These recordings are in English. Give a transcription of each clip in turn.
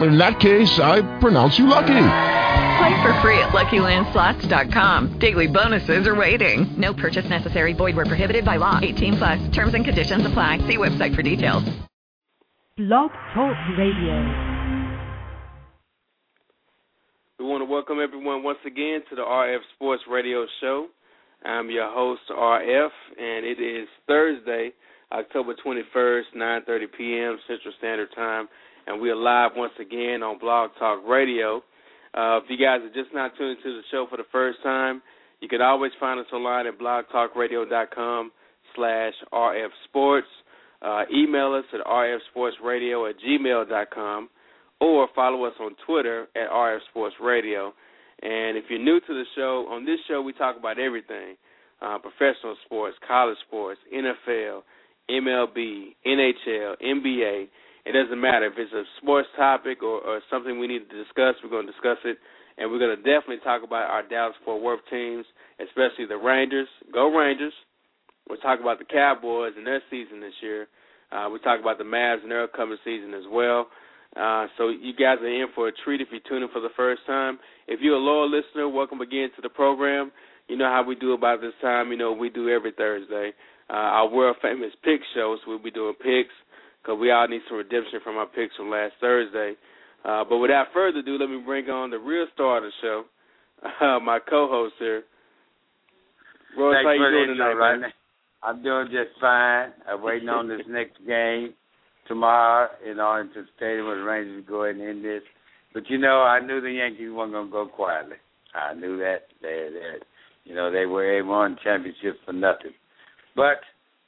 In that case, I pronounce you lucky. Play for free at LuckyLandSlots.com. Daily bonuses are waiting. No purchase necessary. Void where prohibited by law. 18 plus. Terms and conditions apply. See website for details. Blog Talk Radio. We want to welcome everyone once again to the RF Sports Radio Show. I'm your host, RF, and it is Thursday, October 21st, 9:30 p.m. Central Standard Time, and we are live once again on Blog Talk Radio. Uh, if you guys are just not tuning to the show for the first time, you can always find us online at blogtalkradio.com slash rfsports. Uh, email us at rfsportsradio at gmail.com or follow us on Twitter at rfsportsradio. And if you're new to the show, on this show we talk about everything, uh, professional sports, college sports, NFL, MLB, NHL, NBA, it doesn't matter if it's a sports topic or, or something we need to discuss. We're going to discuss it, and we're going to definitely talk about our Dallas Fort Worth teams, especially the Rangers. Go Rangers! We'll talk about the Cowboys and their season this year. Uh, we talk about the Mavs and their upcoming season as well. Uh, so you guys are in for a treat if you're tuning for the first time. If you're a loyal listener, welcome again to the program. You know how we do about this time. You know we do every Thursday. Uh, our world famous pick shows. We'll be doing picks because we all need some redemption from our picks from last Thursday. Uh, but without further ado, let me bring on the real star of the show, uh, my co-host here. Royce, Thanks how you for doing tonight, intro, man? I'm doing just fine. I'm waiting on this next game tomorrow in Arlington Stadium where the Rangers go ahead and end this. But you know, I knew the Yankees weren't gonna go quietly. I knew that. They, they you know, they were they won championships for nothing. But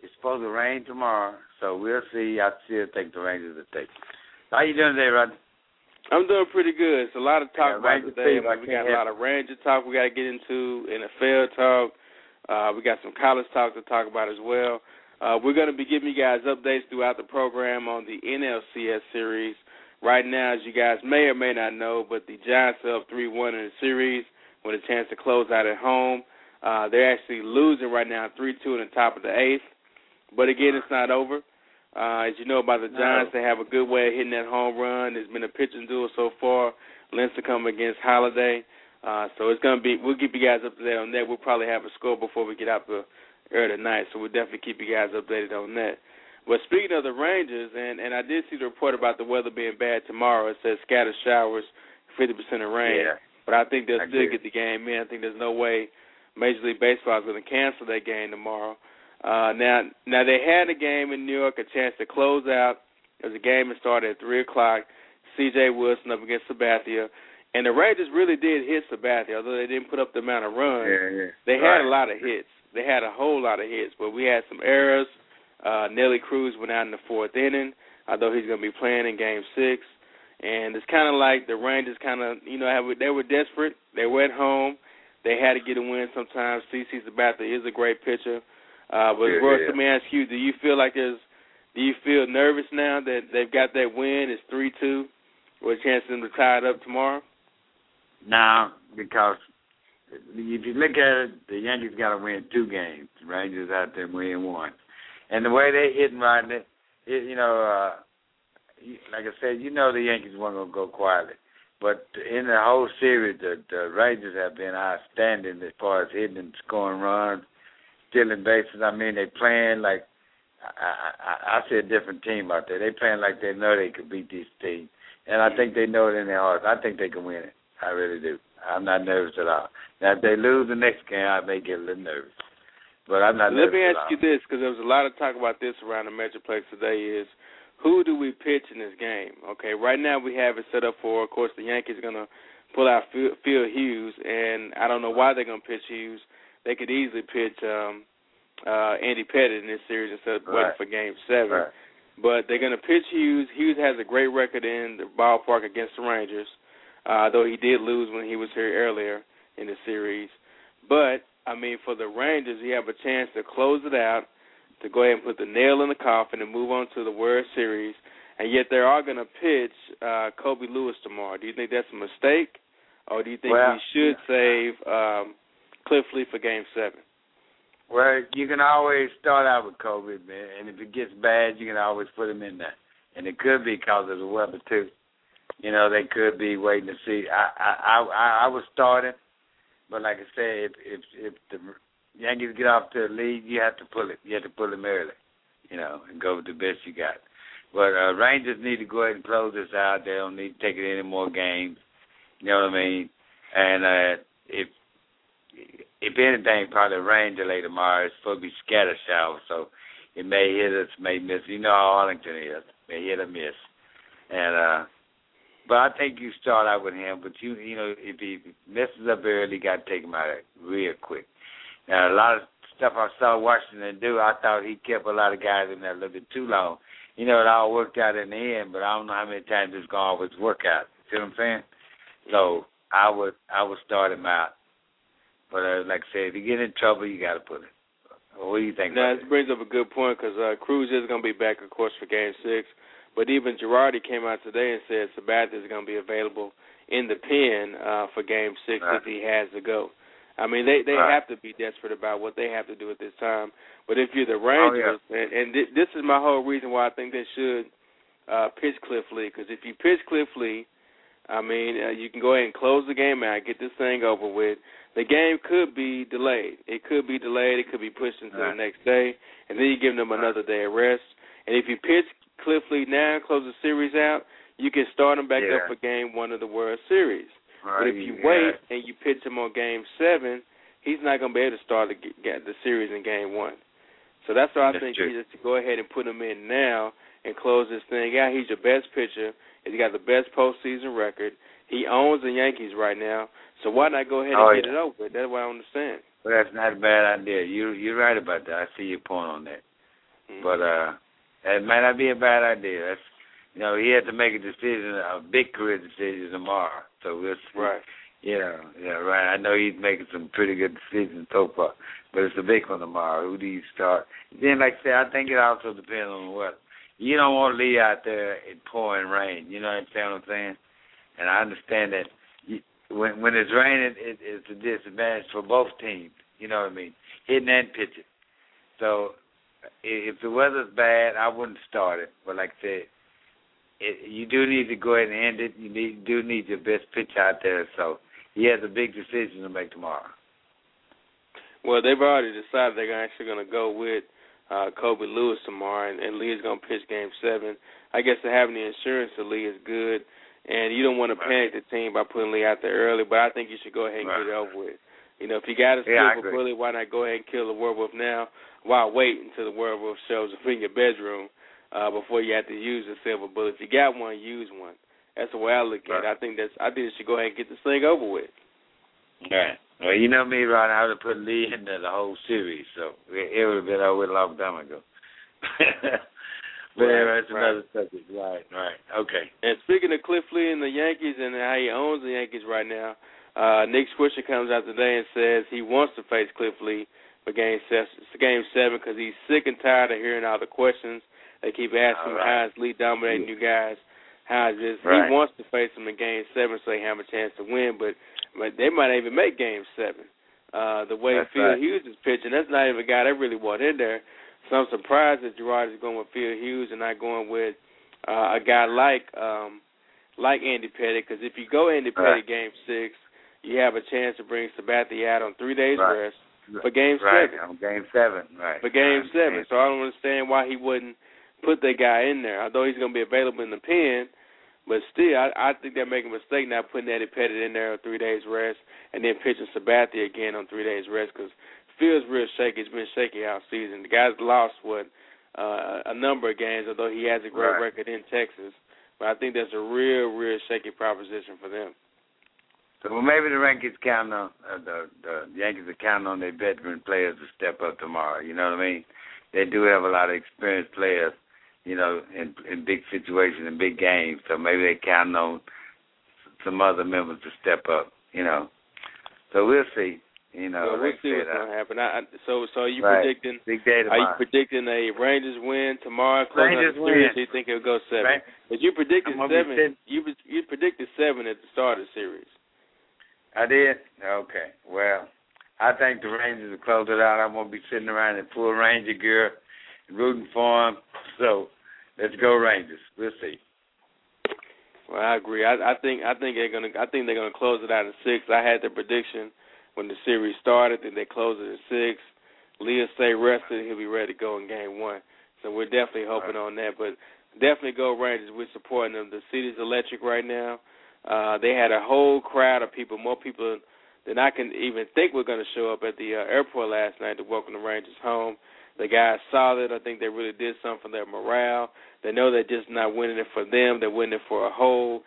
it's supposed to rain tomorrow, so we'll see. I still think the Rangers will take it. How you doing today, Rodney? I'm doing pretty good. It's a lot of talk Yeah, about today. I we got a lot of Ranger talk we got to get into, NFL talk. Uh, we got some college talk to talk about as well. Uh, we're going to be giving you guys updates throughout the program on the NLCS series. Right now, as you guys may or may not know, but the Giants are up 3-1 in the series with a chance to close out at home. Uh, they're actually losing right now 3-2 in the top of the eighth. But again, it's not over. Uh, as you know about the Giants, they have a good way of hitting that home run. There's been a pitching duel so far. Lincecum against Halladay. Uh, so it's gonna be. We'll keep you guys up to date on that. We'll probably have a score before we get out the air tonight. So we'll definitely keep you guys updated on that. But speaking of the Rangers, and and I did see the report about the weather being bad tomorrow. It says scattered showers, 50% of rain. Yeah. But I think they'll I still agree. get the game in. I think there's no way Major League Baseball is going to cancel that game tomorrow. Uh, now, now they had a game in New York, a chance to close out. It was a game that started at three o'clock. C.J. Wilson up against Sabathia, and the Rangers really did hit Sabathia, although they didn't put up the amount of runs. Yeah, yeah. They had Right. a lot of hits. They had a whole lot of hits, but we had some errors. Uh, Nelly Cruz went out in the fourth inning, although he's going to be playing in Game Six. And it's kind of like the Rangers kind of, you know, have, they were desperate. They were at home. They had to get a win sometimes. CC Sabathia is a great pitcher. Uh, but Yeah, Royce, yeah. let me ask you: Do you feel like there's? Do you feel nervous now that they've got that win? It's three two, with a chance for them to tie it up tomorrow. Now, because if you look at it, the Yankees got to win two games. The Rangers out there win one, and the way they're hitting right now, it, you know, uh, like I said, you know the Yankees weren't gonna go quietly, but in the whole series, the, the Rangers have been outstanding as far as hitting and scoring runs, stealing bases. I mean, they playing like I, I, I see a different team out there. They playing like they know they could beat this team, and I think they know it in their hearts. I think they can win it. I really do. I'm not nervous at all. Now, if they lose the next game, I may get a little nervous, but I'm not. Let me ask you this, because there was a lot of talk about this around the Metroplex today. Is who do we pitch in this game? Okay, right now we have it set up for, of course, the Yankees are gonna pull out Phil, Phil Hughes, and I don't know why they're gonna pitch Hughes. They could easily pitch um, uh, Andy Pettitte in this series instead of waiting for Game Seven. Right. But they're going to pitch Hughes. Hughes has a great record in the ballpark against the Rangers, uh, though he did lose when he was here earlier in the series. But I mean, for the Rangers, you have a chance to close it out, to go ahead and put the nail in the coffin and move on to the World Series, and yet they are going to pitch uh, Colby Lewis tomorrow. Do you think that's a mistake, or do you think well, we should save um, Cliff Lee for Game Seven? Well, you can always start out with Colby, man, and if it gets bad, you can always put him in there. And it could be because of the weather too. You know, they could be waiting to see. I I I, I was starting, but like I said, if if if the Yankees get off to a lead, you have to pull it. You have to pull them early, you know, and go with the best you got. But uh, Rangers need to go ahead and close this out. They don't need to take it any more games. You know what I mean? And uh, if if anything, probably rain delay tomorrow. It's supposed to be scatter showers, so it may hit us, may miss. You know how Arlington is, may hit or miss. And uh but I think you start out with him. But you, you know, if he messes up early, got to take him out real quick. Now, a lot of stuff I saw Washington do, I thought he kept a lot of guys in there a little bit too long. You know, it all worked out in the end, but I don't know how many times it's gonna always work out. See what I'm saying? So I would, I would start him out. But uh, like I said, if you get in trouble, you got to put it. What do you think? Now, this brings up a good point because uh, Cruz is going to be back, of course, for Game Six. But even Girardi came out today and said Sabathia is going to be available in the pen uh, for Game Six right. if he has to go. I mean, they they right. have to be desperate about what they have to do at this time. But if you're the Rangers, oh, yeah. and, and th- this is my whole reason why I think they should uh, pitch Cliff Lee, because if you pitch Cliff Lee, I mean, uh, you can go ahead and close the game out, get this thing over with. The game could be delayed. It could be delayed. It could be pushed into right. the next day, and then you give them another day of rest. And if you pitch Cliff Lee now, and close the series out, you can start him back yeah. up for Game One of the World Series. Right. But if you yeah. wait and you pitch him on Game Seven, he's not going to be able to start the, the series in Game One. So that's why I that's think true. you just go ahead and put him in now and close this thing out. He's your best pitcher. He's got the best postseason record. He owns the Yankees right now. So why not go ahead and oh, get yeah. it over with? That's what I understand. Well, that's not a bad idea. You you're right about that. I see your point on that. Mm-hmm. But uh that might not be a bad idea. That's you know, he had to make a decision, a big career decision tomorrow. So we'll see. Right. Yeah, yeah, right. I know he's making some pretty good decisions so far, but it's a big one tomorrow. Who do you start? Then, like I said, I think it also depends on the weather. You don't want to leave out there in pouring rain. You know what I'm saying? And I understand that when when it's raining, it, it's a disadvantage for both teams. You know what I mean? Hitting and pitching. So if the weather's bad, I wouldn't start it. But like I said, it, you do need to go ahead and end it. You need, do need your best pitch out there. So he has a big decision to make tomorrow. Well, they've already decided they're actually going to go with uh, Colby Lewis tomorrow, and, and Lee is going to pitch Game Seven. I guess to having the insurance to Lee is good, and you don't want to Right. panic the team by putting Lee out there early. But I think you should go ahead and Right. get it over with. You know, if you got a Yeah, silver bullet, why not go ahead and kill the werewolf now? Why wait until the werewolf shows up in your bedroom uh, before you have to use a silver bullet? If you got one, use one. That's the way I look at it. I think that's. I think you should go ahead and get this thing over with. Right. Well, you know me, Ron. I would have put Lee into the whole series, so it, it would have been over a long time ago. but Right, that's right. another subject. Right, right. Okay. And speaking of Cliff Lee and the Yankees and how he owns the Yankees right now, uh, Nick Swisher comes out today and says he wants to face Cliff Lee for Game Seven, Game Seven, because he's sick and tired of hearing all the questions they keep asking. All right. How is Lee dominating you guys? How is this? Right. He wants to face him in Game Seven so he have a chance to win, but, but they might not even make Game Seven. Uh, the way That's Phil right. Hughes is pitching, that's not even a guy that really want in there. So I'm surprised that Gerard is going with Phil Hughes and not going with uh, a guy like um, like Andy Pettitte. Because if you go Andy Right. Game Six, you have a chance to bring Sabathia out on three days Right. rest for Game right. Seven. On game seven. Right. For Game Seven, so I don't understand why he wouldn't put that guy in there. Although he's going to be available in the pen, but still, I, I think they're making a mistake not putting Eddie Pettitte in there on three days rest and then pitching Sabathia again on three days rest because Phil's real shaky. It's been shaky all season. The guy's lost what uh, a number of games, although he has a great Right. record in Texas. But I think that's a real, real shaky proposition for them. So well, maybe the Yankees count on uh, the the Yankees are counting on their veteran players to step up tomorrow. You know what I mean? They do have a lot of experienced players, you know, in in big situations and big games. So maybe they count on some other members to step up. You know, so we'll see. You know, well, we'll see what's gonna happen. I, I, so, so are you Right. predicting? big day Are you predicting a Rangers win tomorrow? Rangers the series, win. or you think it'll go seven? Right. But you predicted I'm gonna be seven. You you predicted seven at the start of the series. I did. Okay. Well, I think the Rangers will close it out. I'm gonna be sitting around in full Ranger gear, and rooting for them. So, let's go Rangers. We'll see. Well, I agree. I, I think I think they're gonna I think they're gonna close it out in six. I had the prediction when the series started that they close it in six. Leah stay rested, he'll be ready to go in game one. So we're definitely hoping on that. But definitely go Rangers. We're supporting them. The city's electric right now. Uh, they had a whole crowd of people, more people than I can even think were going to show up at the uh, airport last night to welcome the Rangers home. The guys solid. I think they really did something for their morale. They know they're just not winning it for them. They're winning it for a whole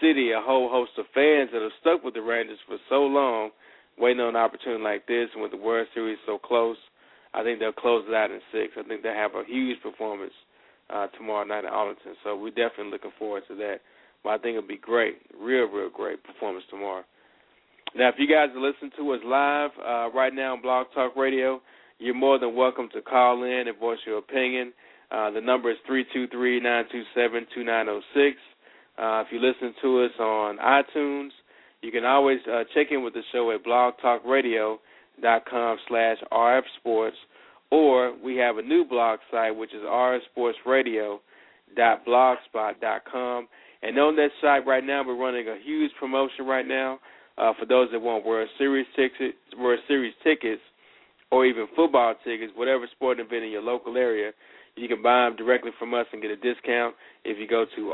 city, a whole host of fans that have stuck with the Rangers for so long, waiting on an opportunity like this. And with the World Series so close, I think they'll close it out in six. I think they'll have a huge performance uh, tomorrow night at Arlington. So we're definitely looking forward to that. But I think it'll be great, real, real great performance tomorrow. Now, if you guys are listening to us live uh, right now on Blog Talk Radio, you're more than welcome to call in and voice your opinion. Uh, the number is three two three nine two seven two nine zero six. Uh, if you listen to us on iTunes, you can always uh, check in with the show at blogtalkradio.com slash rfsports, or we have a new blog site, which is rsportsradio.blogspot.com. And on that site right now, we're running a huge promotion right now uh, for those that want World Series tickets, World Series tickets, or even football tickets, whatever sporting event in your local area. You can buy them directly from us and get a discount if you go to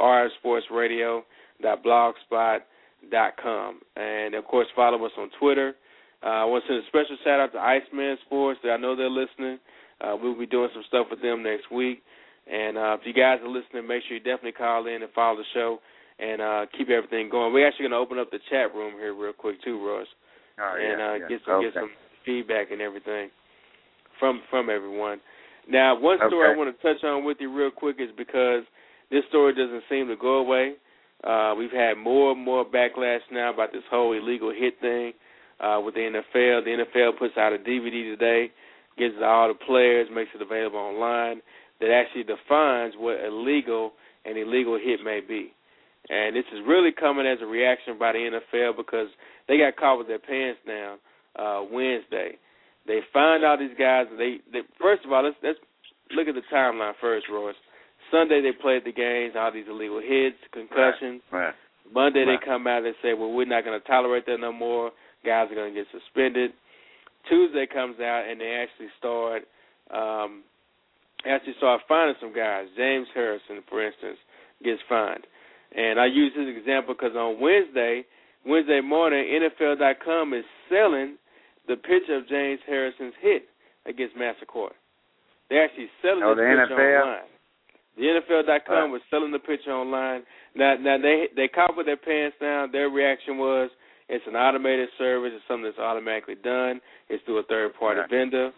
rsportsradio.blogspot.com. And of course, follow us on Twitter. Uh, I want to send a special shout out to Iceman Sports. I know they're listening. Uh, we'll be doing some stuff with them next week. And uh, if you guys are listening, make sure you definitely call in and follow the show and uh, keep everything going. We're actually going to open up the chat room here real quick too, Ross, Oh, and yeah, uh, yeah. get some okay. get some feedback and everything from from everyone. Now, one story Okay. I want to touch on with you real quick is because this story doesn't seem to go away. Uh, we've had more and more backlash now about this whole illegal hit thing uh, with the NFL. The NFL puts out a DVD today, gives it to all the players, makes it available online, that actually defines what illegal and illegal hit may be. And this is really coming as a reaction by the NFL because they got caught with their pants down uh, Wednesday. They find out these guys. They, they first of all, let's let's look at the timeline first, Royce. Sunday they played the games, all these illegal hits, concussions. Right. Monday Right. they come out and say, well, we're not going to tolerate that no more. Guys are going to get suspended. Tuesday comes out and they actually start um, actually start finding some guys. James Harrison, for instance, gets fined. And I use this example because on Wednesday, Wednesday morning, NFL.com is selling the picture of James Harrison's hit against Massaquoi. They're actually selling Oh, the picture NFL? online. The NFL.com Right. was selling the picture online. Now, now they they caught with their pants down. Their reaction was, it's an automated service. It's something that's automatically done. It's through a third party Right. vendor.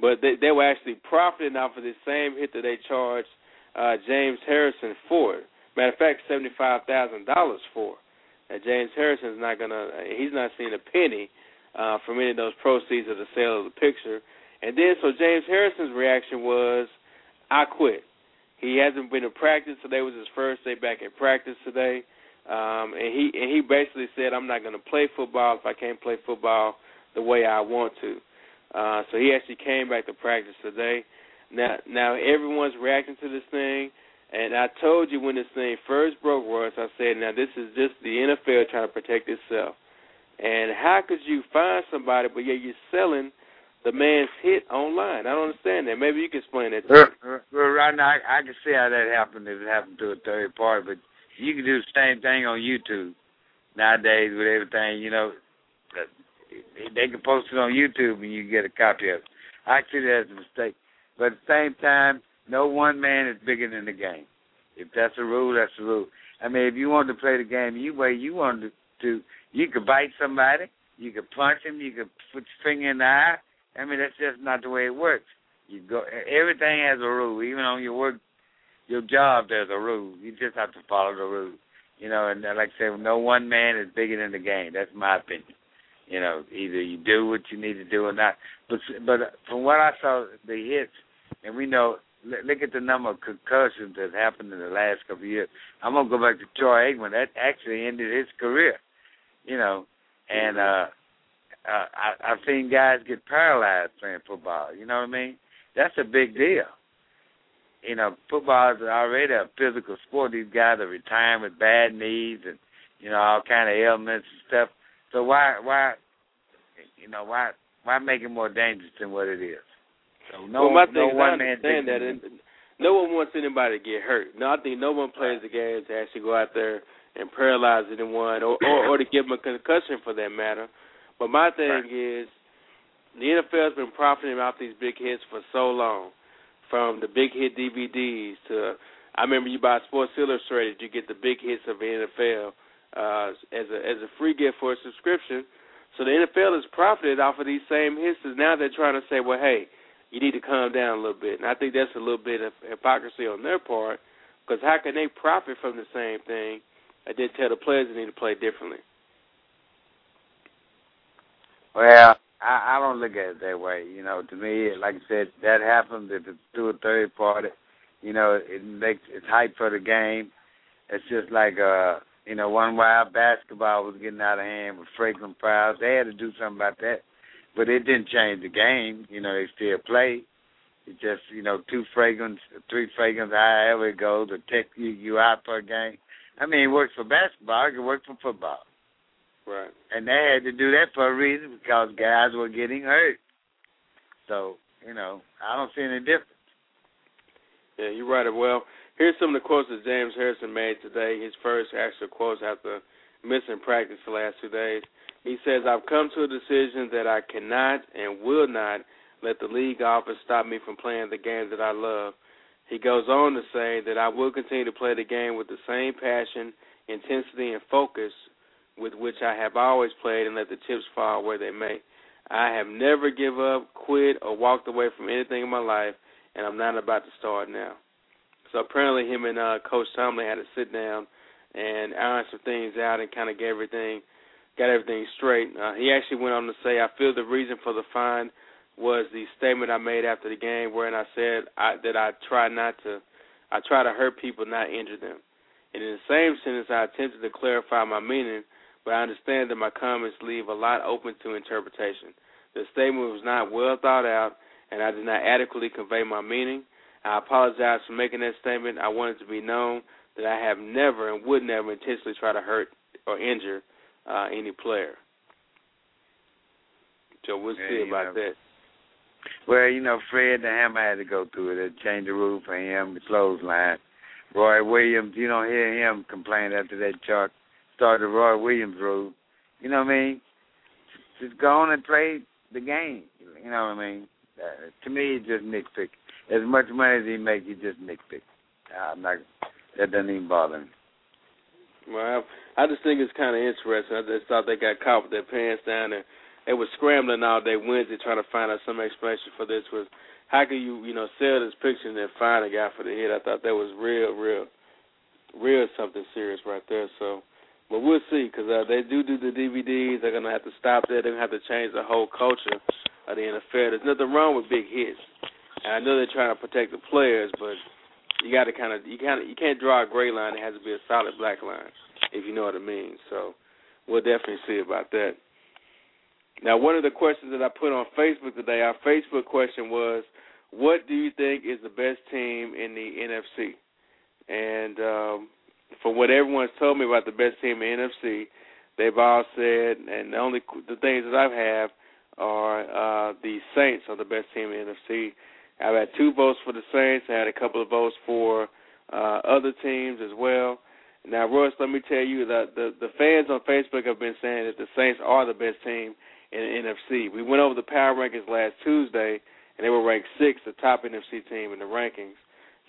But they they were actually profiting off of the same hit that they charged uh, James Harrison for. Matter of fact, seventy five thousand dollars for. And James Harrison's not gonna. He's not seeing a penny uh, from any of those proceeds of the sale of the picture. And then so James Harrison's reaction was, I quit. He hasn't been in practice. Today was his first day back in practice today. Um, and he and he basically said, I'm not going to play football if I can't play football the way I want to. Uh, so he actually came back to practice today. Now, now everyone's reacting to this thing, and I told you when this thing first broke, Royce, I said, now this is just the NFL trying to protect itself. And how could you find somebody, but yet you're selling the man's hit online? I don't understand that. Maybe you can explain that. Well, well, right now I, I can see how that happened if it happened to a third party, but you can do the same thing on YouTube nowadays with everything. You know, they can post it on YouTube and you can get a copy of it. I see that as a mistake, but at the same time, no one man is bigger than the game. If that's a rule, that's a rule. I mean, if you want to play the game you way you want to, to you could bite somebody, you could punch him, you could put your finger in the eye. I mean, that's just not the way it works. You go. Everything has a rule. Even on your work, your job, there's a rule. You just have to follow the rule. You know, and uh, like I said, no one man is bigger than the game. That's my opinion. You know, either you do what you need to do or not. But but from what I saw, the hits, and we know, look at the number of concussions that happened in the last couple of years. I'm gonna go back to Troy Aikman. That actually ended his career. You know, and uh, uh I, I've seen guys get paralyzed playing football. You know what I mean? That's a big deal. You know, football is already a physical sport. These guys are retiring with bad knees and you know all kind of ailments and stuff. So why why you know why why make it more dangerous than what it is? So no, well, my no thing is I one man understand that, and no one wants anybody to get hurt. No, I think no one plays the game to actually go out there and paralyze anyone, or or, or to give them a concussion for that matter. But my thing Right. is, the NFL has been profiting off these big hits for so long, from the big hit DVDs to I remember you buy Sports Illustrated, you get the big hits of the NFL uh, as a as a free gift for a subscription. So the NFL has profited off of these same hits. And now they're trying to say, well, hey, you need to calm down a little bit. And I think that's a little bit of hypocrisy on their part, because how can they profit from the same thing and then tell the players they need to play differently? Well, I, I don't look at it that way. You know, to me, like I said, that happens if it's through a third party. You know, it makes it's hype for the game. It's just like uh, you know, one while basketball was getting out of hand with flagrant fouls. They had to do something about that, but it didn't change the game. You know, they still play. It's just you know, two flagrants, three flagrants, however it goes, to take you, you out for a game. I mean, it works for basketball. It can work for football. Right. And they had to do that for a reason because guys were getting hurt. So, you know, I don't see any difference. Yeah, you're right. Well, here's some of the quotes that James Harrison made today. His first actual quotes after missing practice the last two days. He says, I've come to a decision that I cannot and will not let the league office stop me from playing the game that I love. He goes on to say that I will continue to play the game with the same passion, intensity, and focus with which I have always played and let the chips fall where they may. I have never give up, quit, or walked away from anything in my life, and I'm not about to start now. So apparently, him and uh, Coach Tomlin had to sit down and iron some things out and kind of get everything, got everything straight. Uh, he actually went on to say, "I feel the reason for the fine was the statement I made after the game, wherein I said I, that I try not to, I try to hurt people, not injure them. And in the same sentence, I attempted to clarify my meaning, but I understand that my comments leave a lot open to interpretation. The statement was not well thought out, and I did not adequately convey my meaning. I apologize for making that statement. I wanted to be known that I have never and would never intentionally try to hurt or injure uh, any player. So we'll Yeah, see about know. that. Well, you know, Fred the Hammer had to go through it. They changed the rule for him, the clothesline. Roy Williams, you don't hear him complain after that chart started the Roy Williams rule. You know what I mean? Just go on and play the game. You know what I mean? Uh, to me, it's just nitpick. As much money as he make, he just nitpick. I'm not. That doesn't even bother me. Well, I just think it's kind of interesting. I just thought they got caught with their pants down and they were scrambling all day Wednesday trying to find out some explanation for this. Was how can you you know sell this picture and then find a guy for the hit? I thought that was real, real, real something serious right there. So, but we'll see because uh, they do do the DVDs. They're gonna have to stop that. They're gonna have to change the whole culture of the NFL. There's nothing wrong with big hits. And I know they're trying to protect the players, but you got to kind of you kind of you can't draw a gray line. It has to be a solid black line, if you know what I mean. So we'll definitely see about that. Now, one of the questions that I put on Facebook today, our Facebook question was, "What do you think is the best team in the NFC?" And um, from what everyone's told me about the best team in NFC, they've all said, and the only the things that I have are uh, the Saints are the best team in NFC. I've had two votes for the Saints. I had a couple of votes for uh, other teams as well. Now, Royce, let me tell you that the the fans on Facebook have been saying that the Saints are the best team in the NFC. We went over the power rankings last Tuesday, and they were ranked sixth, the top NFC team in the rankings.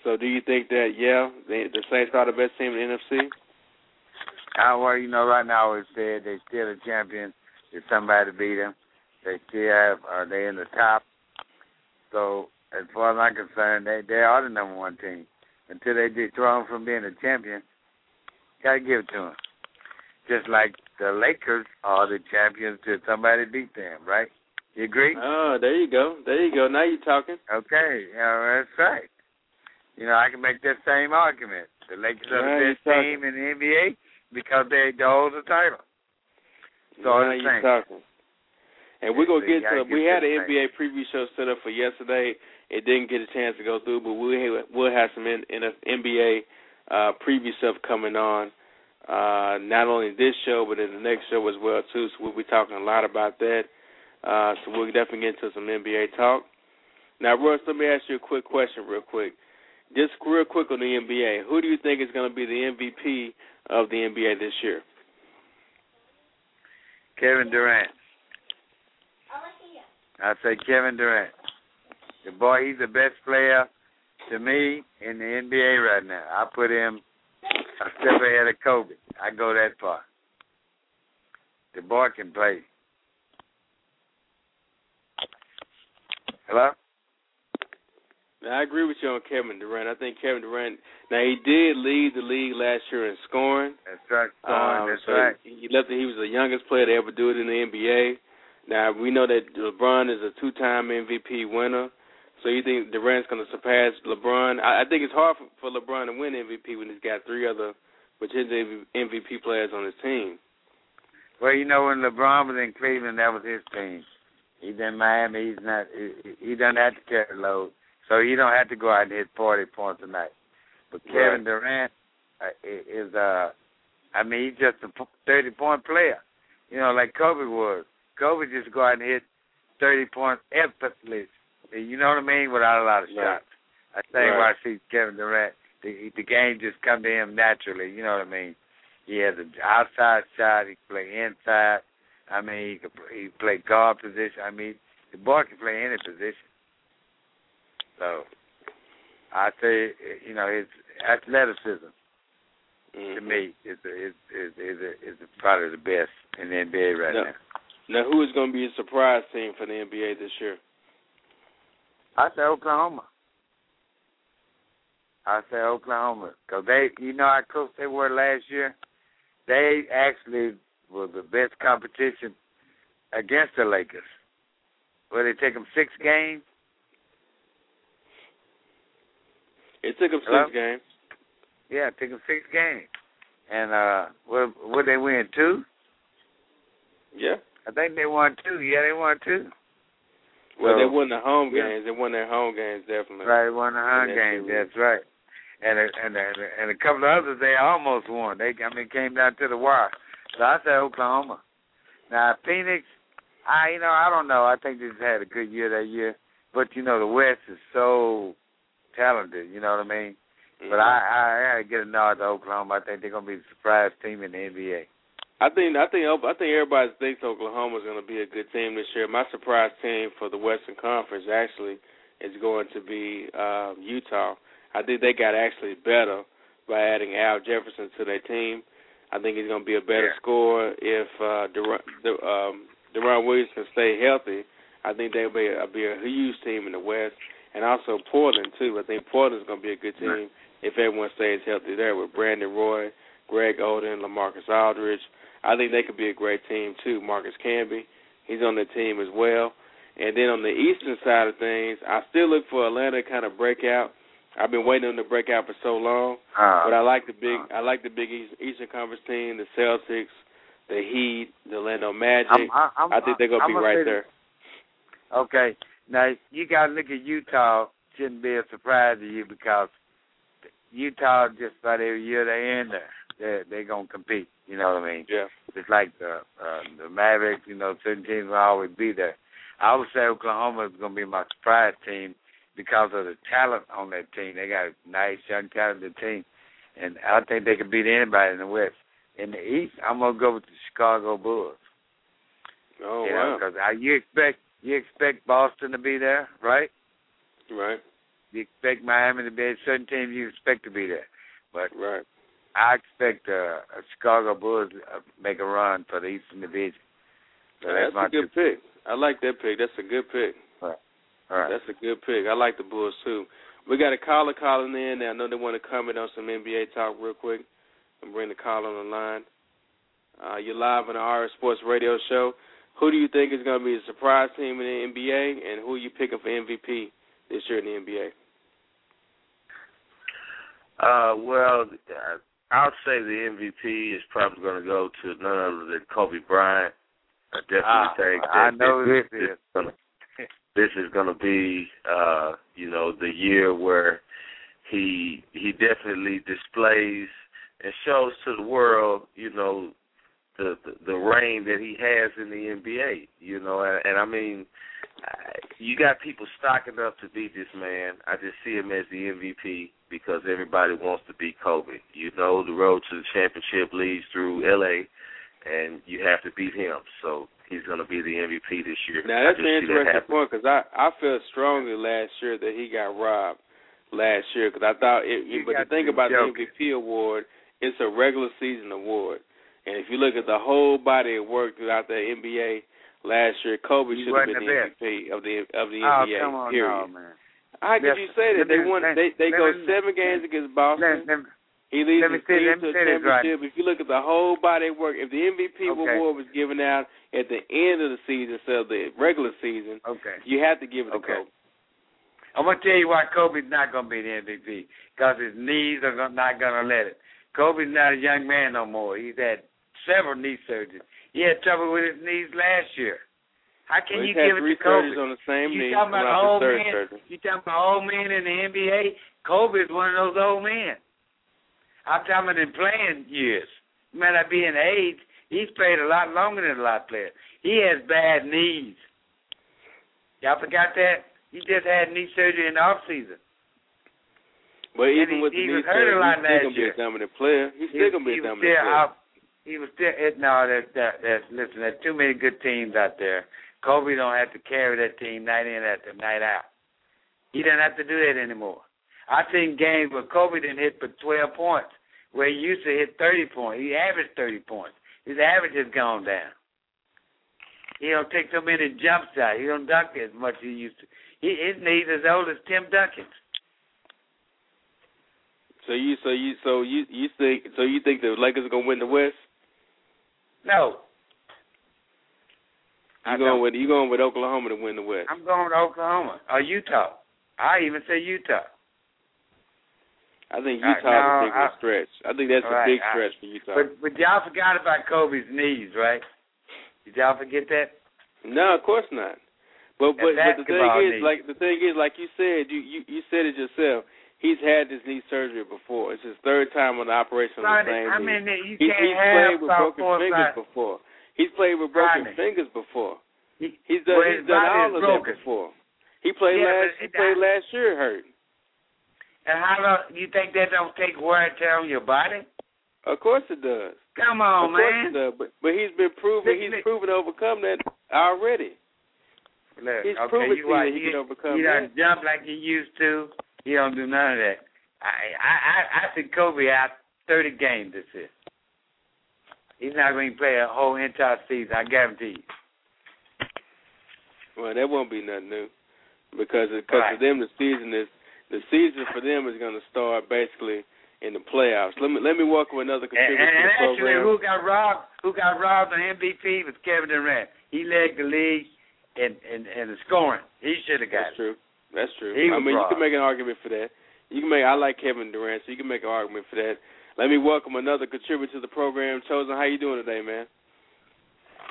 So, do you think that yeah, the, the Saints are the best team in the NFC? I, uh, well, you know, right now it's said they still a champion. If somebody beat them, they still have. Are they in the top? So, as far as I'm concerned, they they are the number one team. Until they dethrone from being a champion, gotta give it to them. just like the Lakers are the champions till somebody beat them, right? You agree? Oh, there you go. There you go. Now you're talking. Okay, yeah, that's right. You know, I can make that same argument. The Lakers are the best team in the NBA because they they hold the title. So now you're saying. talking. And we're gonna get to. We had an NBA preview show set up for yesterday. It didn't get a chance to go through, but we'll we'll have some in, in NBA uh, preview stuff coming on. Uh, not only this show, but in the next show as well too. So we'll be talking a lot about that. Uh, so we'll definitely get into some NBA talk. Now, Russ, let me ask you a quick question, real quick. Just real quick on the NBA. Who do you think is going to be the MVP of the NBA this year? Kevin Durant. I say Kevin Durant. The boy, he's the best player to me in the NBA right now. I put him a step ahead of Kobe. I go that far. The boy can play. Hello? Now, I agree with you on Kevin Durant. I think Kevin Durant. Now he did lead the league last year in scoring. That's right. Scoring, Um, that's so right. He left. He was the youngest player to ever do it in the NBA. Now we know that LeBron is a two-time MVP winner. So you think Durant's going to surpass LeBron? I, I think it's hard for, for LeBron to win MVP when he's got three other potential MVP players on his team. Well, you know, when LeBron was in Cleveland, that was his team. He's in Miami. He's not. He, he doesn't have to carry the load, so he don't have to go out and hit forty points a night. But Kevin Right. Durant uh, is, uh, I mean, he's just a thirty point player. You know, like Kobe was. Kobe just go out and hit thirty points effortlessly. You know what I mean? Without a lot of Right. shots. I think Right. why I see Kevin Durant, the the game just come to him naturally. You know what I mean? He has an outside shot. He can play inside. I mean, he can he can play guard position. I mean, the boy can play any position. So, I say, you know, his athleticism to Mhm. me is is is is, is probably the best in the NBA right No. now. Now, who is going to be a surprise team for the NBA this year? I say Oklahoma. I say Oklahoma because they, you know, how close they were last year. They actually were the best competition against the Lakers. Where they take them six games. It took them Hello? six games. Yeah, take them six games. And uh, what what they win two? Yeah. I think they won two. Yeah, they won two. Well, So, they won the home yeah. games. They won their home games definitely. Right, they won the home games. game. That's right. And a, and a, and a couple of others they almost won. They I mean came down to the wire. So I say Oklahoma. Now Phoenix, I you know I don't know. I think they just had a good year that year. But you know the West is so talented. You know what I mean? But I I, I gotta get a nod to Oklahoma. I think they're gonna be the surprise team in the NBA. I think I think I think everybody thinks Oklahoma's going to be a good team this year. My surprise team for the Western Conference actually is going to be um, Utah. I think they got actually better by adding Al Jefferson to their team. I think he's going to be a better Yeah. scorer if uh, Deron, De, um, Deron Williams can stay healthy. I think they'll be a, be a huge team in the West, and also Portland too. I think Portland's going to be a good team if everyone stays healthy there with Brandon Roy, Greg Oden, LaMarcus Aldridge. I think they could be a great team too. Marcus Camby, he's on the team as well. And then on the eastern side of things, I still look for Atlanta to kind of break out. I've been waiting on them to break out for so long, Uh, but I like the big, uh. I like the Big East, Eastern Conference team, the Celtics, the Heat, the Orlando Magic. I'm, I'm, I'm, think they're gonna I'm be right there. Okay. Now you got to look at Utah. Shouldn't be a surprise to you because Utah just about every year they're in there, they they're gonna compete. You know what I mean? Yeah. It's like the uh, the Mavericks. You know, certain teams will always be there. I would say Oklahoma is gonna be my surprise team because of the talent on that team. They got a nice young talented team, and I think they can beat anybody in the West. In the East, I'm gonna go with the Chicago Bulls. Oh you wow. because you expect you expect Boston to be there, right? Right. You expect Miami to be there. Certain teams you expect to be there, but Right. I expect uh, a Chicago Bulls to uh, make a run for the Eastern Division. So that's that's, a good pick. I like that pick. That's a good pick. Right. All right. That's a good pick. I like the Bulls too. We got a caller calling in. I know they want to comment on some NBA talk real quick and bring the caller on the line. Uh, you're live on the RF Sports Radio Show. Who do you think is going to be the surprise team in the NBA, and who are you picking for MVP this year in the NBA? Uh, well, uh, I'll say the MVP is probably going to go to none other than Kobe Bryant. I definitely Ah, think that I know this, this this is. is gonna, this is going to be, uh, you know, the year where he he definitely displays and shows to the world, you know, the the, the reign that he has in the NBA. You know, and, and I mean, you got people stocking up to beat this man. I just see him as the MVP because everybody wants to beat Kobe. You know, the road to the championship leads through LA, and you have to beat him. So he's going to be the MVP this year. Now that's an see that interesting point because I I felt strongly last year that he got robbed last year because I thought it. You but the thing about joking. the MVP award, it's a regular season award, and if you look at the whole body of work throughout the NBA last year, Kobe should have been the the. MVP of the of the oh, NBA. come on, period. no, man. How could you say that? They won. They they go seven games against Boston. He leads his team to a this right. championship. If you look at the whole body of work, if the MVP Okay. award was given out at the end of the season instead of the regular season, okay. you have to give it to Okay. Kobe. I'm gonna tell you why Kobe's not gonna be the MVP because his knees are not gonna let it. Kobe's not a young man no more. He's had several knee surgeries. He had trouble with his knees last year. How can Well, you give it to Kobe? on the same you talking about coming an off old man? surgery. You talking about old men in the NBA? Kobe is one of those old men. I'm talking about in playing years. He might not be in age. He's played a lot longer than a lot of players. He has bad knees. Y'all forgot that? He just had knee surgery in the off season. But And even he- with the he knee was hurt a surgery, he's still gonna be a dominant player. He's still gonna be a dominant player. out. He was still it, no. That that that's listen. There's too many good teams out there. Kobe don't have to carry that team night in after night out. He doesn't have to do that anymore. I've seen games where Kobe didn't hit for 12 points, where he used to hit 30 points. He averaged 30 points. His average has gone down. He don't take so many jump shots. He don't dunk as much as he used to. He, his knees as old as Tim Duncan's. So you, so you, so you, you think, so you think the Lakers are gonna win the West? No, I You going with you going with Oklahoma to win the West? I'm going to Oklahoma or Utah. I even say Utah. I think Uh, Utah's no, a big I- stretch. I think that's All a right, big I- stretch for Utah. But but y'all forgot about Kobe's knees, right? Did y'all forget that? No, of course not. But but, but the thing is, needs. like the thing is, like you said, you, you you said it yourself. He's had this knee surgery before. It's his third time on the operation on the same I knee. mean, you He, can't he's played with broken fingers before. He's played with broken Rodney. fingers before. He- He's done he's done all of broken. that before. He played Yeah, last he played I- last year hurt. And how long you think that don't take wear and tear on your body? Of course it does. Come on, of on, course man. it does. But but he's been proven Look, he's look. proven to overcome that already. Look, He's okay, proven you right. that he He, can overcome he that. doesn't jump like he used to. He don't do none of that. I I I, I see Kobe out thirty games this year. He's not going to play a whole entire season. I guarantee you. Well, that won't be nothing new because because Right. for them the season is the season for them is going to start basically in the playoffs. Let me let me welcome another contributor and, and the actually, who got robbed? Who got robbed on MVP was Kevin Durant. He led the league in in, in the scoring. He should have got it. That's it. true. That's true. He I was mean, you can make an argument for that. You can make. I like Kevin Durant, so you can make an argument for that. Let me welcome another contributor to the program. Chosen, how you doing today, man?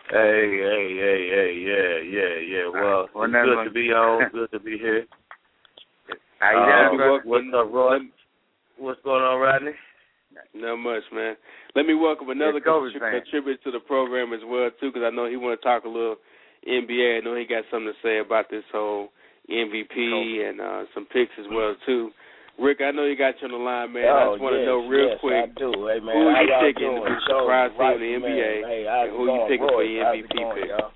Hey, hey, hey, hey, yeah, yeah, yeah. Well, Well, it's good mind. to be on. Good to be here. How you Uh, doing, brother? what's up, Roy? What's going on, Rodney? Not much, man. Let me welcome another It's Kobe's contrib- fan. contributor to the program as well too, because I know he want to talk a little NBA. I know he got something to say about this whole MVP Kobe. and uh, some picks as well too. Rick, I know you got you on the line, man. I just want to yes, know real yes, quick I do. Hey, man, who how you picking doing? to be Show surprise team in the man. NBA, Hey, and it who you going? picking for Roy, your how's MVP going, pick? y'all?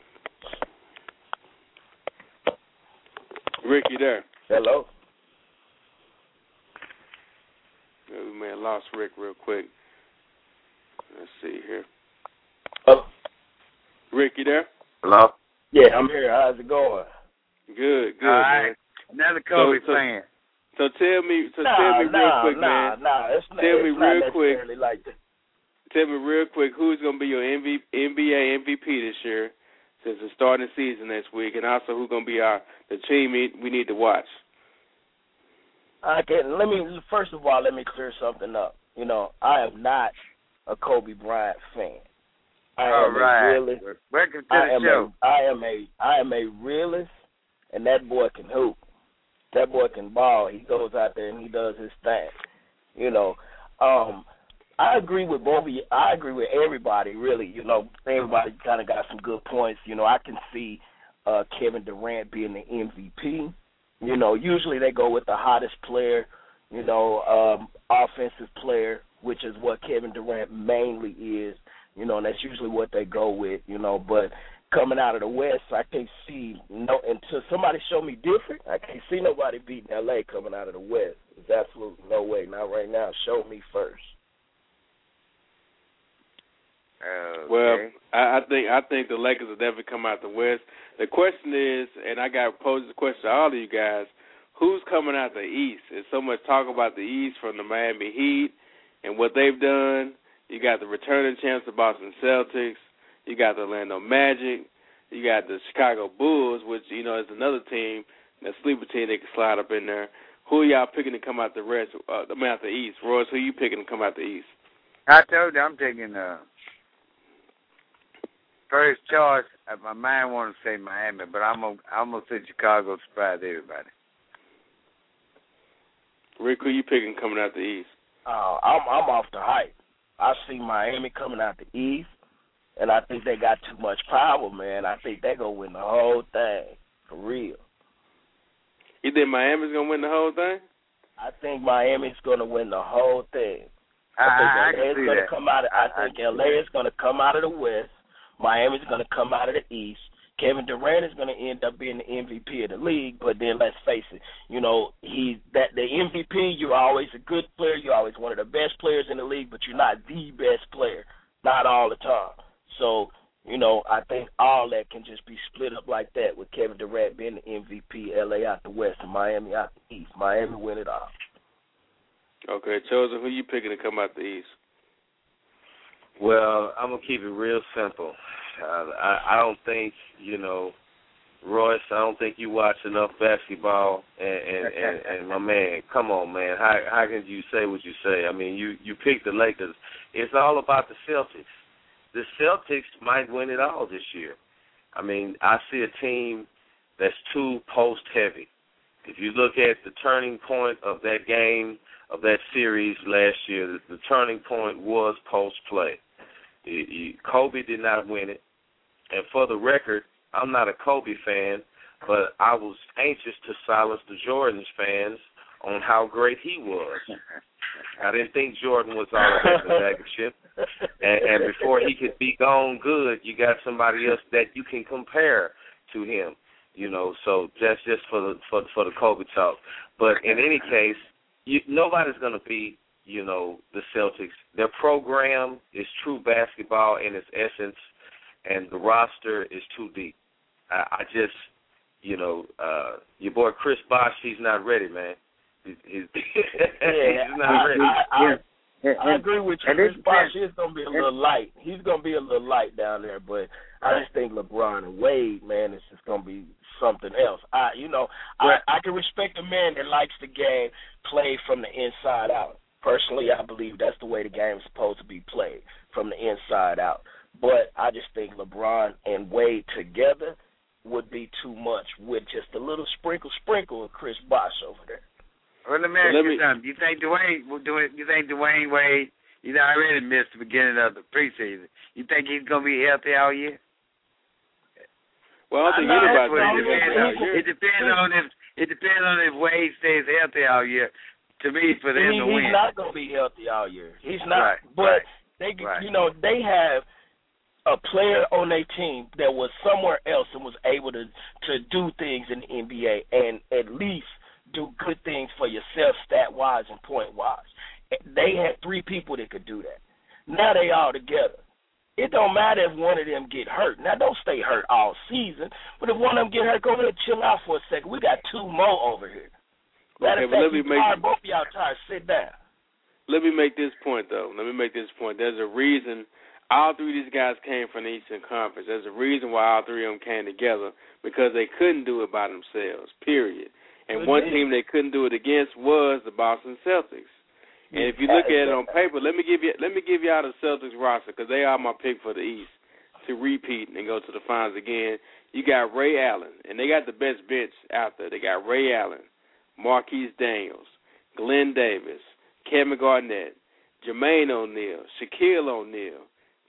Rick, you there? Hello. Uh, We may have lost Rick real quick. Let's see here. Oh, Rick, you there? Hello. yeah, I'm here. How's it going? Good, good, All man. Another Kobe So- so- fan. So tell me, so nah, tell me real quick, nah, man. nah. It's not, Tell it's me not real quick. necessarily like that. tell me real quick who's going to be your MV, NBA MVP this year, since it's starting the season next week, and also who's going to be our the team we need to watch. I can let me first of all let me clear something up. You know, I am not a Kobe Bryant fan. I All am right. a realist. Welcome to I the am show. a I am a I am a realist, and that boy can hoop. That boy can ball. He goes out there and he does his thing. You know, um, I agree with both of you. I agree with everybody. Really, you know, everybody kind of got some good points. You know, I can see uh Kevin Durant being the MVP. You know, usually they go with the hottest player. You know, um, offensive player, which is what Kevin Durant mainly is you know, and that's usually what they go with, you know. But coming out of the West, I can't see no until somebody show me different. I can't see nobody beating LA coming out of the West. There's absolutely no way. Not right now. Show me first. Okay. Well, I, I think I think the Lakers will definitely come out the West. The question is, and I got posed the question to all of you guys: Who's coming out the East? There's so much talk about the East from the Miami Heat and what they've done. You got the returning champs, the Boston Celtics. You got the Orlando Magic. You got the Chicago Bulls, which you know is another team, that sleeper team they can slide up in there. Who are y'all picking to come out the rest? Uh, I mean, out the East. Royce, who you picking to come out the East? I told you I'm taking uh first choice. uh, My mind want to say Miami, but I'm gonna I'm gonna say Chicago to surprise everybody. Rick, who you picking coming out the East? Uh, I'm I'm off the hype. I see Miami coming out the East, and I think they got too much power, man. I think they gonna win the whole thing for real. You think Miami's gonna win the whole thing? I think Miami's gonna win the whole thing. I, I, I I think can LA is gonna that. come out. Of, I, I think can LA is gonna come out of the West. Miami's gonna come out of the East. Kevin Durant is gonna end up being the MVP of the league. But then let's face it, you know he's that the MVP. You're always a good player. You're always one of the best players in the league, but you're not the best player. Not all the time. So you know I think all that can just be split up like that with Kevin Durant being the MVP, LA out the West, and Miami out the East. Miami win it all. Okay, chosen. Who you picking to come out the East? Well, I'm gonna keep it real simple. Uh, I I don't think you know, Royce. I don't think you watch enough basketball. And and and, and my man, come on, man. How how can you say what you say? I mean, you you pick the Lakers. It's all about the Celtics. The Celtics might win it all this year. I mean, I see a team that's too post heavy. If you look at the turning point of that game of that series last year, the, the turning point was post play. Kobe did not win it, and for the record, I'm not a Kobe fan, but I was anxious to silence the Jordan's fans on how great he was. I didn't think Jordan was all that the chips. And, and before he could be gone good, you got somebody else that you can compare to him. You know, so that's just for the for for the Kobe talk. But in any case, you, nobody's going to beat you know the Celtics. Their program is true basketball in its essence, and the roster is too deep. I, I just, you know, uh your boy Chris Bosh, he's not ready, man. He's, he's, Yeah, he's not ready. I, I, I, I agree with you. And Chris Bosh is gonna be a little light. He's gonna be a little light down there, but I just think LeBron and Wade, man, it's just gonna be something else. I, you know, I I can respect a man that likes the game played from the inside out. Personally, I believe that's the way the game is supposed to be played from the inside out. But I just think LeBron and Wade together would be too much with just a little sprinkle sprinkle of Chris Bosh over there. Well, let me ask Let you me- something. You think Dwyane will do it? You think Dwyane Wade? He's already missed the beginning of the preseason. You think he's gonna be healthy all year? Well, I don't think I know, anybody that's what thinks I'm he's saying. gonna It be out here. depends on if it depends on if Wade stays healthy all year. To me, for them he, to he's win. not going to be healthy all year. He's not. Right, but right, they, right. you know, they have a player on their team that was somewhere else and was able to to do things in the NBA and at least do good things for yourself, stat wise and point wise. They had three people that could do that. Now they all together. It don't matter if one of them get hurt. Now don't stay hurt all season, but if one of them get hurt, go ahead and chill out for a second. We got two more over here. Matter Okay, of fact, let me make- tired, both of y'all tired. Sit down. let me make this point though. Let me make this point. There's a reason all three of these guys came from the Eastern Conference. There's a reason why all three of them came together because they couldn't do it by themselves. Period. And one team they couldn't do it against was the Boston Celtics. And if you look at it on paper, let me give you let me give you out the Celtics roster because they are my pick for the East to repeat and go to the finals again. You got Ray Allen, and they got the best bench out there. They got Ray Allen, Marquis Daniels, Glen Davis, Kevin Garnett, Jermaine O'Neal, Shaquille O'Neal,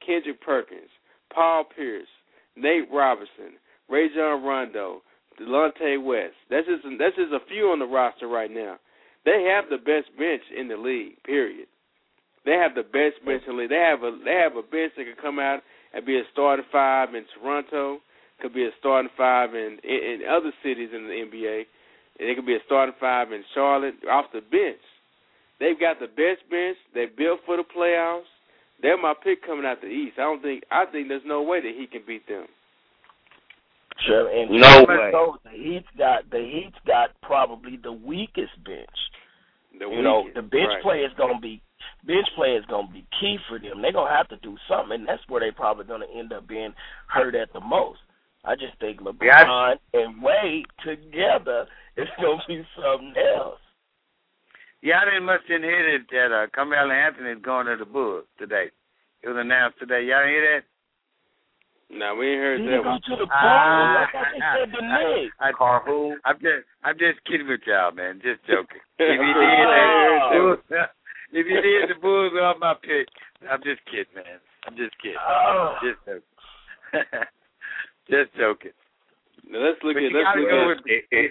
Kendrick Perkins, Paul Pierce, Nate Robinson, Rajon Rondo, Delonte West. That's just that's just a few on the roster right now. They have the best bench in the league. Period. They have the best bench in the league. They have a they have a bench that could come out and be a starting five in Toronto. Could be a starting five in in, in other cities in the NBA. And it could be a starting five in Charlotte off the bench. They've got the best bench. They built for the playoffs. They're my pick coming out the East. I don't think I think there's no way that he can beat them. Sure, and No way. knows the Heat's got the Heat's got probably the weakest bench. The you know, the bench right. play is gonna be bench play is gonna be key for them. They're gonna have to do something, and that's where they probably gonna end up being hurt at the most. I just think LeBron Yeah, and Wade together is gonna be something else. Yeah, I didn't much didn't hear that, that uh, Carmelo Anthony is going to the Bulls today. It was announced today. Y'all hear that? Now we ain't heard He that didn't go one. to the Bulls. Ah, I thought said the Knicks. I, Carpool. I'm just, I'm just kidding with y'all, man. Just joking. If you I did, heard uh, that if you did, the Bulls are my pick. I'm just kidding, man. I'm just kidding. Oh. Just joking. just joking. Now let's look But at you let's look go at with If, if,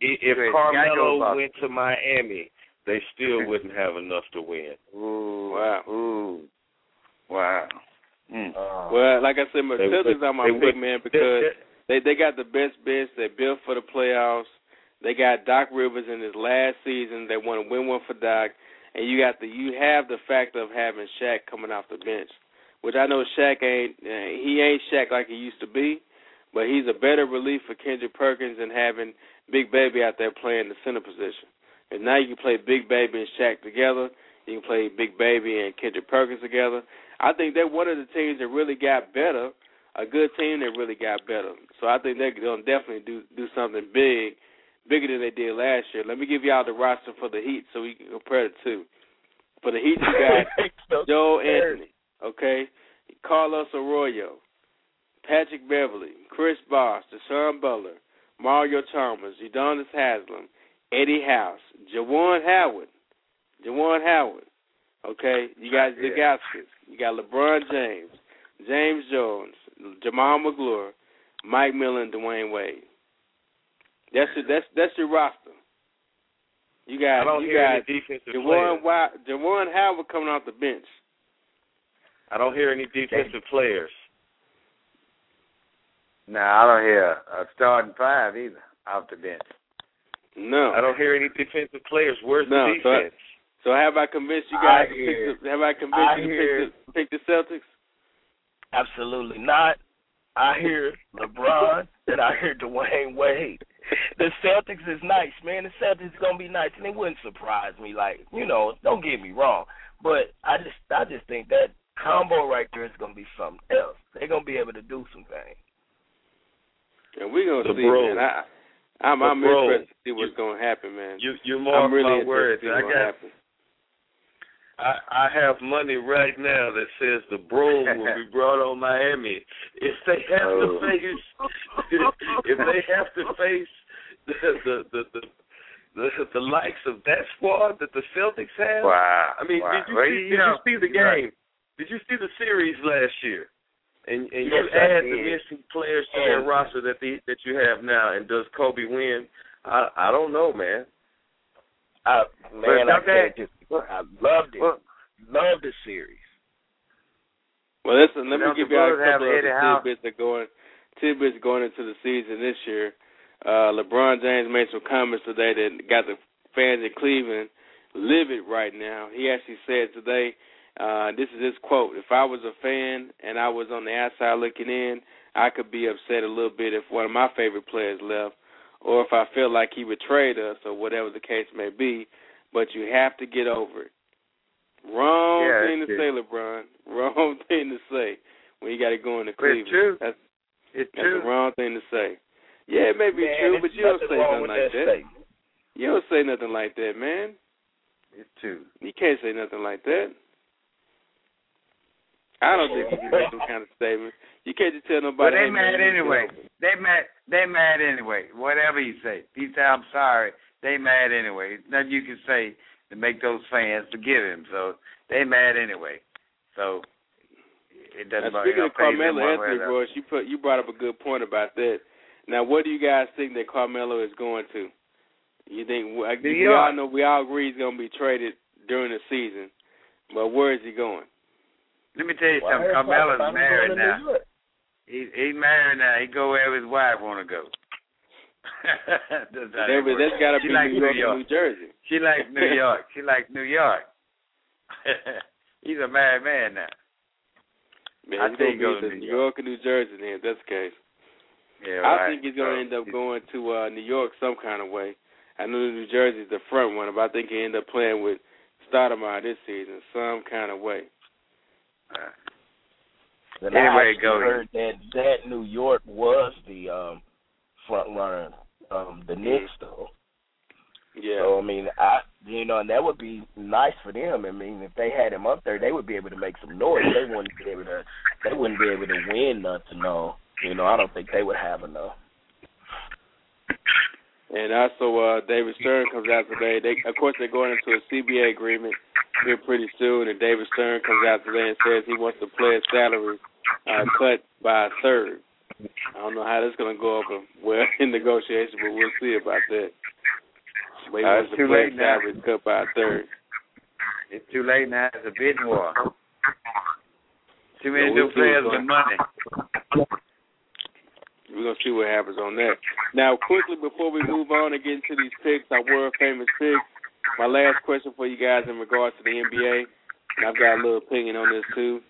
if Wait, you gotta go Carmelo went to Miami, they still wouldn't have enough to win. Ooh, Wow. Ooh, wow. Mm. Oh. Well, like I said, my They- Celtics are my they pick, man, because they they got the best bench. They built for the playoffs. They got Doc Rivers in his last season. They want to win one for Doc, and you got the you have the fact of having Shaq coming off the bench, which I know Shaq ain't uh, he ain't Shaq like he used to be, but he's a better relief for Kendrick Perkins than having Big Baby out there playing the center position. And now you can play Big Baby and Shaq together. You can play Big Baby and Kendrick Perkins together. I think they're one of the teams that really got better, a good team that really got better. So I think they're going to definitely do do something big, bigger than they did last year. Let me give y'all the roster for the Heat so we can compare the two. For the Heat, you got Joel Anthony, okay, Carlos Arroyo, Patrick Beverley, Chris Bosh, Da'Sean Butler, Mario Chalmers, Udonis Haslem, Eddie House, Juwan Howard, Juwan Howard. Okay, you got the Gaskins, you got LeBron James, James Jones, Jamaal Magloire, Mike Miller, and Dwyane Wade. That's your that's that's your roster. You got I don't you hear got any defensive Juwan players. Wa- Juwan Howard coming off the bench. I don't hear any defensive players. Nah, I don't hear a starting five either off the bench. No, I don't hear any defensive players. Where's No, the so I- defense? So have I convinced you guys I to hear- pick the, have I convinced I you to pick the, pick the Celtics? Absolutely not. I hear LeBron and I hear Dwyane Wade. The Celtics is nice, man. The Celtics is gonna be nice, and it wouldn't surprise me. Like you know, don't get me wrong, but I just I just think that combo right there is gonna be something else. They're gonna be able to do some things. And we're gonna The see, bro. man. I, I'm I'm bro. interested to see what's gonna happen, man. You you mark I'm really my interested words. I what got happens. I, I have money right now that says the broom will be brought on Miami if they have Oh. to face if they have to face the the the the, the, the likes of that squad that the Celtics have. Wow. I mean, wow. did you Well, see, you did know, you see the you're right. game? Did you see the series last year? And and Yes, you add the missing players to that roster that the that you have now, and does Kobe win? I I don't know, man. I, man, I can't just. I loved it. Well, Loved the series. Well, listen, let me give you a couple of the tidbits that going tidbits going into the season this year. Uh, LeBron James made some comments today that got the fans in Cleveland livid right now. He actually said today, uh, this is his quote: "If I was a fan and I was on the outside looking in, I could be upset a little bit if one of my favorite players left, or if I felt like he betrayed us, or whatever the case may be." But you have to get over it. Wrong Yeah, thing to it's say, LeBron. Wrong thing to say when you got to go into Cleveland. it's true. That's, It's that's true. the wrong thing to say. Yeah, it may be Man, true, but you don't say nothing like that that. You don't say nothing like that, man. It's true. You can't say nothing like that. I don't think you can make some kind of statement. You can't just tell nobody. But they hey, mad anyway. They mad. They mad anyway. Whatever you say, he say I'm sorry. They mad anyway. Nothing you can say to make those fans forgive him. So they mad anyway. So it doesn't Now, matter. speaking you of know, praise him Carmelo one way or Anthony, the other. Royce, you put you brought up a good point about that. Now, what do you guys think that Carmelo is going to? You think I- New we York. all know we all agree he's going to be traded during the season, but where is he going? Let me tell you Well, something. Carmelo's something about him married now. New He he married now. He go wherever his wife want to go. that's how that that that's got to She be like New New York, York. New Jersey. She likes New York. She likes New York. He's a married man now. Man, I he's think going he to goes be to New New York or New Jersey. Then, if that's the case. Yeah, I think he's going to So, end up going to uh, New York some kind of way. I know New Jersey's the front one, but I think he end up playing with Stoudemire this season some kind of way. uh, Anyway, I actually go heard that that New York was the um front runner, um, the Knicks though. Yeah. So I mean, I you know, and that would be nice for them. I mean, if they had him up there, they would be able to make some noise. They wouldn't be able to. They wouldn't be able to win nothing. No, you know, I don't think they would have enough. And also, uh, David Stern comes out today. They, of course, they're going into a CBA agreement here pretty soon. And David Stern comes out today and says he wants the player's salary uh, cut by a third. I don't know how that's going to go over well in negotiation, but we'll see about that. He Uh, it's too late now. salary cut by a third. it's too late now. It's a bidding war. Too many new we'll see what's players with going- money. We're gonna see what happens on that. Now, quickly before we move on and get into these picks, our world famous picks. My last question for you guys in regards to the NBA, and I've got a little opinion on this too.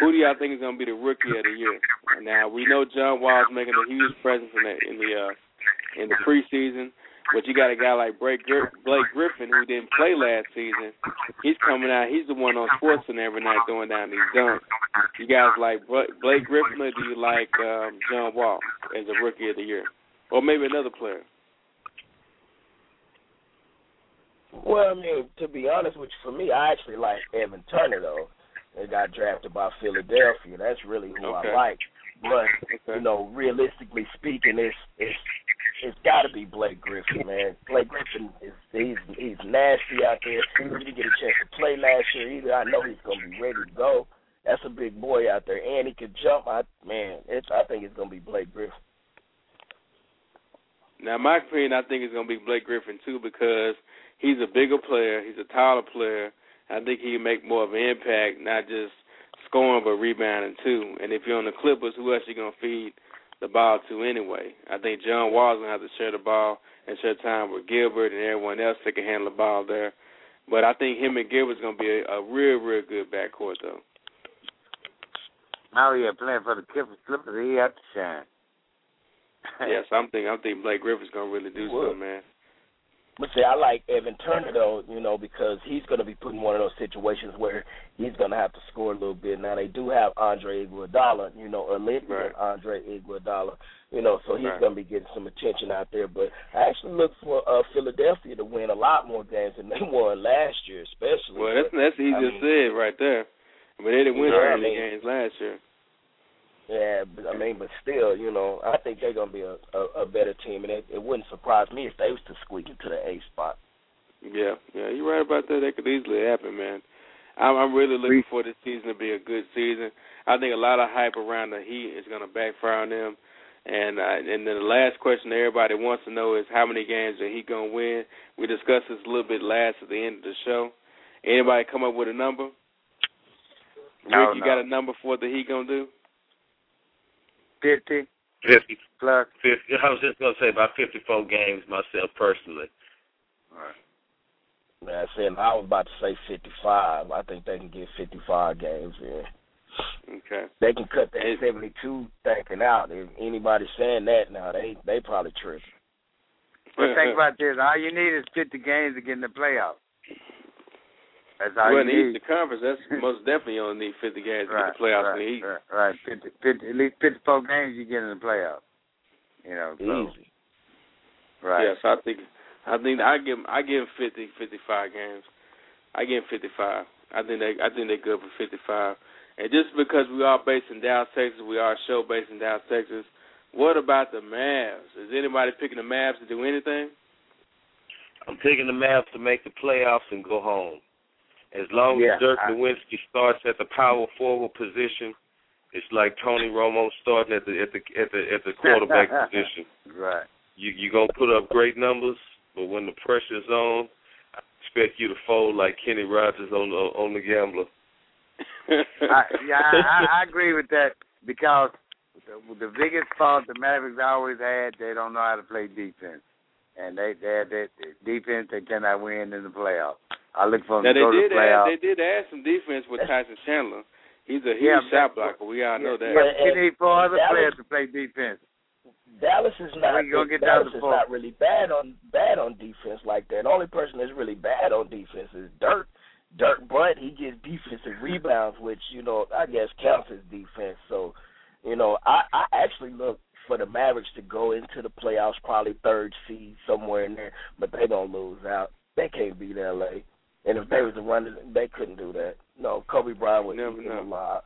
Who do y'all think is gonna be the rookie of the year? Now we know John Wall's making a huge presence in the in the uh, in the preseason, but you got a guy like Blake, Blake Griffin who didn't play last season. He's coming out. He's the one on SportsCenter every night throwing down these dunks. You guys like Blake Griffin or do you like um, John Wall as a rookie of the year, or maybe another player? Well, I mean, to be honest with you, for me, I actually like Evan Turner though. They got drafted by Philadelphia. That's really who Okay. I like. But you know, realistically speaking, it's it's it's got to be Blake Griffin, man. Blake Griffin is he's he's nasty out there. He didn't get a chance to play last year either. I know he's gonna be ready to go. That's a big boy out there, and he can jump. I man, it's I think it's gonna be Blake Griffin. Now, my opinion, I think it's going to be Blake Griffin too because he's a bigger player, he's a taller player. I think he can make more of an impact, not just scoring but rebounding too. And if you're on the Clippers, who else you going to feed the ball to anyway? I think John Wall's going to have to share the ball and share time with Gilbert and everyone else that can handle the ball there. But I think him and Gilbert's going to be a, a real, real good backcourt though. Oh yeah, playing for the Clippers. Clippers, he have to shine. yes, I'm thinking. I'm thinking Blake Griffin's going to really do something, man. But see, I like Evan Turner though, you know, because he's going to be put in one of those situations where he's going to have to score a little bit. Now they do have Andre Iguodala, you know, Olympian Right. Andre Iguodala, you know, so he's Right. going to be getting some attention out there. But I actually look for uh, Philadelphia to win a lot more games than they won last year, especially. Well, that's that's easy I to mean- say right there. But they didn't win Yeah, so I many mean- games last year. Yeah, but I mean, but still, you know, I think they're gonna be a, a, a better team, and it, it wouldn't surprise me if they was to squeak into the A spot. Yeah, yeah, you're right about that. That could easily happen, man. I'm, I'm really looking for this season to be a good season. I think a lot of hype around the Heat is going to backfire on them. And uh, and then the last question that everybody wants to know is how many games are he going to win? We discussed this a little bit last at the end of the show. Anybody come up with a number? No, Rick, you no. got a number for what the Heat going to do? Fifty Fifty, plus. fifty. I was just gonna say about fifty-four games myself personally. Man, I said I was about to say 55. I think they can get 55 games in. Okay. They can cut that 72 thinking out. If anybody's saying that now, they they probably tripping. But think about this. All you need is fifty games to get in the playoffs. That's all well, you in the Conference, that's most definitely you only need 50 games to right, get the playoffs right, in the East. Right, right. 50, 50, at least 54 games you get in the playoffs. You know, so. Easy. Right. Yes, I think I think I give 'em- I give 'em 50, 55 games. I give 'em 55. I think they I think they're good for 55. And just because we are based in Dallas, Texas, we are a show based in Dallas, Texas. What about the Mavs? Is anybody picking the Mavs to do anything? I'm picking the Mavs to make the playoffs and go home. As long Yeah, as Dirk I- Nowitzki starts at the power forward position, it's like Tony Romo starting at the at the at the at the quarterback position. Right. You you gonna put up great numbers, but when the pressure's on, I expect you to fold like Kenny Rogers on the on the gambler. I, yeah, I, I, I agree with that because the, the biggest fault the Mavericks always had, they don't know how to play defense, and they they had that defense they cannot win in the playoffs. I look for them now to they go to did the playoffs. add they did add some defense with Tyson Chandler. He's a huge Yeah, shot blocker. We all know that. Yeah, you need four other Dallas- players to play defense. Dallas is not gonna get Dallas to is four. not really bad on bad on defense like that. The only person that's really bad on defense is Dirk. Dirk, but he gets defensive rebounds, which you know I guess counts as defense. So, you know, I I actually look for the Mavericks to go into the playoffs, probably third seed somewhere in there, but they don't lose out. They can't beat LA, and if they was to run it, they couldn't do that. No, Kobe Bryant would Never keep them know. alive.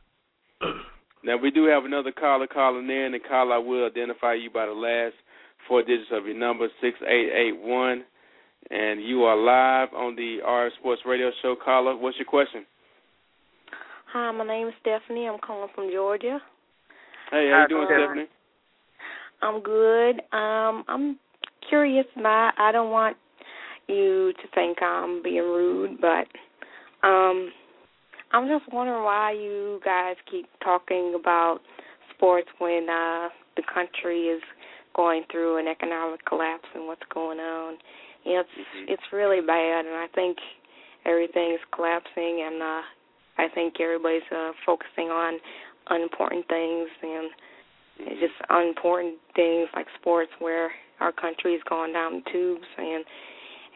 Now we do have another caller calling in, and caller I will identify you by the last four digits of your number six eight eight one, and you are live on the RF Sports Radio Show. Caller, what's your question? Hi, my name is Stephanie. I'm calling from Georgia. Hey, how you doing, Stephanie. I'm good. Um, I'm curious. My I don't want you to think I'm being rude, but um, I'm just wondering why you guys keep talking about sports when uh, the country is going through an economic collapse and what's going on. It's Mhm. it's really bad, and I think everything is collapsing, and uh, I think everybody's uh, focusing on unimportant things and it's just unimportant things like sports where our country is going down the tubes and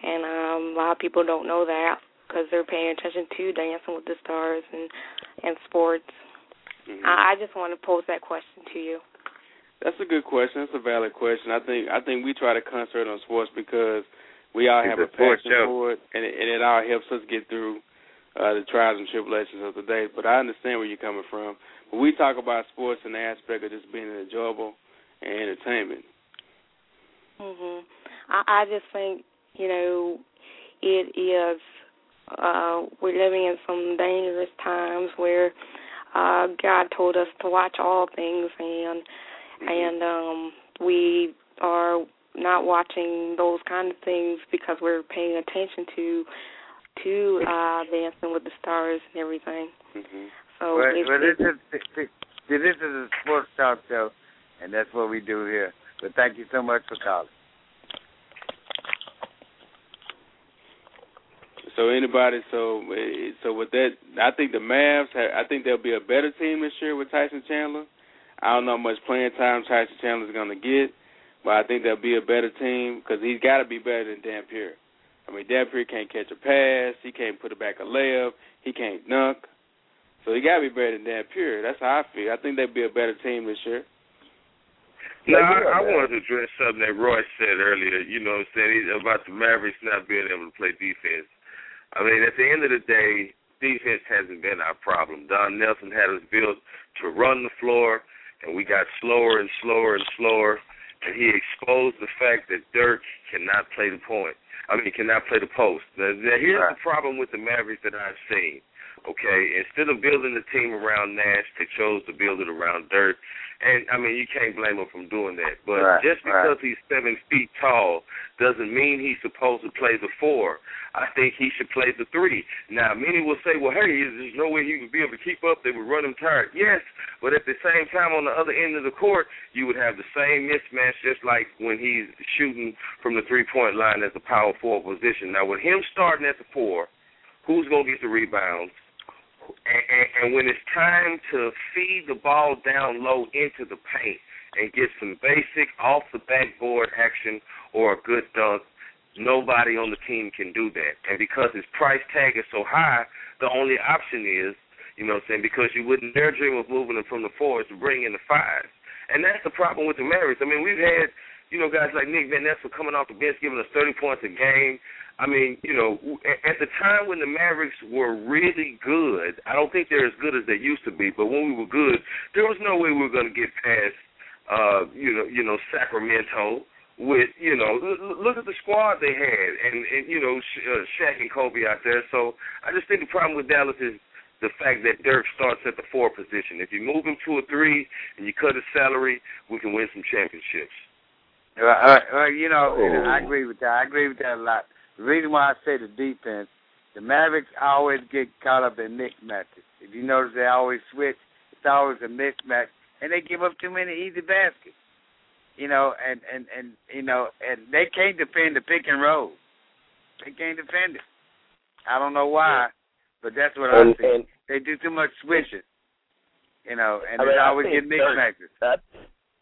and um a lot of people don't know that because they're paying attention to dancing with the stars and and sports Mhm. I, I just want to pose that question to you That's a good question. That's a valid question. I think I think we try to concentrate on sports because we all It's have a a passion show. for it, and it, and it all helps us get through uh, the trials and tribulations of the day. But I understand where you're coming from. We talk about sports in the aspect of just being enjoyable and entertainment. mhm I I just think you know it is uh we're living in some dangerous times where uh God told us to watch all things and and um we are not watching those kind of things because we're paying attention to to uh dancing with the stars and everything. Hmm so well, it's, well, this it's is this is a sports talk show, and that's what we do here. But thank you so much for calling. So anybody, so eh, so with that, I think the Mavs. Have, I think they'll be a better team this year with Tyson Chandler. I don't know how much playing time Tyson Chandler's going to get, but I think they'll be a better team because he's got to be better than Dampier. I mean, Dampier can't catch a pass. He can't put it back a layup. He can't dunk. So he got to be better than Dampier. That's how I feel. I think they'll be a better team this year. Now, I, I wanted to address something that Roy said earlier, you know what I'm saying, he- about the Mavericks not being able to play defense. I mean, at the end of the day, defense hasn't been our problem. Don Nelson had us built to run the floor, and we got slower and slower and slower, and he exposed the fact that Dirk cannot play the point. I mean, cannot play the post. Now, now here's Right. the problem with the Mavericks that I've seen. Okay, instead of building the team around Nash, they chose to build it around Dirk. And I mean, you can't blame him for doing that. But Right, just right. because he's seven feet tall doesn't mean he's supposed to play the four. I think he should play the three. Now, many will say, well, hey, there's no way he would be able to keep up. They would run him tired. Yes, but at the same time, on the other end of the court, you would have the same mismatch, just like when he's shooting from the three-point line as a power forward position. Now, with him starting at the four, who's going to get the rebounds? And, and, and when it's time to feed the ball down low into the paint and get some basic off the backboard action or a good dunk, Nobody on the team can do that. And because his price tag is so high, the only option is, you know what I'm saying, because you wouldn't dare dream of moving him from the fours to bring in the fives. And that's the problem with the Mavericks. I mean, we've had, you know, guys like Nick Van Exel coming off the bench giving us 30 points a game. I mean, you know, at the time when the Mavericks were really good, I don't think they're as good as they used to be, but when we were good, there was no way we were going to get past, uh, you know, you know, Sacramento with you know look at the squad they had and and you know uh, Shaq and Kobe out there. So I just think the problem with Dallas is the fact that Dirk starts at the four position. If you move him to a three and you cut his salary, we can win some championships. Uh, uh, uh, you know, oh. I agree with that. I agree with that a lot. The reason why I say the defense, the Mavericks always get caught up in mismatches. If you notice, they always switch. It's always a mismatch, and they give up too many easy baskets you know, and and and you know, and they can't defend the pick and roll. They can't defend it. I don't know why, but that's what and, I see. They do too much switching, you know, and I mean, they always get mismatches. I,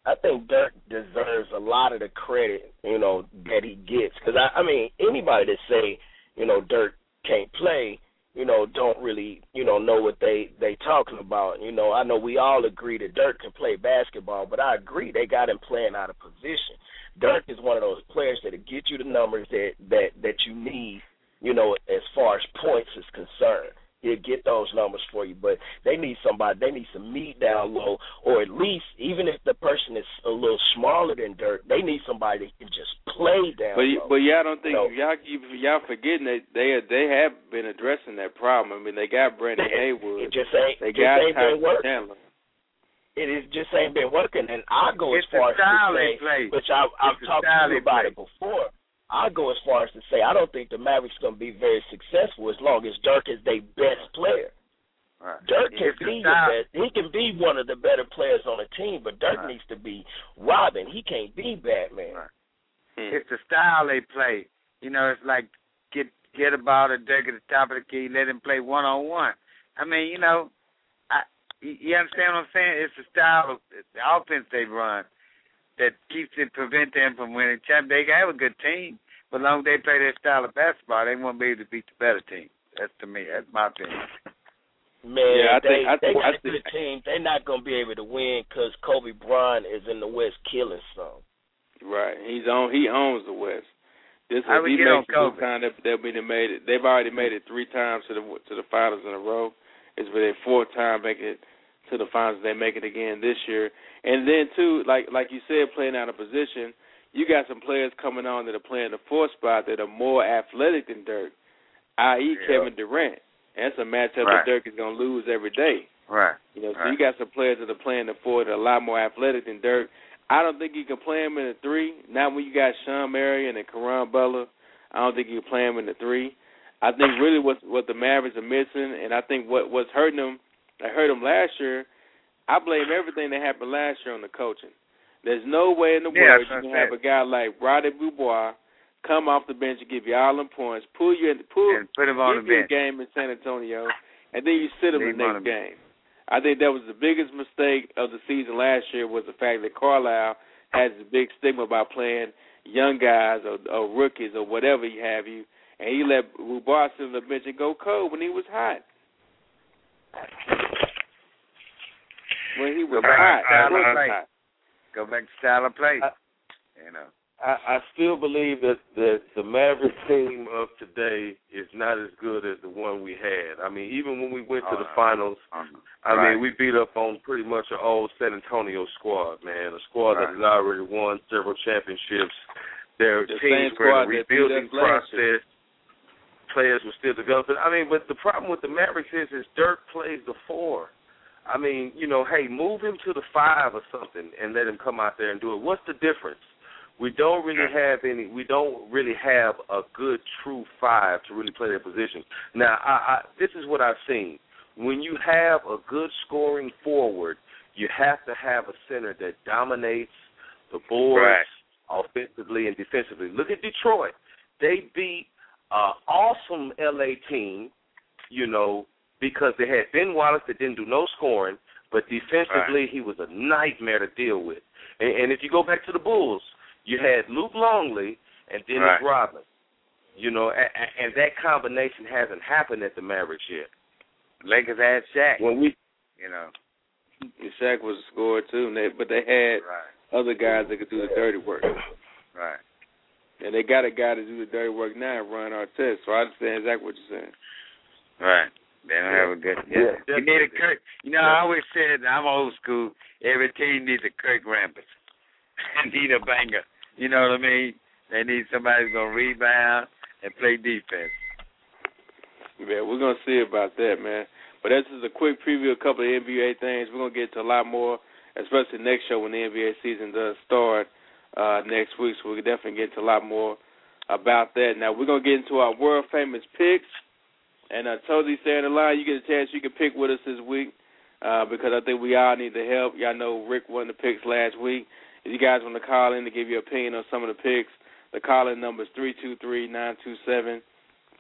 I think Dirk deserves a lot of the credit, you know, that he gets. Because I, I mean, anybody that say, you know, Dirk can't play, you know, don't really, you know, know what they they talking about. You know, I know we all agree that Dirk can play basketball, but I agree they got him playing out of position. Dirk is one of those players that'll get you the numbers that that that you need, you know, as far as points is concerned he'll get those numbers for you. But they need somebody, they need some meat down low, or at least even if the person is a little smaller than Dirk, they need somebody that can just play down but, low. But y'all don't think you know? y'all y'all forgetting that they they have been addressing that problem. I mean, they got Brendan Haywood. It just ain't. They just got ain't been working. Chandler. It is just ain't been working, and I go it's as far as to say, play. which I, I've talked to you about play. it before. I go as far as to say I don't think the Mavericks going to be very successful as long as Dirk is their best player. Right. Dirk can be your best. He can be one of the better players on the team, but Dirk right. needs to be Robin. He can't be Batman. Right. Hmm. It's the style they play. You know, it's like get get about a Dirk at the top of the key, let him play one on one. I mean, you know, I you understand what I'm saying? It's the style of the offense they run that keeps it prevent them from winning champ. They have a good team, but as long as they play their style of basketball, they won't be able to beat the better team. That's to me. That's my opinion. Man, yeah, I they, think, I they think, got I a think, good team. They're not going to be able to win because Kobe Bryant is in the West killing some. Right, he's on. He owns the West. This How if we he get on makes it Kobe? this time, they, they'll be made it. They've already made it three times to the to the finals in a row. It's been their fourth time making it to the finals. They make it again this year. And then too, like like you said, playing out of position, you got some players coming on that are playing the fourth spot that are more athletic than Dirk, i.e. Yeah. Kevin Durant. That's a matchup Right. that Dirk is gonna lose every day. Right. You know, so Right. you got some players that are playing the four that are a lot more athletic than Dirk. I don't think you can play him in the three. Not when you got Shawn Marion and Caron Butler. I don't think you can play him in the three. I think really what what the Mavericks are missing, and I think what what's hurting them, I hurt them last year. I blame everything that happened last year on the coaching. There's no way in the Yeah, world you can have a guy like Roddy Beaubois come off the bench and give you all them points, pull you in, pull And put him on the bench. game in San Antonio, and then you sit him Leave the next game. I think that was the biggest mistake of the season last year was the fact that Carlisle has a big stigma about playing young guys or, or rookies or whatever you have you, and he let Beaubois sit on the bench and go cold when he was hot. When he was Go back hot, he was play. hot. Go back to style of play. I- you know. I, I still believe that, that the Maverick team of today is not as good as the one we had. I mean, even when we went to Oh, the finals, Um, I mean, we beat up on pretty much an old San Antonio squad, man. A squad that Right. has already won several championships. Their The teams were in squad a rebuilding us last year. process. Players were still developing. I mean, but the problem with the Mavericks is, is Dirk plays the four. I mean, you know, hey, move him to the five or something and let him come out there and do it. What's the difference? We don't really have any. We don't really have a good true five to really play their position. Now, I, I, this is what I've seen. When you have a good scoring forward, you have to have a center that dominates the boards Right. offensively and defensively. Look at Detroit. They beat an awesome LA team, you know, because they had Ben Wallace that didn't do no scoring, but defensively he was a nightmare to deal with. And, and if you go back to the Bulls, you had Luke Longley and Dennis Right. Rodman. You know, and, and that combination hasn't happened at the Mavericks yet. Lakers had Shaq. When we, you know, Shaq was a scorer too, and they, but they had right, other guys that could do the dirty work. right. And they got a guy to do the dirty work now, Ron Artest. So I understand exactly what you're saying. Right. They don't have a good. Yeah. You need a Kirk. You know, I always said I'm old school. Every team needs a Kurt Rambis. need a banger. You know what I mean? They need somebody who's gonna rebound and play defense. Yeah, we're gonna see about that, man. But this is a quick preview of a couple of NBA things. We're gonna get to a lot more, especially next show when the NBA season does start uh, next week. So we can definitely get into a lot more about that. Now we're gonna get into our world famous picks. And uh, totally stay on the line. You get a chance, you can pick with us this week uh, because I think we all need the help. Y'all know Rick won the picks last week. If you guys want to call in to give your opinion on some of the picks, the call-in number is three two three nine two seven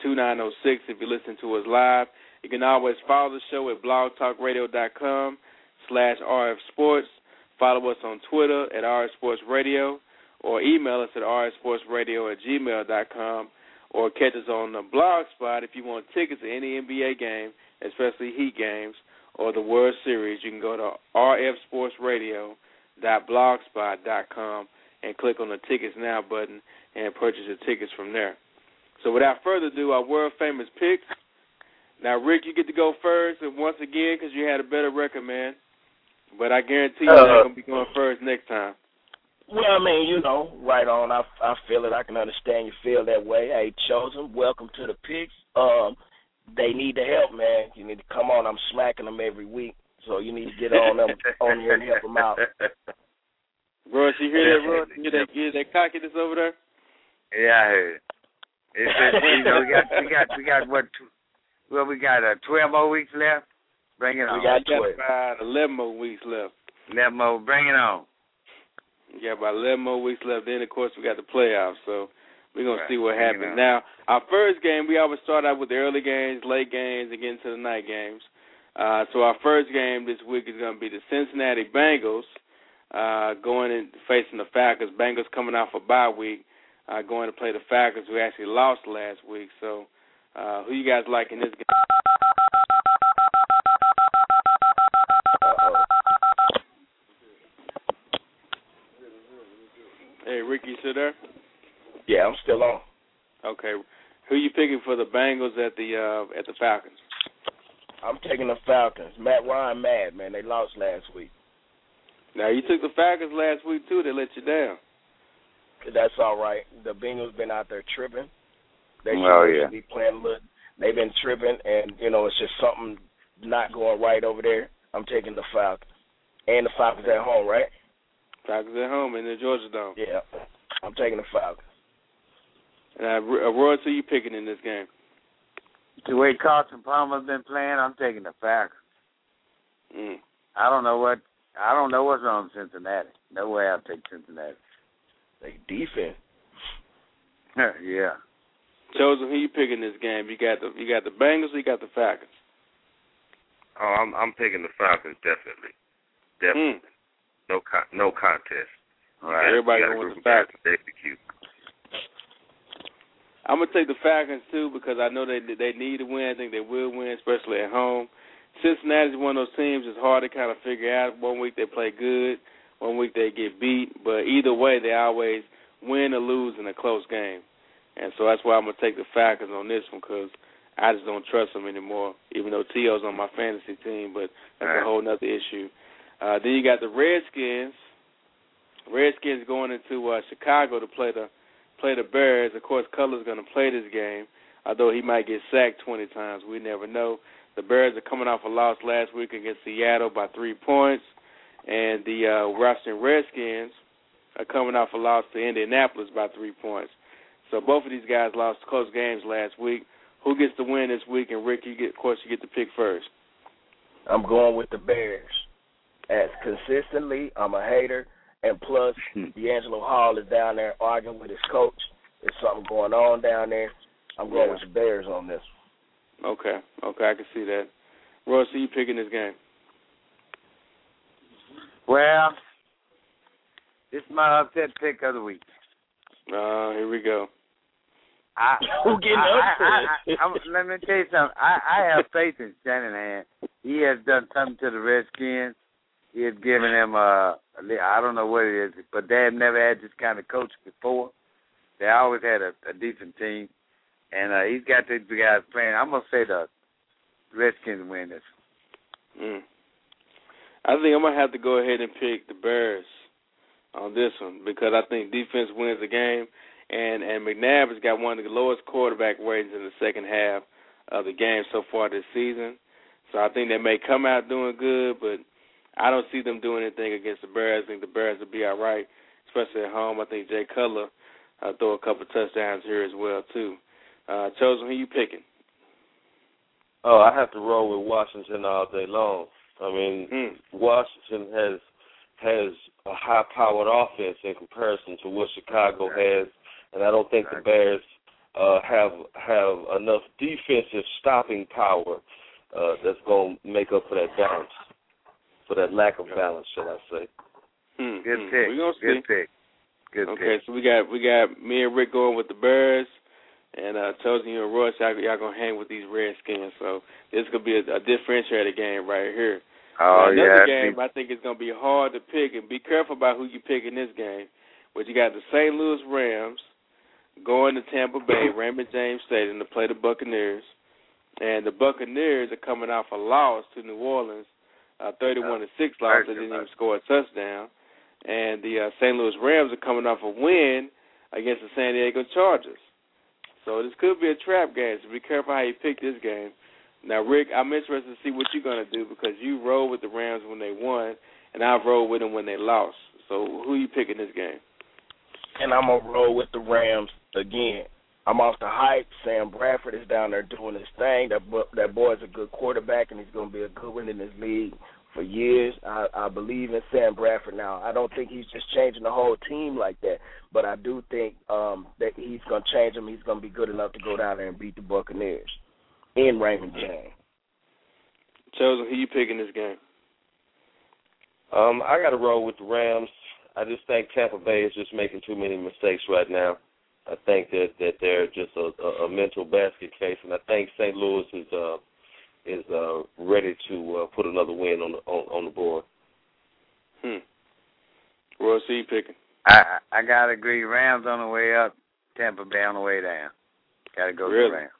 two nine zero six. If you listen to us live, you can always follow the show at blogtalkradio.com slash RF Sports. Follow us on Twitter at RF Sports Radio or email us at rfsportsradio at gmail.com or catch us on the blog spot if you want tickets to any NBA game, especially Heat games or the World Series. You can go to rfsportsradio.blogspot.com and click on the Tickets Now button and purchase your tickets from there. So without further ado, our world famous picks. Now, Rick, you get to go first, and once again, because you had a better record, man. But I guarantee you, Uh, you're gonna be going first next time. well, I mean, you know, right on. I I feel it. I can understand you feel that way. Hey, chosen. Welcome to the picks. Um, they need the help, man. You need to come on. I'm smacking them every week, so you need to get on them on here and help them out. Russ, you hear that, Russ? You hear that, you hear that cockiness over there? Yeah, I heard. It's just, you know, we got we got we got what? Two, well, we got uh, twelve more weeks left. Bring it on. We got You about 11 more weeks left. eleven more. Bring it on. You got about 11 more weeks left. Then, of course, we got the playoffs. So we're going Right. to see what Bring happens. Now, our first game, we always start out with the early games, late games, and get into the night games. Uh, so our first game this week is going to be the Cincinnati Bengals uh, going and facing the Falcons. Bengals coming off a bye week, uh, going to play the Falcons, who actually lost last week. So uh, who you guys like in this game? Hey, Ricky, you still there? Yeah, I'm still on. Okay. Who you picking for the Bengals at the uh, at the Falcons? I'm taking the Falcons. Matt Ryan mad, man. They lost last week. Now you took the Falcons last week too. They let you down. That's all right. The Bengals been out there tripping. They Oh, should yeah. be playing a little. They've been tripping, and you know it's just something not going right over there. I'm taking the Falcons, and the Falcons at home, right? Falcons at home in the Georgia Dome. Yeah, I'm taking the Falcons. And uh, Roy, who you picking in this game? The way Carson Palmer's been playing, I'm taking the Falcons. Mm. I don't know what I don't know what's wrong with Cincinnati. No way I'll take Cincinnati. They defense. yeah. Chosen, who you picking in this game? You got the you got the Bengals. Or you got the Falcons. Oh, I'm I'm picking the Falcons definitely, definitely. Mm. No con- no contest. All right. Everybody You going with the Falcons. execute. I'm gonna take the Falcons too because I know they they need to win. I think they will win, especially at home. Cincinnati's one of those teams that's hard to kind of figure out. One week they play good, one week they get beat, but either way they always win or lose in a close game. And so that's why I'm gonna take the Falcons on this one because I just don't trust them anymore. Even though T.O.'s on my fantasy team, but that's Right. a whole nother issue. Uh, then you got the Redskins. Redskins going into uh, Chicago to play the play the Bears. Of course, Cutler's going to play this game, although he might get sacked 20 times. We never know. The Bears are coming off a loss last week against Seattle by three points, and the uh, Washington Redskins are coming off a loss to Indianapolis by three points. So both of these guys lost close games last week. Who gets the win this week? And Rick, you get, of course, you get to pick first. I'm going with the Bears. As consistently, I'm a hater, and plus, DeAngelo Hall is down there arguing with his coach. There's something going on down there. I'm going Yeah. with the Bears on this. Okay, okay, I can see that. Royce, who you picking this game? Well, this is my upset pick of the week. Uh, here we go. I, Who getting I, upset? I, I, I, let me tell you something. I, I have faith in Shanahan. He has done something to the Redskins. He has given them uh, I don't know what it is, but have never had this kind of coach before. They always had a, a decent team, and uh, he's got these guys playing. I'm gonna say the Redskins win this. Mm. I think I'm gonna have to go ahead and pick the Bears on this one because I think defense wins the game, and and McNabb has got one of the lowest quarterback ratings in the second half of the game so far this season. So I think they may come out doing good, but I don't see them doing anything against the Bears. I think the Bears will be all right, especially at home. I think Jay Cutler uh, throw a couple touchdowns here as well too. Uh, chosen, who you picking? Oh, I have to roll with Washington all day long. I mean, mm. Washington has has a high powered offense in comparison to what Chicago has, and I don't think the Bears uh, have have enough defensive stopping power uh, that's going to make up for that balance, for that lack of balance, shall I say? Hmm. Good hmm. pick. We gonna Good see. pick. Good okay, pick. so we got we got me and Rick going with the Bears, and uh Chosen you and Royce, y'all, y'all gonna hang with these Redskins. So this could be a, a differentiated game right here. Oh Now, another yeah. game I think is gonna be hard to pick, and be careful about who you pick in this game. But you got the St. Louis Rams going to Tampa Bay, Raymond James Stadium to play the Buccaneers, and the Buccaneers are coming off a loss to New Orleans, uh, thirty-one to six loss. They didn't even score a touchdown, and the uh, St. Louis Rams are coming off a win against the San Diego Chargers. So this could be a trap game. So be careful how you pick this game. Now, Rick, I'm interested to see what you're going to do because you rolled with the Rams when they won, and I've rolled with them when they lost. So who you picking this game? and I'm gonna roll with the Rams again. I'm off the hype. Sam Bradford is down there doing his thing. That bo- that boy's a good quarterback, and he's gonna be a good one in this league for years. I, I believe in Sam Bradford now. I don't think he's just changing the whole team like that, but I do think um that he's gonna change him. He's gonna be good enough to go down there and beat the Buccaneers in Raymond James. Chosen, who you picking this game? Um, I got to roll with the Rams. I just think Tampa Bay is just making too many mistakes right now. I think that that they're just a, a, a mental basket case, and I think St. Louis is uh is uh ready to uh, put another win on the on, on the board. Hmm. Royce, who you picking? I I gotta agree. Rams on the way up, Tampa Bay on the way down. Gotta go Really? with Rams.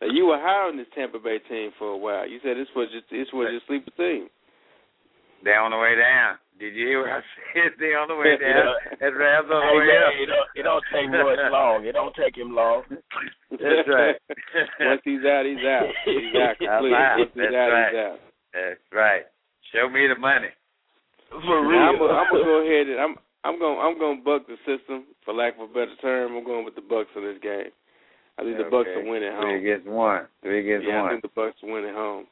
Now you were high on this Tampa Bay team for a while. You said this was just this was your sleeper team. They on the way down. Did you hear what I said? They on the way down. and Rams on the Hey, way man, up. it don't, it don't take much long. It don't take him long. That's right. Once he's out, he's out. He's out I'm completely. out. Once he's That's out, right. he's out. That's right. Show me the money. For Now, I'm real. gonna I'm gonna go ahead and I'm I'm gonna I'm going to buck the system for lack of a better term. I'm going with the Bucks in this game. I think the Bucks Okay. will win at Three home. against one. Three against yeah, I one. think the Bucks will win at home.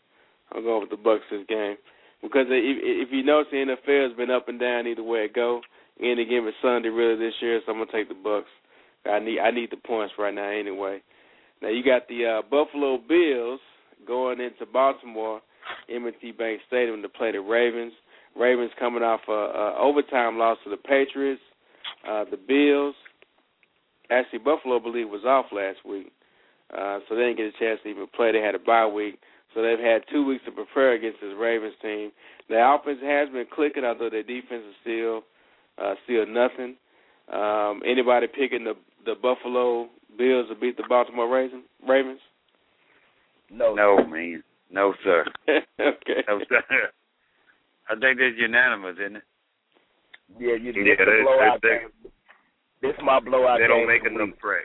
I'm going with the Bucks this game because if, if you notice, the NFL has been up and down either way it go. Any given Sunday really this year, so I'm gonna take the Bucks. I need I need the points right now anyway. Now you got the uh, Buffalo Bills going into Baltimore, M&T Bank Stadium to play the Ravens. Ravens coming off a, a overtime loss to the Patriots. Uh, the Bills, actually Buffalo, I believe, was off last week, uh, so they didn't get a chance to even play. They had a bye week, so they've had two weeks to prepare against this Ravens team. Their offense has been clicking, although their defense is still uh, still nothing. Um, anybody picking the the Buffalo Bills to beat the Baltimore Ravens? Ravens? No, No, man. No, sir. okay. No, sir. I think that's unanimous, isn't it? Yeah, you Yeah, this the they- blowout they- game. This my blowout They don't game make enough week. crack.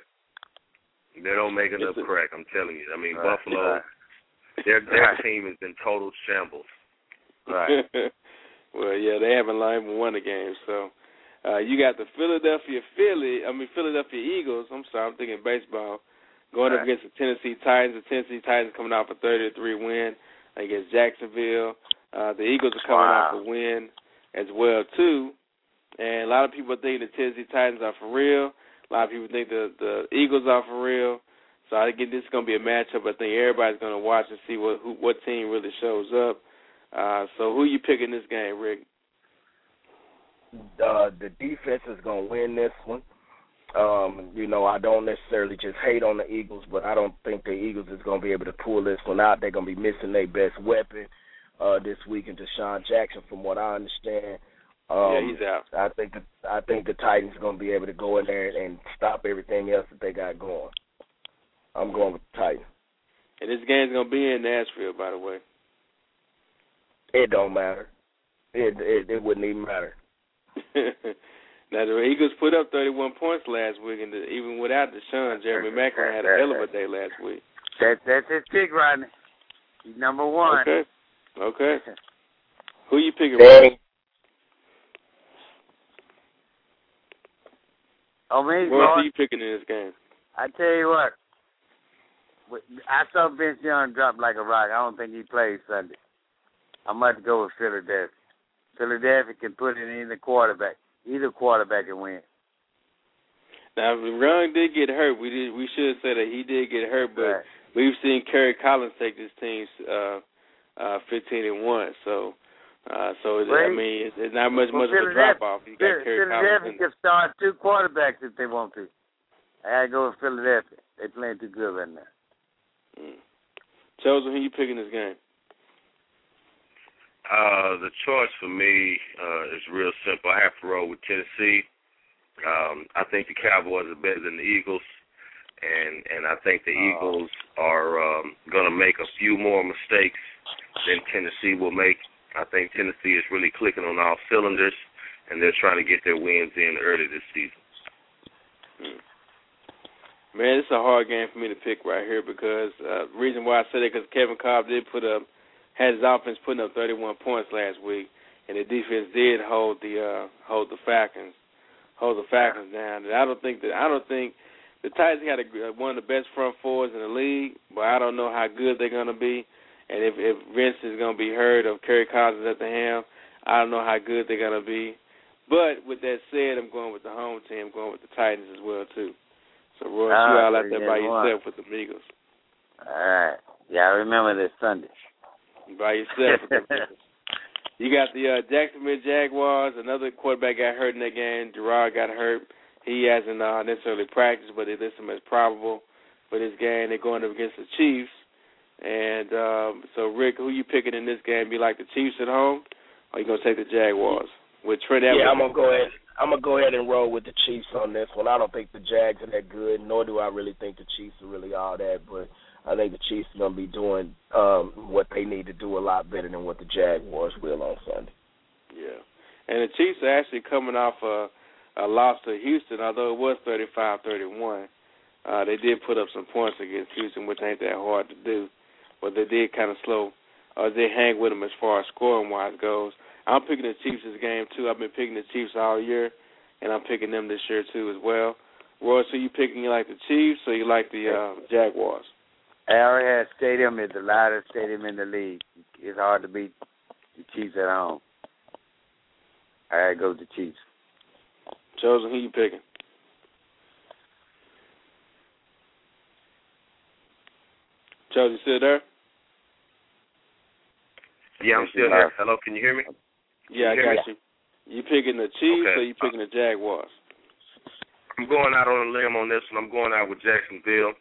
They don't make enough a- crack. I'm telling you. I mean, Right, Buffalo, right. Their their Right. team is in total shambles. Right. well, yeah, they haven't even won a game. So uh, you got the Philadelphia Philly, I mean Philadelphia Eagles. I'm sorry, I'm thinking baseball. Going up against the Tennessee Titans. The Tennessee Titans coming off a 30 to three win against Jacksonville. Uh, the Eagles are coming Wow. off a win as well too. And a lot of people think the Tennessee Titans are for real. A lot of people think the the Eagles are for real. So I think this is going to be a matchup. I think everybody's going to watch and see what who, what team really shows up. Uh, so who you picking this game, Rick? Uh, the defense is gonna win this one. Um, you know, I don't necessarily just hate on the Eagles, but I don't think the Eagles is going to be able to pull this one out. They're going to be missing their best weapon uh, this week in DeSean Jackson, from what I understand. Um, yeah, he's out. I think the, I think the Titans are going to be able to go in there and stop everything else that they got going. I'm going with the Titans. And this game's going to be in Nashville, by the way. It don't matter. It it, it wouldn't even matter. now the Eagles put up 31 points last week, and the, even without DeSean, Jeremy Maclin had a hell of a day last week. That that's his pick, Rodney. He's number one. Okay. Okay. Who you picking? Danny. Oh, me, What Lord. are you picking in this game? I tell you what. I saw Vince Young drop like a rock. I don't think he plays Sunday. I'm about to go with Philadelphia. Philadelphia can put it in the quarterback. Either quarterback can win. Now, if Young did get hurt. We did. We should say that he did get hurt, but Right. we've seen Kerry Collins take this team uh, uh, 15 and one. So, uh, so it- I mean, it's, it's not much well, much of a drop off. You got Kerry Collins. Philadelphia can start two quarterbacks if they want to. I gotta go with Philadelphia. They playing too good right now. Mm. Chosen, who you picking this game? Uh, the choice for me uh, is real simple. I have to roll with Tennessee. Um, I think the Cowboys are better than the Eagles, and and I think the Eagles are um, going to make a few more mistakes than Tennessee will make. I think Tennessee is really clicking on all cylinders, and they're trying to get their wins in early this season. Man, it's a hard game for me to pick right here because uh, reason why I said it because Kevin Kolb did put up had his offense putting up 31 points last week, and the defense did hold the uh, hold the Falcons hold the Falcons down. And I don't think that I don't think the Titans got a, one of the best front fours in the league, but I don't know how good they're to be. And if if Vince is to be heard of Kerry Collins at the helm, I don't know how good they're to be. But with that said, I'm going with the home team. I'm going with the Titans as well too. So Roy, Ah, you all out there by got one. yourself with the Eagles. All right. Yeah, I remember this Sunday. By yourself with the Eagles. You got the uh, Jacksonville Jaguars. Another quarterback got hurt in that game. Garrard got hurt. He hasn't uh, necessarily practiced, but they list him as probable for this game. They're going up against the Chiefs. And um, so, Rick, who you picking in this game? You like the Chiefs at home, or you gonna take the Jaguars with Trent Edwards? Yeah, I'm gonna go ahead. I'm gonna go ahead and roll with the Chiefs on this one. I don't think the Jags are that good, nor do I really think the Chiefs are really all that. But I think the Chiefs are gonna be doing um, what they need to do a lot better than what the Jaguars will on Sunday. Yeah, and the Chiefs are actually coming off a, a loss to Houston, although it was 35-31. Uh, they did put up some points against Houston, which ain't that hard to do, but they did kind of slow. Uh, they hang with them as far as scoring wise goes. I'm picking the Chiefs this game too. I've been picking the Chiefs all year, and I'm picking them this year too as well. Roy, so you picking you like the Chiefs or you like the uh, Jaguars? Arrowhead Stadium is the loudest stadium in the league. It's hard to beat the Chiefs at home. I gotta go with the Chiefs. Chosen, who you picking? Chosen, you still there? Yeah, I'm still here. Hello, can you hear me? Yeah, I Can you got you. You picking the Chiefs Okay. or you picking the Jaguars? I'm going out on a limb on this one. I'm going out with Jacksonville.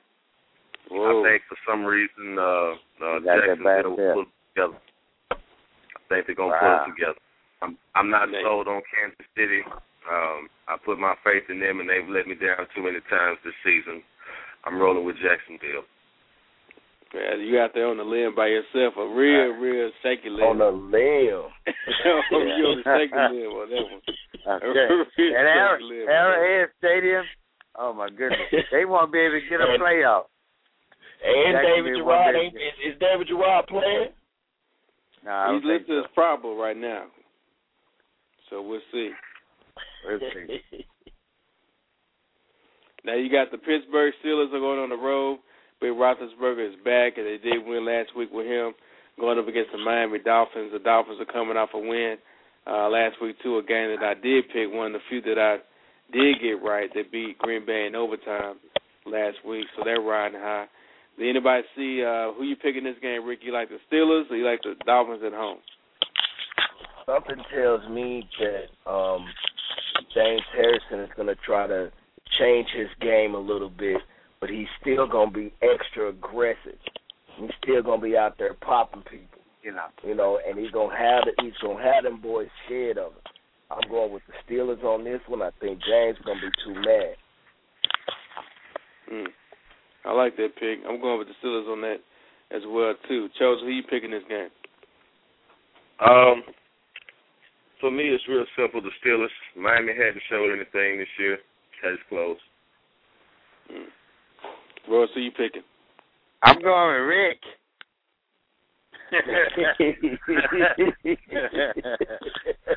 Whoa. I think for some reason uh, uh, Got that bad Jacksonville will step. pull it together. I think they're gonna Wow. pull it together. I'm I'm not Nice. sold on Kansas City. Um, I put my faith in them, and they've let me down too many times this season. I'm rolling with Jacksonville. Yeah, you out there on the limb by yourself, a real, real shaky limb. On the limb. you on the shaky limb on that one. Okay. And Arrow, shaky limb on that one. Arrowhead Stadium, oh my goodness, they won't be able to get a playoff. And Jacksonville David Garrard ain't is, is David Garrard playing? I He's listed as probable right now. So we'll see. so. We'll see. Now you got the Pittsburgh Steelers are going on the road. Ben Roethlisberger is back, and they did win last week with him going up against the Miami Dolphins. The Dolphins are coming off a win uh, last week too, a game that I did pick, one of the few that I did get right. They beat Green Bay in overtime last week, so they're riding high. Did anybody see uh, who you picking this game, Rick? You like the Steelers or you like the Dolphins at home? Something tells me that um, James Harrison is going to try to change his game a little bit, but he's still gonna be extra aggressive. He's still gonna be out there popping people. You know. You know, and he's gonna have it. He's gonna have them boys scared of him. I'm going with the Steelers on this one. I think James gonna be too mad. Mm. I like that pick. I'm going with the Steelers on that as well too. Chose, who you picking this game? Um, for me, it's real simple. The Steelers. Miami hadn't showed anything this year. Case closed. Mm. Royce, who you picking? I'm going with Rick.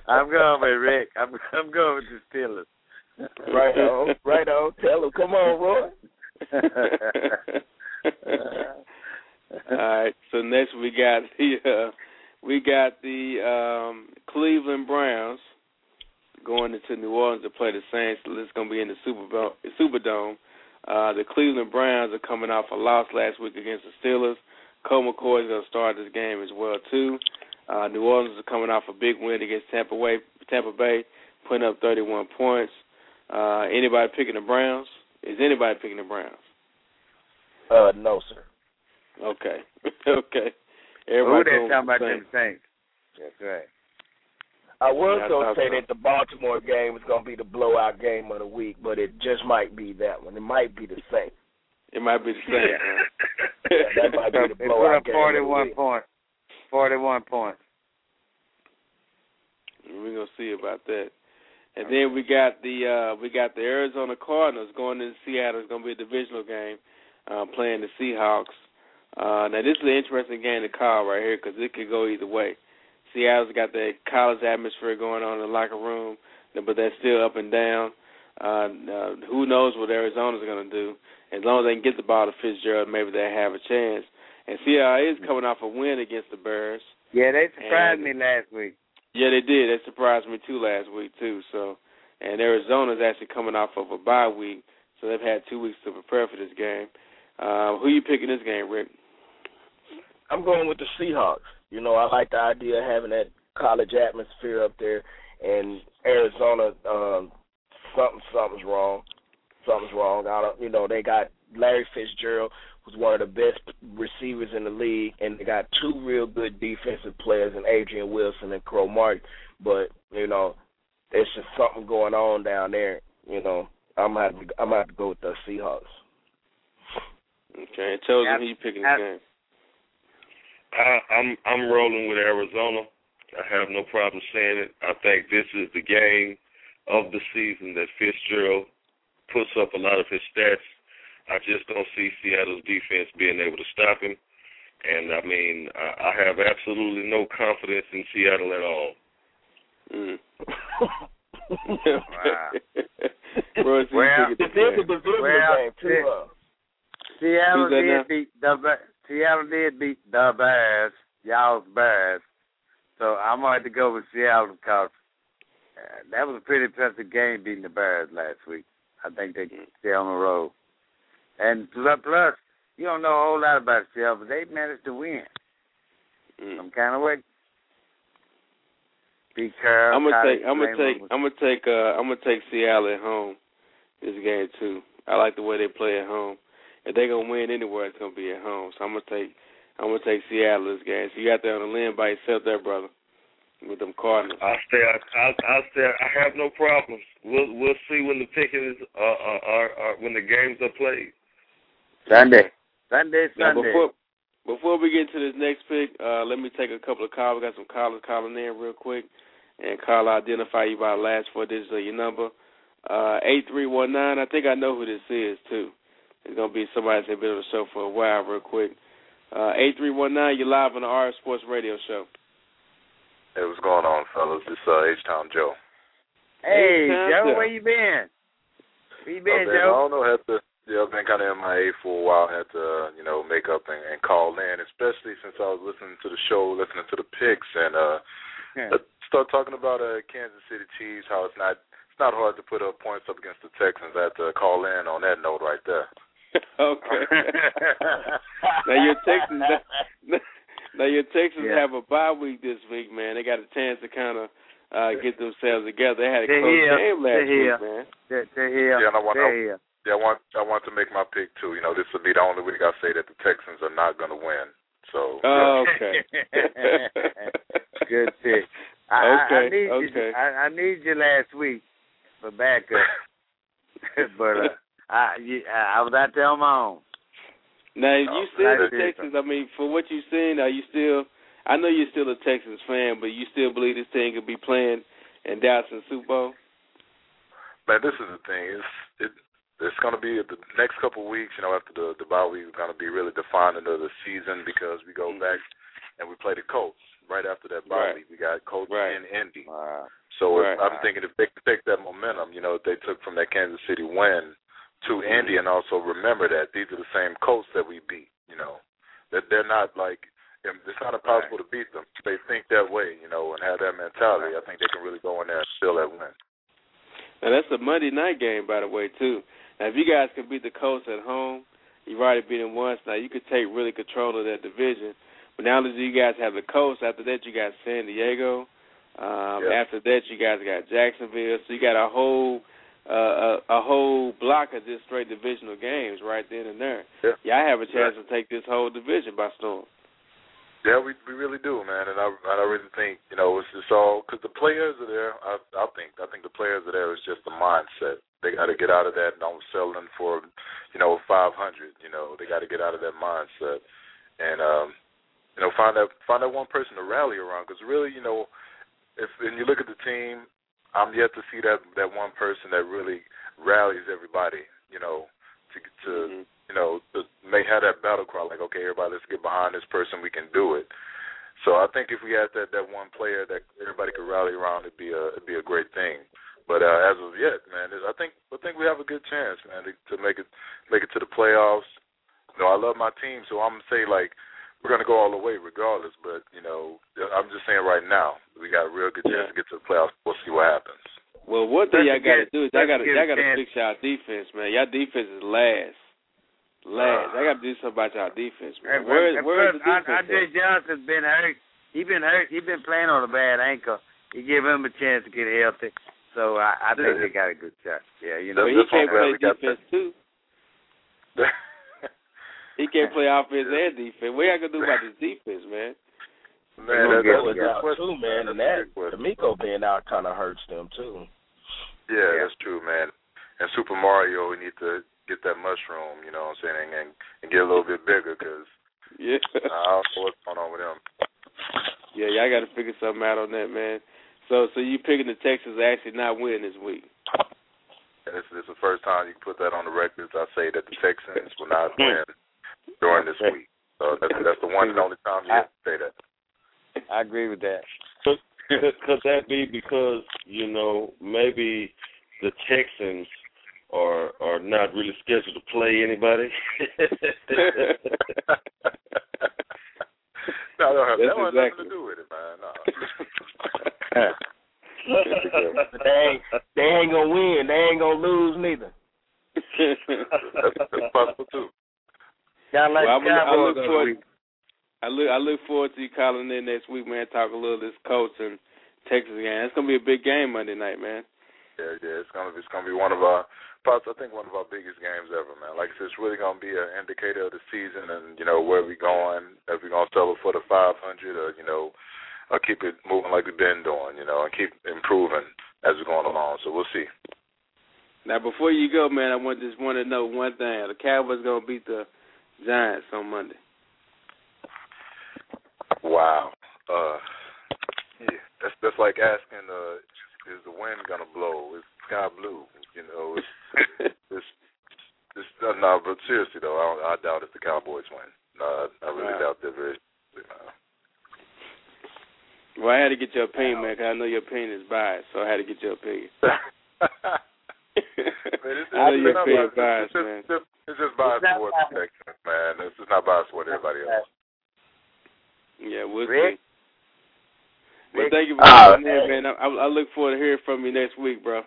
I'm going with Rick. I'm I'm going with the Steelers. right on, right on. Tell him, come on, Roy. All right. So next we got the uh, we got the um, Cleveland Browns going into New Orleans to play the Saints. So it's going to be in the Super Bowl Superdome. Uh, the Cleveland Browns are coming off a loss last week against the Steelers. Colt McCoy is going to start this game as well too. Uh, New Orleans is coming off a big win against Tampa Bay, Tampa Bay, putting up 31 points. Uh, anybody picking the Browns? Is anybody picking the Browns? Uh, no, sir. Okay, okay. Everybody Who they talking about them Saints? That's right. I was Yeah, gonna say so. that the Baltimore game is gonna be the blowout game of the week, but it just might be that one. It might be the Saints. It might be the same. Yeah, that might be the They put blowout up game. 41 points. 41 points. We're gonna see about that. And then we got the uh we got the Arizona Cardinals going into Seattle. It's gonna be a divisional game, uh, playing the Seahawks. Uh, now this is an interesting game to call right here because it could go either way. Seattle's got that college atmosphere going on in the locker room, but they're still up and down. Uh, uh, who knows what Arizona's going to do? As long as they can get the ball to Fitzgerald, maybe they have a chance. And Seattle is coming off a win against the Bears. Yeah, they surprised And- me last week. Yeah, they did. They surprised me too last week too. So, and Arizona's actually coming off of a bye week, so they've had two weeks to prepare for this game. Uh, who you picking this game, Rick? I'm going with the Seahawks. You know, I like the idea of having that college atmosphere up there. And Arizona, um, something something's wrong. Something's wrong. I don't. You know, they got Larry Fitzgerald, who's one of the best receivers in the league, and they got two real good defensive players in Adrian Wilson and Crow Martin. But you know, there's just something going on down there. You know, I'm gonna have to, I'm gonna have to go with the Seahawks. Okay, and Chosen, who you picking this game? I, I'm I'm rolling with Arizona. I have no problem saying it. I think this is the game of the season that Fitzgerald puts up a lot of his stats. I just don't see Seattle's defense being able to stop him. And I mean, I, I have absolutely no confidence in Seattle at all. Mm. Wow. Royce, Well, picking This this is a game? divisional Well, game too. it- Uh, Seattle did beat the Ba- Seattle did beat the Bears, y'all's Bears. So I'm going to have to go with Seattle because uh, that was a pretty impressive game beating the Bears last week. I think they stay on the road. And plus, you don't know a whole lot about Seattle, but they managed to win Mm. some kind of way. Carroll, I'm gonna take. I'm gonna take. I'm gonna take. Uh, I'm gonna take Seattle at home this game too. I like the way they play at home. If they're gonna win anywhere, it's gonna be at home. So I'm gonna take. I'm gonna take Seattle this game. So you got there on the limb by yourself, there, brother, with them Cardinals. I stay. I, I stay. I have no problems. We'll we'll see when the pickings are, are, are, are when the games are played. Sunday. Sunday, Now Sunday. before before we get to this next pick, uh, let me take a couple of calls. We got some callers calling in real quick, and call identify you by the last four digits of your number. Uh, eight three one nine. I think I know who this is too. It's gonna be somebody that's been on the show for a while, real quick. Uh, eight three one nine. You're live on the RF Sports Radio Show. Hey, what's going on, fellas? This uh, H Town Joe. Hey, Hey, Joe, Joe. where you been? Where you I've been, been, I don't know, had to yeah, I've been kind of MIA for a while. Had to uh, you know make up and, and call in, especially since I was listening to the show, listening to the picks, and uh, Yeah. start talking about uh, Kansas City Chiefs. How it's not it's not hard to put up points up against the Texans. I had to call in on that note right there. okay. now your Texans. Now your Texans Yeah. have a bye week this week, man. They got a chance to kind of uh, get themselves together. They had a They're close here. game last They're here. week, man. They're, they're here. Yeah, and I want they're I, here. yeah, I want I want to make my pick too. You know, this will be the only week I say that the Texans are not going to win. So Oh, okay. Good pick. I, I, I Okay, need okay. you. I, I need you last week for backup, but uh, I, you, I I was out there on my own. Now, you Oh, still the that's it. Texans. I mean, for what you've seen, are you still? I know you're still a Texans fan, but you still believe this team could be playing in Dallas in the Super Bowl? man, this is the thing. It's it it's going to be the next couple of weeks. You know, after the the bye week, is going to be really defining of the season because we go mm-hmm. back and we play the Colts right after that bye Right. week. We got Colts Right. in Indy. Wow. So Right. if, I'm thinking if they take that momentum, you know, they took from that Kansas City win to Indy, and also remember that these are the same Colts that we beat. You know, that they're not like it's not impossible to beat them. They think that way, you know, and have that mentality. I think they can really go in there and steal that win. Now that's a Monday night game, by the way, too. Now, if you guys can beat the Colts at home, you've already beat them once. Now you could take really control of that division. But now that you guys have the Colts, after that you got San Diego. Um, Yeah. After that you guys got Jacksonville. So you got a whole uh, a, a whole block of just straight divisional games right then and there. Yeah. Yeah, I have a chance to take this whole division by storm. Yeah, we we really do, man, and I and I really think you know it's just all because the players are there. I I think I think the players are there. It's just the mindset. They got to get out of that. And don't sell them for, you know, five hundred. You know, they got to get out of that mindset, and um, you know, find that find that one person to rally around. Because really, you know, if and you look at the team, I'm yet to see that that one person that really rallies everybody. You know, to to you know to may have that battle cry like, okay, everybody, let's get behind this person. We can do it. So I think if we had that that one player that everybody could rally around, it'd be a it'd be a great thing. But uh, as of yet, man, I think I think we have a good chance, man, to, to make it make it to the playoffs. You know, I love my team, so I'm gonna say like we're gonna go all the way regardless. But you know, I'm just saying right now we got a real good chance to get to the playoffs. We'll see what happens. Well, one thing y'all got to do is y'all got to y'all got to fix y'all defense, man. Y'all defense is last, last. I got to do something about y'all defense, man. And, Where and where is plus, the defense? Andre at? Johnson's been hurt. He been hurt. He been playing on a bad ankle. You give him a chance to get healthy. So I, I think they got a good shot. Yeah, you know. But he can't play we got defense too. He can't play offense and defense. What y'all gonna do about this defense, man? man, They're that, gonna that's go a good out question. too, man, and that DeMeco being out kind of hurts them too. Yeah, that's true, man. And Super Mario, we need to get that mushroom, you know what I'm saying, and and get a little bit bigger because Yeah, I don't know what's going on with him. yeah, y'all got to figure something out on that, man. So, so you picking the Texans actually not win this week? And this, this is the first time you can put that on the records. I say that the Texans will not hmm. win during this week. So that's that's the one and only time you have to say that. I agree with that. Could, could, could that be because you know maybe the Texans are are not really scheduled to play anybody? no, that don't have, That's that don't nothing exactly- to do with it, man. No. They ain't they ain't gonna win. They ain't gonna lose neither. that's, that's possible too. Y'all like well, the I'm, I look forward. I look. I look forward to you calling in next week, man. Talk a little of this Colts and Texas game. It's gonna be a big game Monday night, man. Yeah, yeah, it's gonna be it's gonna be one of our probably I think one of our biggest games ever, man. Like I said, it's really gonna be an indicator of the season and you know where we going. If we're gonna settle for the 500 or you know, or keep it moving like we've been doing, you know, and keep improving as we're going along. So we'll see. Now, before you go, man, I want just want to know one thing: the Cowboys gonna beat the Giants on Monday? Wow. Uh, yeah, that's that's like asking, uh, is the wind gonna blow? Is the sky blue? You know, it's it's, it's no, no, but seriously though, I, don't, I doubt if the Cowboys win. No, I, I really Wow. doubt they're very. Uh, Well, I had to get your opinion, man, 'cause I know your opinion is biased, so I had to get your opinion. Man, it's, I know it's your not opinion biased. biased, It's just, man. it's just, it's just biased It's towards the Texans, man. It's just not biased towards everybody else. Yeah, we'll Rick? see. Well, thank you for Uh, in, man. I, I, I look forward to hearing from you next week, bro.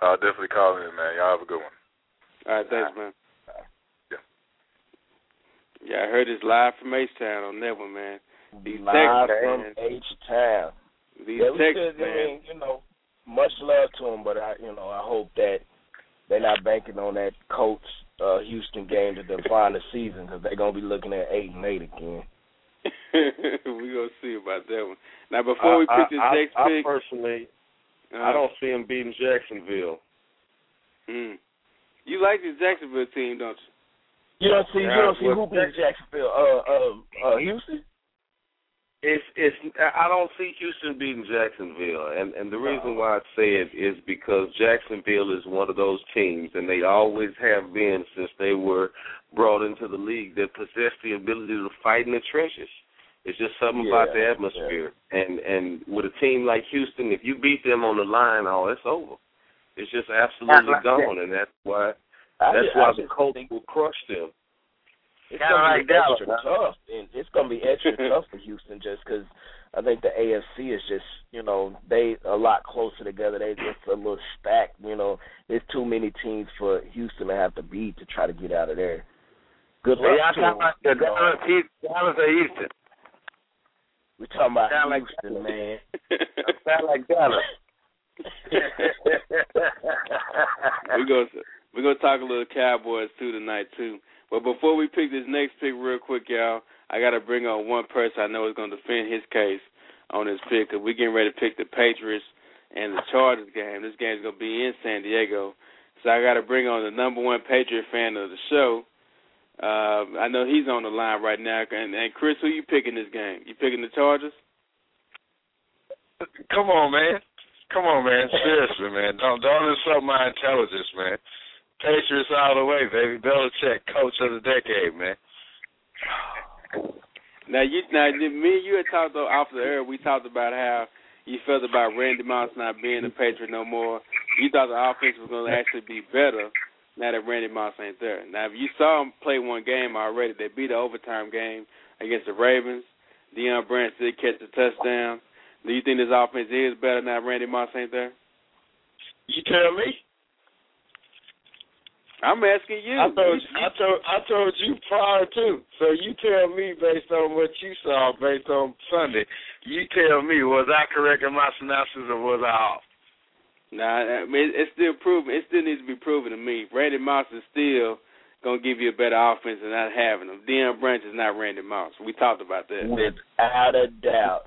I'll definitely call in, man. Y'all have a good one. All right, thanks, man. Yeah. Yeah, I heard it's live from H Town on that one, man. These Live Texans, from man. H Town. These yeah, we Texans, still, I man. mean, you know, much love to them, but I, you know, I hope that they're not banking on that Colts uh, Houston game to define the season because they're gonna be looking at eight and eight again. we gonna see about that one. Now, before we pick I, this I, next I, pick, I personally, uh, I don't see him beating Jacksonville. Mm. You like the Jacksonville team, don't you? You don't see, you don't see who beats Jacksonville, uh, uh, uh, Houston. It's it's I don't see Houston beating Jacksonville, and and the reason why I say it is because Jacksonville is one of those teams, and they always have been since they were brought into the league that possess the ability to fight in the trenches. It's just something about the Yeah, atmosphere, and and with a team like Houston, if you beat them on the line, oh, it's over. It's just absolutely gone, and that's why that's why the Colts will crush them. It's Kinda gonna like be Dallas, extra tough, and it's gonna be extra tough for Houston just because I think the AFC is just you know they a lot closer together. They just a little stacked. You know, there's too many teams for Houston to have to beat to try to get out of there. Good luck Hey, y'all to talking about the them. Dallas, Heat- Dallas or Houston? we talking about Sound like- Houston, man. Sound like Dallas. we're gonna we're gonna talk a little Cowboys too tonight too. But before we pick this next pick real quick, y'all, I gotta bring on one person I know is gonna defend his case on this pick because we're getting ready to pick the Patriots and the Chargers game. This game's gonna be in San Diego, so I gotta bring on the number one Patriot fan of the show. Uh, I know he's on the line right now. And, and Chris, who you picking this game? You picking the Chargers? Come on, man. Come on, man. Seriously, man. Don't don't insult my intelligence, man. Patriots all the way, baby. Belichick, coach of the decade, man. Now you now me and you had talked though off the air. We talked about how you felt about Randy Moss not being a Patriot no more. You thought the offense was going to actually be better now that Randy Moss ain't there. Now if you saw him play one game already, they beat the overtime game against the Ravens. Deion Branch did catch a touchdown. Do you think this offense is better now that Randy Moss ain't there? You tell me. I'm asking you. I told You- I told I told you prior to. So you tell me based on what you saw based on Sunday. You tell me was I correct in my synopsis or was I off? Nah, I mean, it's still proven. It still needs to be proven to me. Randy Moss is still gonna give you a better offense than not having him. Deion Branch is not Randy Moss. We talked about that. Without a doubt.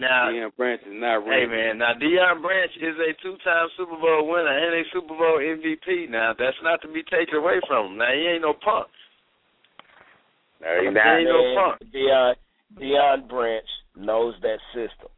Now, Deion Branch is not hey man, now Deion Branch is a two-time Super Bowl winner and a Super Bowl MVP. Now that's not to be taken away from him. Now he ain't no punk. No, he not. Ain't no punk. Deion, Deion Branch knows that system.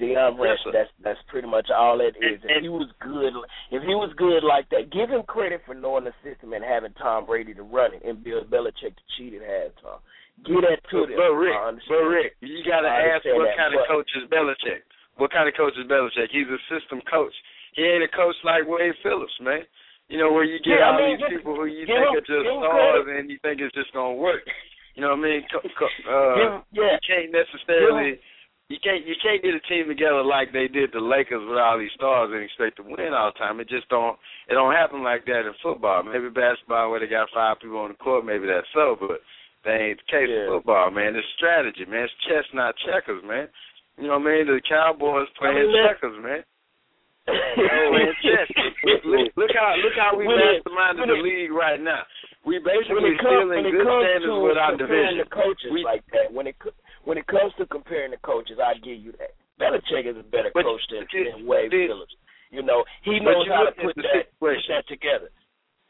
Deion Branch, Yes, that's that's pretty much all it is. And- if he was good, if he was good like that, give him credit for knowing the system and having Tom Brady to run it and Bill Belichick to cheat at halftime. Give that to them. But Rick, but. Rick, you got to ask what kind of coach is Belichick. What kind of coach is Belichick? He's a system coach. He ain't a coach like Wade Phillips, man. You know where you get Yeah, I all mean, these give- people who you think him- are just stars and you think it's just gonna work. You know what I mean? Co- co- uh, Give- yeah. You can't necessarily. You can't you can't get a team together like they did the Lakers with all these stars and expect to win all the time. It just don't it don't happen like that in football. Maybe basketball where they got five people on the court, maybe that's so, but that ain't the case Yeah. in football, man. It's strategy, man. It's chess, not checkers, man. You know what I mean? The Cowboys playing I mean, that- checkers, man. Oh, chess. Look, look, how look how we When it- masterminded when the league right now. We basically it comes, still in it good to with our division. the coaches We- like that, when it when it comes to comparing the coaches, I give you that. Belichick is a better But- coach than, than Wade Phillips. You know, he knows how to put the that, put that together.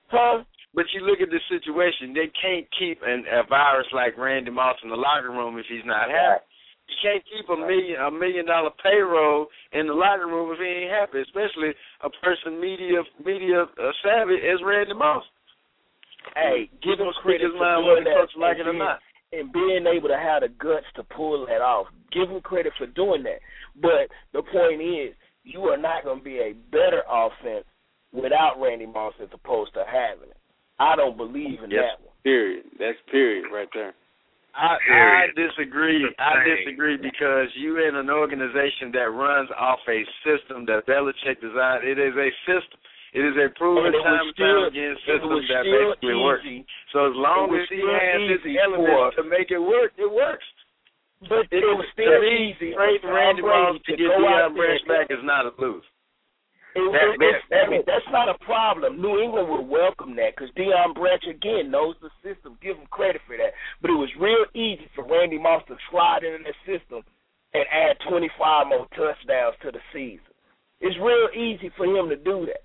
Huh? But you look at the situation, they can't keep an, a virus like Randy Moss in the locker room if he's not happy. You can't keep a million a million dollar payroll in the locker room if he ain't happy, especially a person media media uh, savvy as Randy Moss. Hey, give him credit his for mind doing whether the that coach like and it or not. and being able to have the guts to pull that off. Give him credit for doing that. But the point is, you are not going to be a better offense without Randy Moss as opposed to having it. I don't believe in Yes. that one. Period. That's period right there. I, I disagree. I disagree because you in an organization that runs off a system that Belichick designed. It is a system. It is a proven And it was time and still- time again it system was that still basically works. easy. So as long It was as he still has his easy elements for- to make it work, it works. But it, was still to me, easy. Trading for Randy Tom Moss Brady to get go out Deion there Branch and- back is not a lose. It, That- it, that- I mean, that's not a problem. New England would welcome that because Deion Branch again knows the system. Give him credit for that. But it was real easy for Randy Moss to slide into that system and add 25 more touchdowns to the season. It's real easy for him to do that.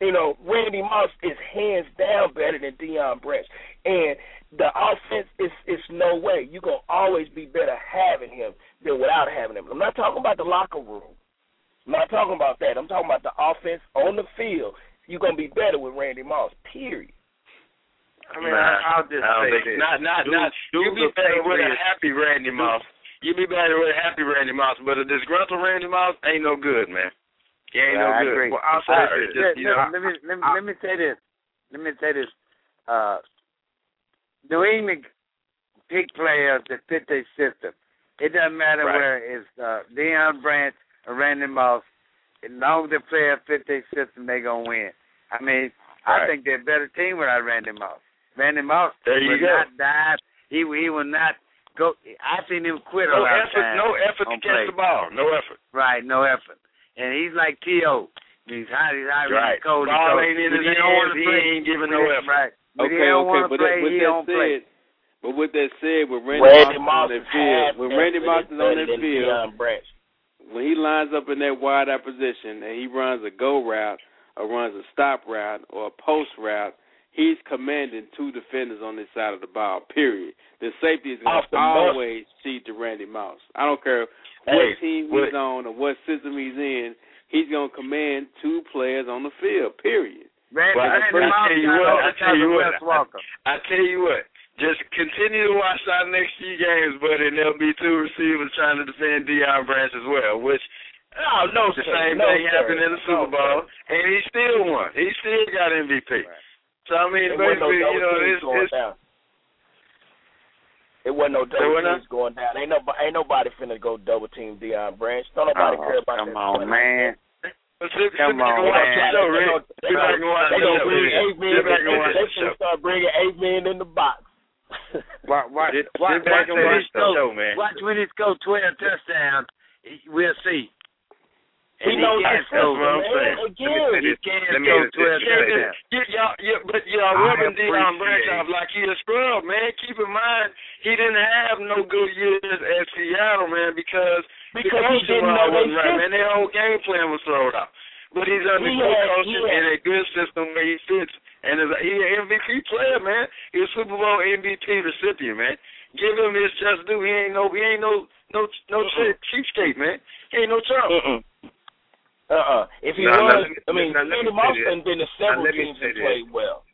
You know, Randy Moss is hands down better than Deion Branch, and the offense is is no way. You're gonna always be better having him than without having him. I'm not talking about the locker room. I'm not talking about that. I'm talking about the offense on the field. You're gonna be better with Randy Moss. Period. I mean, I, I'll just I don't say think- this. Not, not, do- not. do You be better with a happy Randy Moss. You'll be better with a happy Randy Moss, but a disgruntled Randy Moss ain't no good, man. He ain't Yeah, no I good. agree. Well, I'll say I- this, let, you know, let, let me let me, let me say this. Let me say this. Uh, New England pick players that fit their system. It doesn't matter Right. where it's uh, Deion Branch or Randy Moss. As long as the player fit their system, they gonna win. I mean, I think they're a better team without Randy Moss. Randy Moss There you will go. not dive. He will- he will not go. I seen him quit a no lot of times no effort to on catch play. the ball, no effort. Right, no effort. And he's like T.O. He's hot, he's hot, Right. he's cold, he's Ball cold. ain't in When his he don't wanna hands, he play, ain't giving no effort. Right. When Okay, he don't okay, but play, that, with he that don't said, play. but with that said, when Randy, Randy Moss Moss on is that field, half when better Randy Moss is on better that field, Deion Branch. When he lines up in that wide out position and he runs a go route or runs a stop route or a post route, he's commanding two defenders on this side of the ball. Period. The safety is going to the bus. always cheat to Randy Moss. I don't care what Hey, team what- he's on or what system he's in. He's going to command two players on the field. Period. Randy, Well, I Randy tell Moss you got what, I tell you what, I tell you what, just continue to watch our next few games, buddy, and there'll be two receivers trying to defend Deion Branch as well, which Oh no, the sir. same no, thing sir. happened in the Super Bowl, sir. and he still won. He still got MVP. So I mean, It wasn't no double you know, teams it's, going it's down. It wasn't no double wasn't teams going down. Ain't nobody, ain't nobody finna go double team Deion Branch. Don't nobody Oh, care about come that. on, man. But sit, sit Come on, man. the show, Rick. They Sit back and watch they the gonna bring eight men. Sit back and watch They the show. finna start bringing eight men in the box. Watch, watch, Sit- watch, sit watch when watch he the score- show, man. Watch when he score 12 touchdowns. We'll see. He And knows can't the what I'm man. saying. Again, He can't Let me 12 touchdowns. y'all, yeah, but y'all rubbing Deion Branch appreciate off like he a scrub, man. Keep in mind, he didn't have no good years at Seattle, man, because, Because the he coaching didn't role know wasn't they right, man. Their whole game plan was thrown out. But he's under He good coaching he and a good system where he fits. And is he an MVP player, man. He's a Super Bowl MVP recipient, man. Give him his just due. He ain't no, he ain't no, no, no uh-uh. cheap, cheapskate, man. He ain't no chump. Mm-mm. Uh-uh. If he Now, now, was, me- I mean, now, Randy Moss done been to Now, several teams and played well.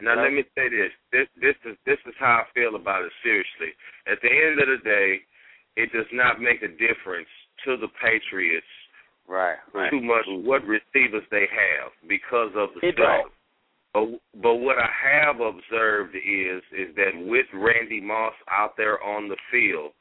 Now let me say this. This this is this is how I feel about it seriously. At the end of the day, it does not make a difference to the Patriots Right, right. too much mm-hmm. what receivers they have because of the don't. But but what I have observed is is that with Randy Moss out there on the field,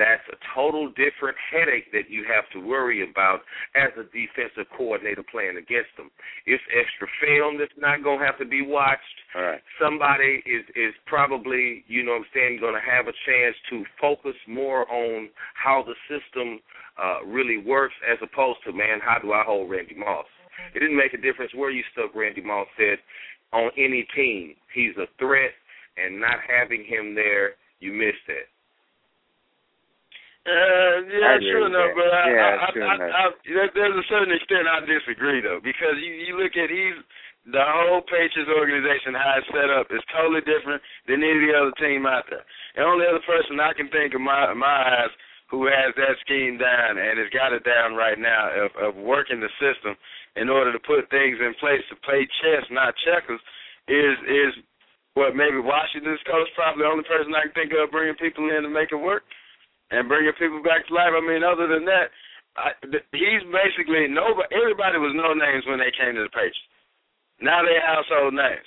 that's a total different headache that you have to worry about as a defensive coordinator playing against them. It's extra film that's not going to have to be watched. All right. Somebody is is probably, you know what I'm saying, going to have a chance to focus more on how the system uh, really works as opposed to, man, how do I hold Randy Moss? It didn't make a difference where you stuck Randy Moss said on any team. He's a threat, and not having him there, you miss that. Uh, yeah, true enough, but I, Yeah, I, true I, enough. I, I, there's a certain extent I disagree though, because you you look at he's the whole Patriots organization how it's set up is totally different than any other team out there. The only other person I can think of my my eyes who has that scheme down and has got it down right now of of working the system in order to put things in place to play chess, not checkers, is is what maybe Washington's coach probably the only person I can think of bringing people in to make it work and bringing people back to life. I mean, other than that, I, th- he's basically nobody. Everybody was no names when they came to the Patriots. Now they're household names.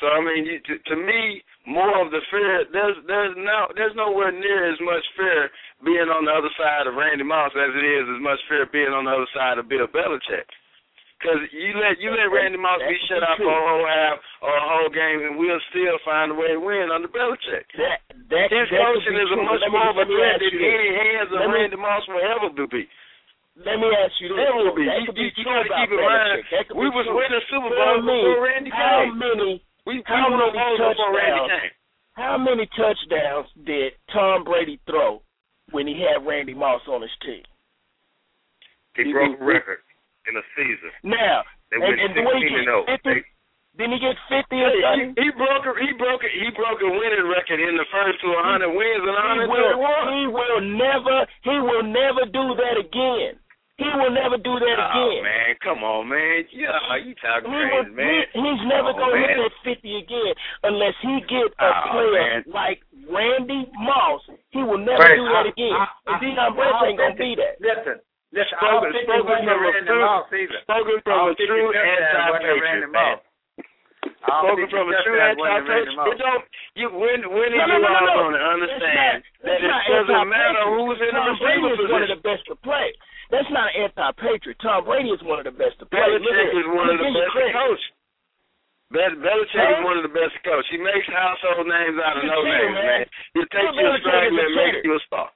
So I mean, you, to, to me, more of the fear. There's there's no there's nowhere near as much fear being on the other side of Randy Moss as it is as much fear being on the other side of Bill Belichick. Because you let you let Randy Moss be shut out for a whole half or a whole game, and we'll still find a way to win under Belichick. That, that, His that coaching is a much Let me- more of a threat than you this. any hands of me- Randy Moss will ever be. Let me ask you this. That will be. That You, could you, be you true got to about keep in mind, Belichick. That could we be was true. winning Super Tell Bowls me, before Randy how came. many, we we how won many Bowls before Randy touchdowns? came. How many touchdowns did Tom Brady throw when he had Randy Moss on his team? He broke a record in a season. Now, They and, went and the way he 16 and 0. 50, didn't he get 50 or He, something? he broke a, he broke a, he broke a winning record in the first to 100 wins and He 131. will, he will never, he will never do that again. He will never do that Oh again. man, come on, man. Yeah, you talking He will, crazy, man. he, he's never Come on, gonna hit that fifty again unless he get a Oh, player man. like Randy Moss. He will never Right, do that I- again. I- and I- Deion Branch ain't gonna be that. Listen, listen. Spoken, he spoken from a true, spoken from a true he touched that wasn't anti-patriot man. Moss. I don't Spoken from a true that wasn't Randy anti-patriot. It don't. You when when No, no, no, no, no. gonna understand that it doesn't matter who's in the Tom Brady receiver is one of the best to play. That's not an anti-patriot. Tom Brady is one of the best to play. Belichick is one of the best coaches. Bel- Belichick is one of the best coaches. He makes household names out of no names, man. He'll take Bill you a Belichick is a straggler and make you a star.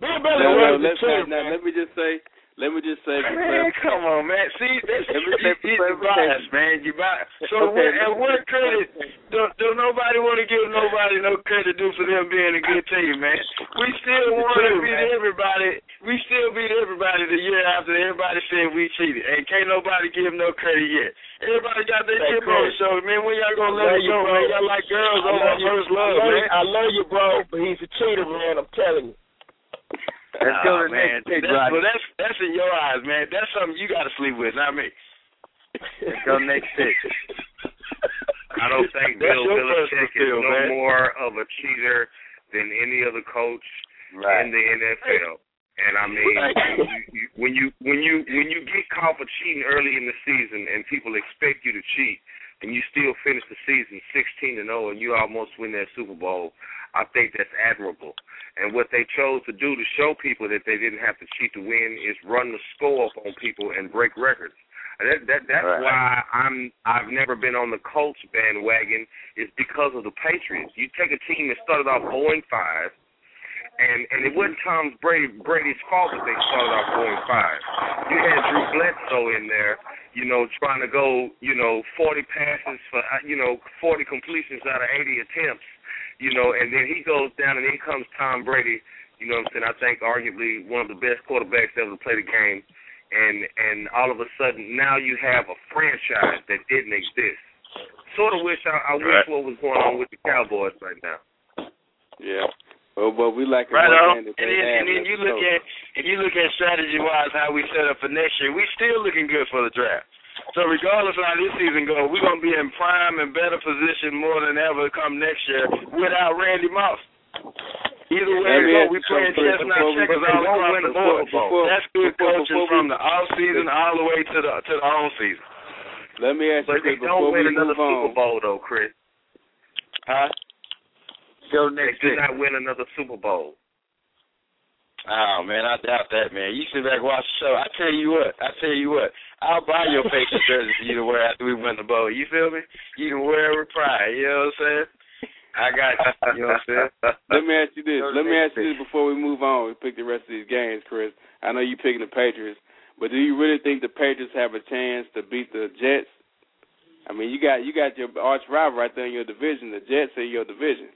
Bill No, Belichick no, is a let's cheater, not, now, let me just say, let me just say, Man, come on, man. See, that's Let me you, say- you, let you me say- biased, man. You biased. So Okay, what, let at me- what credit do, do nobody want to give nobody no credit due for them being a good team, man? We still want to beat man. everybody. We still beat everybody the year after everybody said we cheated, and can't nobody give no credit yet. Everybody got their chip on So man. When y'all gonna let it go, man? Y'all like girls on first love, man. you. I love you, bro, but he's a cheater, man. I'm telling you. Let's go oh, to the man. next pick, that's, Rodney. well, that's that's in your eyes, man. That's something you got to sleep with, not me. Let's go next pick. I don't think Bill Belichick is no man. more of a cheater than any other coach Right. in the NFL. And I mean, you, you, when you when you when you get caught for cheating early in the season and people expect you to cheat, and you still finish the season 16 and 0, and you almost win that Super Bowl, I think that's admirable. And what they chose to do to show people that they didn't have to cheat to win is run the score up on people and break records. That, that that's Right. why I'm I've never been on the Colts bandwagon is because of the Patriots. You take a team that started off 0 and 5 and and it wasn't Tom Brady Brady's fault that they started off going five. You had Drew Bledsoe in there, you know, trying to go, you know, 40 passes for, uh, you know, 40 completions out of 80 attempts, you know, and then he goes down and in comes Tom Brady. You know what I'm saying? I think arguably one of the best quarterbacks ever to play the game, and and all of a sudden now you have a franchise that didn't exist. Sort of wish I, I wish Right. what was going on with the Cowboys right now. Yeah. Well, but we like Right on. And then, and then you look at and you look at strategy wise how we set up for next year. We still looking good for the draft. So regardless of how this season goes, we're gonna be in prime and better position more than ever come next year without Randy Moss. Either way Let we you playing something, Chris, chestnut we- checkers all across the board. before- That's good before- coaching before from the off season all the way to the to the on season. Let me ask you But they don't win another on. Super Bowl though, Chris. Huh? Go They next do not win another Super Bowl. Oh man, I doubt that, man. You sit back and watch the show. I tell you what, I tell you what, I'll buy your Patriots jersey for you to wear after we win the bowl. You feel me? You can wear it with pride. You know what I'm saying? I got you. You know what I'm saying? Let me ask you this. Let me ask you this before we move on. We pick the rest of these games, Chris. I know you picking the Patriots, but do you really think the Patriots have a chance to beat the Jets? I mean, you got you got your arch rival right there in your division. The Jets are in your division.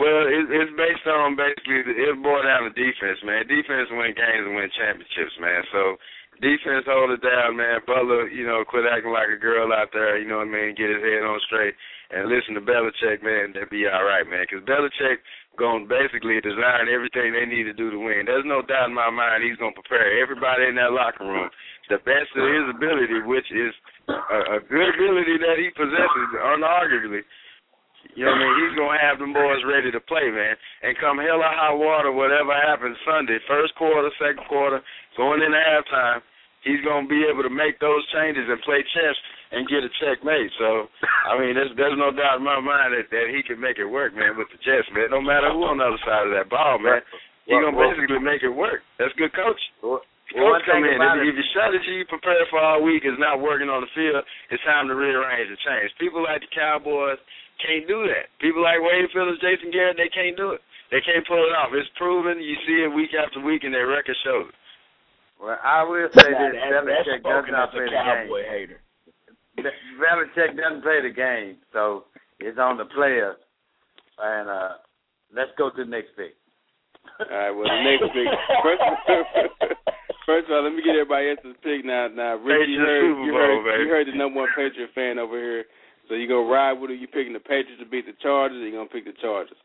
Well, it, it's based on basically it boiled down to defense, man. Defense win games and win championships, man. So defense hold it down, man. Butler, you know, quit acting like a girl out there. You know what I mean? Get his head on straight and listen to Belichick, man. They'll be all right, man. Because Belichick going to basically design everything they need to do to win. There's no doubt in my mind he's going to prepare everybody in that locker room the best of his ability, which is a, a good ability that he possesses, unarguably. You know what I mean? He's gonna have them boys ready to play, man. And come hell or high water, whatever happens Sunday, first quarter, second quarter, going into halftime, he's gonna be able to make those changes and play chess and get a checkmate. So, I mean, there's there's no doubt in my mind that that he can make it work, man, with the Jets, man. No matter who on the other side of that ball, man, he's gonna basically make it work. That's good coach. Well, Coach come in. If, if your strategy you prepared for all week is not working on the field, it's time to rearrange and change. People like the Cowboys can't do that. People like Wade Phillips, Jason Garrett, they can't do it. They can't pull it off. It's proven. You see it week after week, and their record shows. Well, I will say this: that- Belichick does not play the cowboy game. hater. Belichick doesn't play the game, so it's on the players. And uh let's go to the next pick. All right, well, the next pick. First, first of all, let me get everybody else's pick now. Now, Rick, you heard, you, heard, you heard the number one Patriot fan over here. So you gonna ride with it? You picking the Patriots to beat the Chargers? Or you gonna pick the Chargers?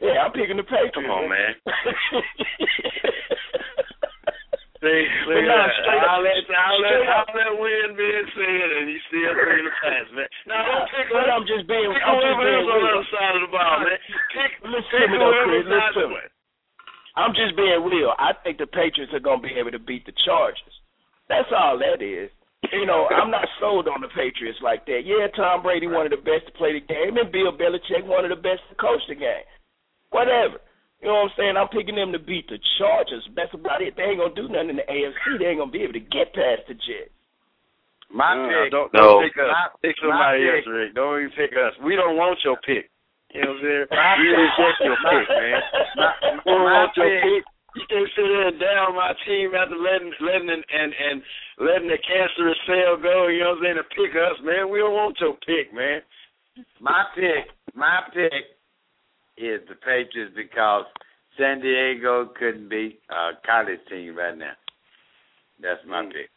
Yeah, I'm picking the Patriots. Come on, man. See, But look at no, that. straight up- I'll let, I'll let, straight up- I'll let win being said, and you still taking the pass, man. Now, don't pick But. I'm just being. Pick I'm just whoever being else on the other side of the ball, man. Pick, Listen pick to me though, Chris. side Listen to the me. I'm just being real. I think the Patriots are gonna be able to beat the Chargers. That's all that is. You know, I'm not sold on the Patriots like that. Yeah, Tom Brady one of the best to play the game, and Bill Belichick one of the best to coach the game. Whatever. You know what I'm saying? I'm picking them to beat the Chargers. That's about it. They ain't gonna do nothing in the AFC. They ain't gonna be able to get past the Jets. My Uh, pick. don't, No. don't pick us. My- pick my somebody pick- else, Rick. Don't even pick us. We don't want your pick. You know what I'm saying? My We pick- reject your pick, man. my- We don't my want your pick- pick. You can't sit there and down my team after letting letting and and, and letting the cancerous cell go. You know what I'm saying? To pick us, man. We don't want your pick, man. My pick, my pick is the Patriots because San Diego couldn't beat a college team right now. That's my Mm. pick.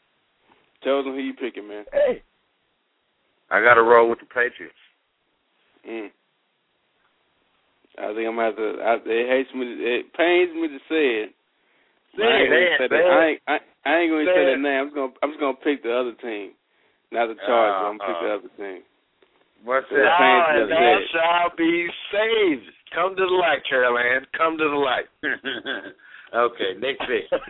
Chosen, who you picking, man? Hey, I got to roll with the Patriots. Mm. I think I'm gonna have to. I, it hates me. It pains me to say it. Say I ain't gonna say say that. I ain't. I, I ain't gonna Say say that name. I'm just gonna. I'm just gonna pick the other team, not the Chargers. Uh, I'm gonna pick the uh. other team. What's Yeah. that? pains me Thou thou say shall be saved. Come to the light, Caroline. Come to the light. okay, next pick.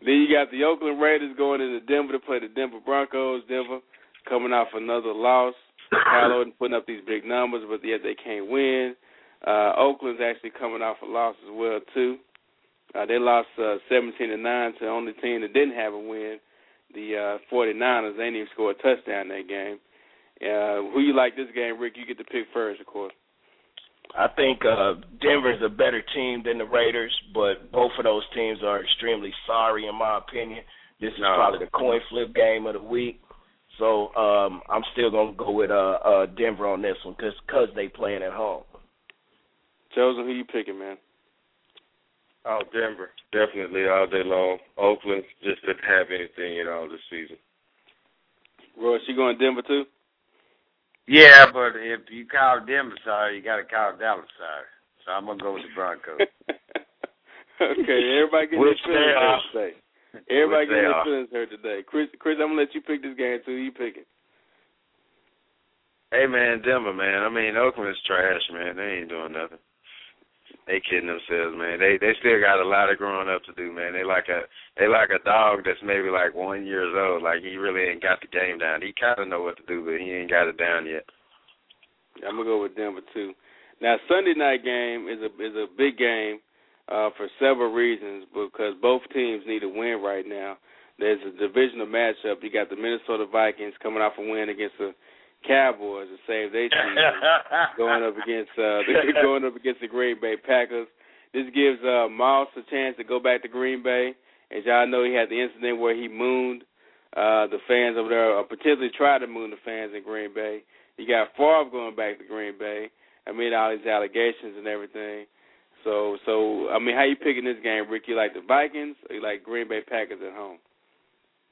Then you got the Oakland Raiders going into Denver to play the Denver Broncos. Denver coming off another loss. Kyle Orton putting up these big numbers, but yet they can't win. Uh, Oakland's actually coming off a loss as well too. Uh, they lost uh, 17 to nine to the only team that didn't have a win, the uh, 49ers. They didn't even score a touchdown that game. Uh, who you like this game, Rick? You get to pick first, of course. I think uh Denver's a better team than the Raiders, but both of those teams are extremely sorry in my opinion. This is No. probably the coin flip game of the week. So um I'm still gonna go with uh uh Denver on this one because cause they playing at home. Chosen, who you picking, man? Oh, Denver. Definitely all day long. Oakland just didn't have anything at all this season. Roy, she going to Denver too? Yeah, but if you call Denver sorry, you got to call Dallas sorry. So I'm gonna go with the Broncos. okay, everybody get Which their feelings hurt today. Everybody Which they their feelings hurt today. Chris, Chris, I'm gonna let you pick this game too. Who you picking? Hey man, Denver man. I mean Oakland's trash, man. They ain't doing nothing. They kidding themselves, man. They they still got a lot of growing up to do, man. They like a they like a dog that's maybe like one years old. Like he really ain't got the game down. He kind of know what to do, but he ain't got it down yet. I'm gonna go with Denver too. Now Sunday night game is a is a big game uh, for several reasons because both teams need a win right now. There's a divisional matchup. You got the Minnesota Vikings coming off a win against the Cowboys to save their season, going up against uh, going up against the Green Bay Packers. This gives uh, Moss a chance to go back to Green Bay. As y'all know, he had the incident where he mooned uh, the fans over there, or potentially tried to moon the fans in Green Bay. You got Favre going back to Green Bay. I mean, all these allegations and everything. So, so I mean, how you picking this game, Rick? You like the Vikings or you like Green Bay Packers at home?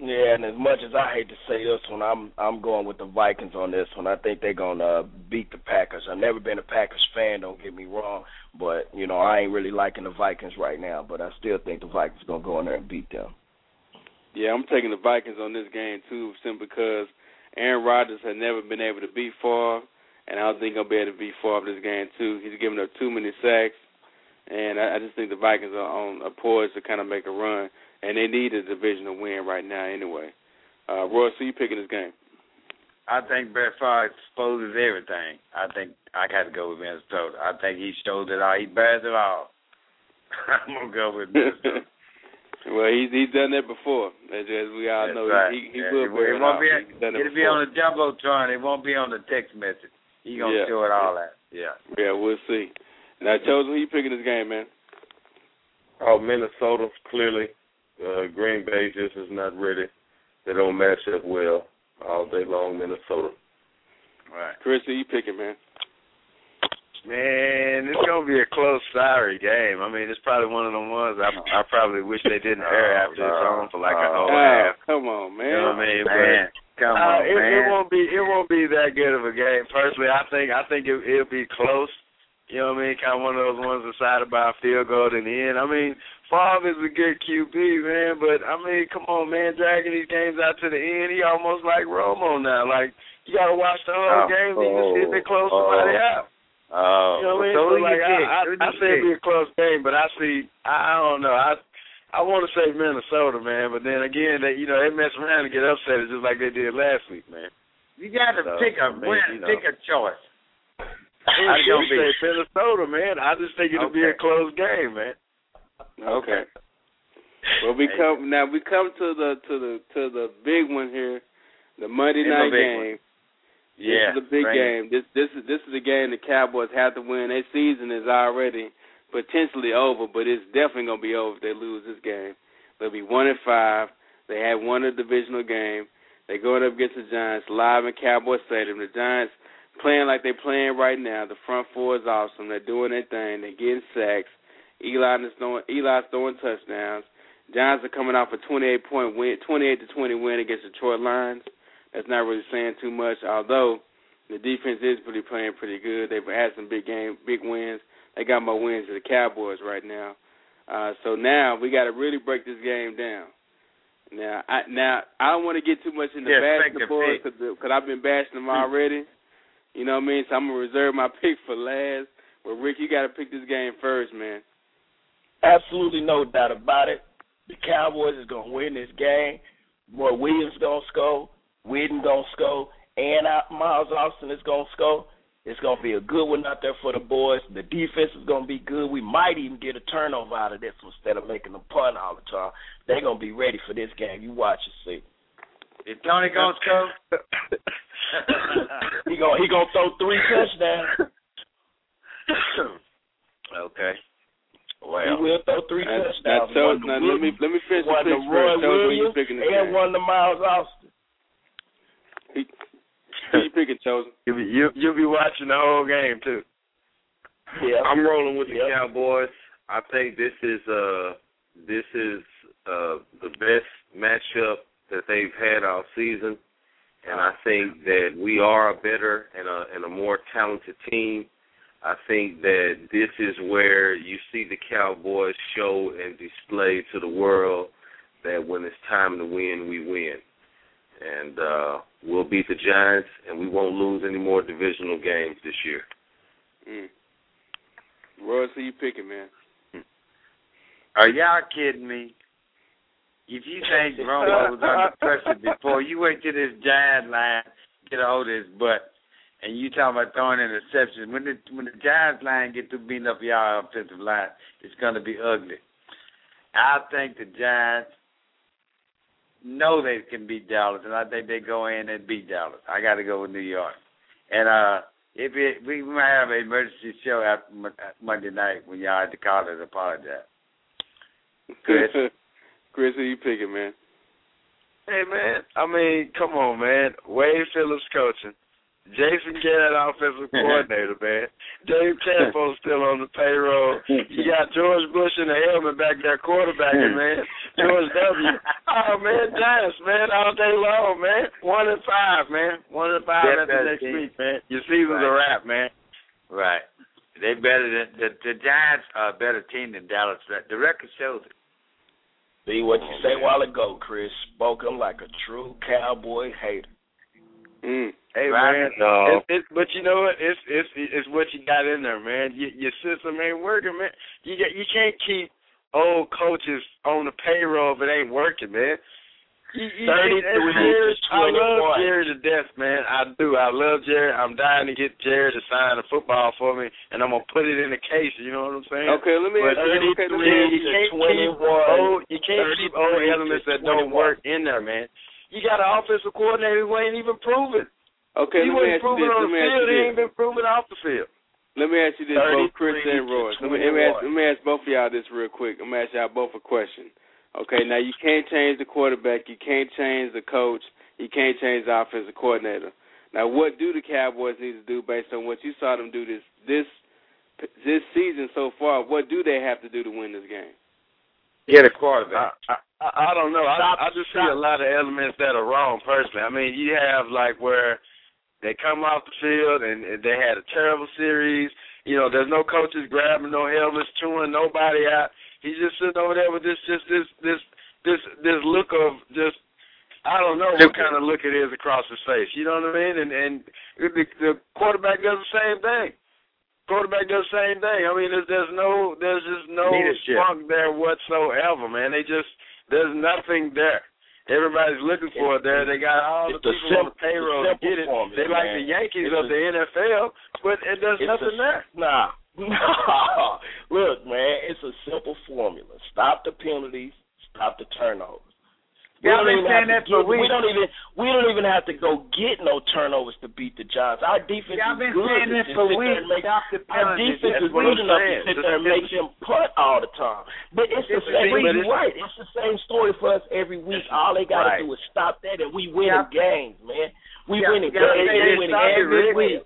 Yeah, and as much as I hate to say this one, I'm I'm going with the Vikings on this one. I think they're gonna uh, beat the Packers. I've never been a Packers fan, don't get me wrong, but you know I ain't really liking the Vikings right now. But I still think the Vikings are gonna go in there and beat them. Yeah, I'm taking the Vikings on this game too, simply because Aaron Rodgers has never been able to beat Favre, and I don't think he'll be able to beat Favre this game too. He's giving up too many sacks, and I, I just think the Vikings are on a poised to kind of make a run, and they need a divisional win right now anyway. Uh, Roy, so you picking this game? I think Brett Favre exposes everything. I think I got to go with Minnesota. I think he showed it all. He bears it all. I'm gonna go with Minnesota. Well, he's he's done that before, as, as we all That's know. right. He he, he yeah. will it, bear it it won't out. be. He's done it It'll be on the jumbotron. It won't be on the text message. He gonna Yeah. show it all that. Yeah. Yeah, we'll see. Now, Chosen, who you picking this game, man? Oh, Minnesota clearly. Uh, Green Bay just is not ready. They don't match up well all day long. Minnesota. All right. Chris, who you picking, man? Man, it's gonna be a close, sorry game. I mean, it's probably one of them ones I I probably wish they didn't air after it's on for like a whole Oh, half. come on, man. You know what I mean? Man, come uh, on, it, man. it won't be it won't be that good of a game. Personally, I think I think it, it'll be close. You know what I mean? Kind of one of those ones decided by a field goal in the end. I mean, Favre is a good QB, man, but I mean, come on, man, dragging these games out to the end, he almost like Romo now. Like you got to watch the whole Oh, game to even see if they close oh, somebody oh. out. Oh, You know what I mean? so So who you like I, pick? I, I say it'll pick? be a close game, but I see I, I don't know. I I want to say Minnesota, man, but then again, they you know they mess around and get upset just like they did last week, man. You got to So, pick a I mean, win, you know. pick a choice. I you gonna should say Minnesota, man. I just think it'll be a close game, man. Okay. Well, we come now. We come to the to the to the big one here, the Monday It's night game. Yeah, this is a big bring it. game. This this is this is a game the Cowboys have to win. Their season is already potentially over, but it's definitely gonna be over if they lose this game. They'll be one and five. They had won a divisional game. They're going up against the Giants live in Cowboy Stadium. The Giants playing like they're playing right now. The front four is awesome. They're doing their thing. They're getting sacks. Eli is throwing Eli's throwing touchdowns. Giants are coming off a 28 point win, 28 to 20 win against the Detroit Lions. That's not really saying too much, although the defense is pretty playing pretty good. They've had some big game, big wins. They got more wins than the Cowboys right now. Uh, so now we got to really break this game down. Now, I, now I don't want to get too much into Yeah, bashing the boys because I've been bashing them already. You know what I mean? So I'm gonna reserve my pick for last. But Rick, you got to pick this game first, man. Absolutely no doubt about it. The Cowboys is gonna win this game. Boy, Williams gonna score, Witten gonna score, and Miles Austin is gonna score. It's gonna be a good one out there for the boys. The defense is gonna be good. We might even get a turnover out of this one instead of making a punt all the time. They're gonna be ready for this game. You watch and see. Is Tony gonna score? he gonna he gonna throw three touchdowns. Okay. He Well, will throw three Now, touchdowns. now, One Chose, now let me let me finish the one to picks Roy first. Chose, who you Williams, picking this and game? one to Miles Austin. Who you picking, Chosen? you'll be you, you'll be watching the whole game too. Yeah. I'm rolling with the Yep. Cowboys. I think this is uh this is uh the best matchup that they've had all season, and I think that we are a better and a and a more talented team. I think that this is where you see the Cowboys show and display to the world that when it's time to win, we win. And uh we'll beat the Giants and we won't lose any more divisional games this year. Mm. Royce, who you picking, man? Are y'all kidding me? If you think Romo was under pressure before, you wait till this giant line get a hold of his butt, and you talking about throwing interceptions. When the when the Giants line get to beating up y'all offensive line, it's gonna be ugly. I think the Giants know they can beat Dallas, and I think they go in and beat Dallas. I got to go with New York, and uh. If it, we might have an emergency show after Monday night when y'all had to call and apologize. Chris? Chris, who you picking, man? Hey man, I mean, come on, man. Wade Phillips coaching. Jason Garrett, offensive coordinator, man. Dave Campo's still on the payroll. You got George Bush in the helmet back there quarterbacking, man. George W. Oh man, Giants, man, all day long, man. One and five, man. One and five That's after next team. week, man. Your season's a Right. wrap, man. Right. They better than the the Giants are a better team than Dallas. The record shows it. See what you say a while ago, Chris. Spoken like a true cowboy hater. Mm. Hey Right. man, No. it's, it's but you know what? It's it's it's what you got in there, man. Your, your system ain't working, man. You get you can't keep old coaches on the payroll if it ain't working, man. You, you, Thirty it's three Jerry, I love. Jerry to death, man. I do. I love Jerry. I'm dying to get Jerry to sign a football for me, and I'm gonna put it in the case. You know what I'm saying? Okay, let me But ask you. Okay, let me you, can't keep old. You can't keep old elements that don't work in there, man. You got an offensive coordinator who ain't even proven. Okay, he let me wasn't ask you proven this. on Let the me ask field. you He this. ain't been proven off the field. Let me ask you this, both Chris and Roy. Let me, let me ask let me ask both of y'all this real quick. I'm gonna ask y'all both a question. Okay, now you can't change the quarterback, you can't change the coach, you can't change the offensive coordinator. Now, what do the Cowboys need to do based on what you saw them do this this this season so far? What do they have to do to win this game? Get a quarterback. I, I, I don't know. Stop, I, I just see a lot of elements that are wrong. Personally, I mean, you have like where they come off the field and, and they had a terrible series. You know, there's no coaches grabbing no helmets, chewing nobody out. He's just sitting over there with this, just this, this, this, this look of just. I don't know what kind of look it is across his face. You know what I mean? And and the, the quarterback does the same thing. Quarterback does the same thing. I mean, there's, there's no, there's just no Leadership. spunk there whatsoever, man. They just, there's nothing there. Everybody's looking for it there. They got all the people on the payroll to get it. formula, They like man. the Yankees of the NFL, but it, there's It's nothing a, there. Nah, nah. Look, man, it's a simple formula. Stop the penalties. Stop the turnovers. We Yeah, I've don't been even saying have that to for get, we don't even we don't even have to go get no turnovers to beat the Giants. Our defense Yeah, is I've been good saying to this for sit there weeks. and make our defense is good I'm enough to sit there and make them punt all the time. But it's the same. but it's- right. It's the same story for us every week. All they got to Right. do is stop that, and we win Yeah. games, man. We Yeah, winning yeah, games. they- We they winning it every every week. week.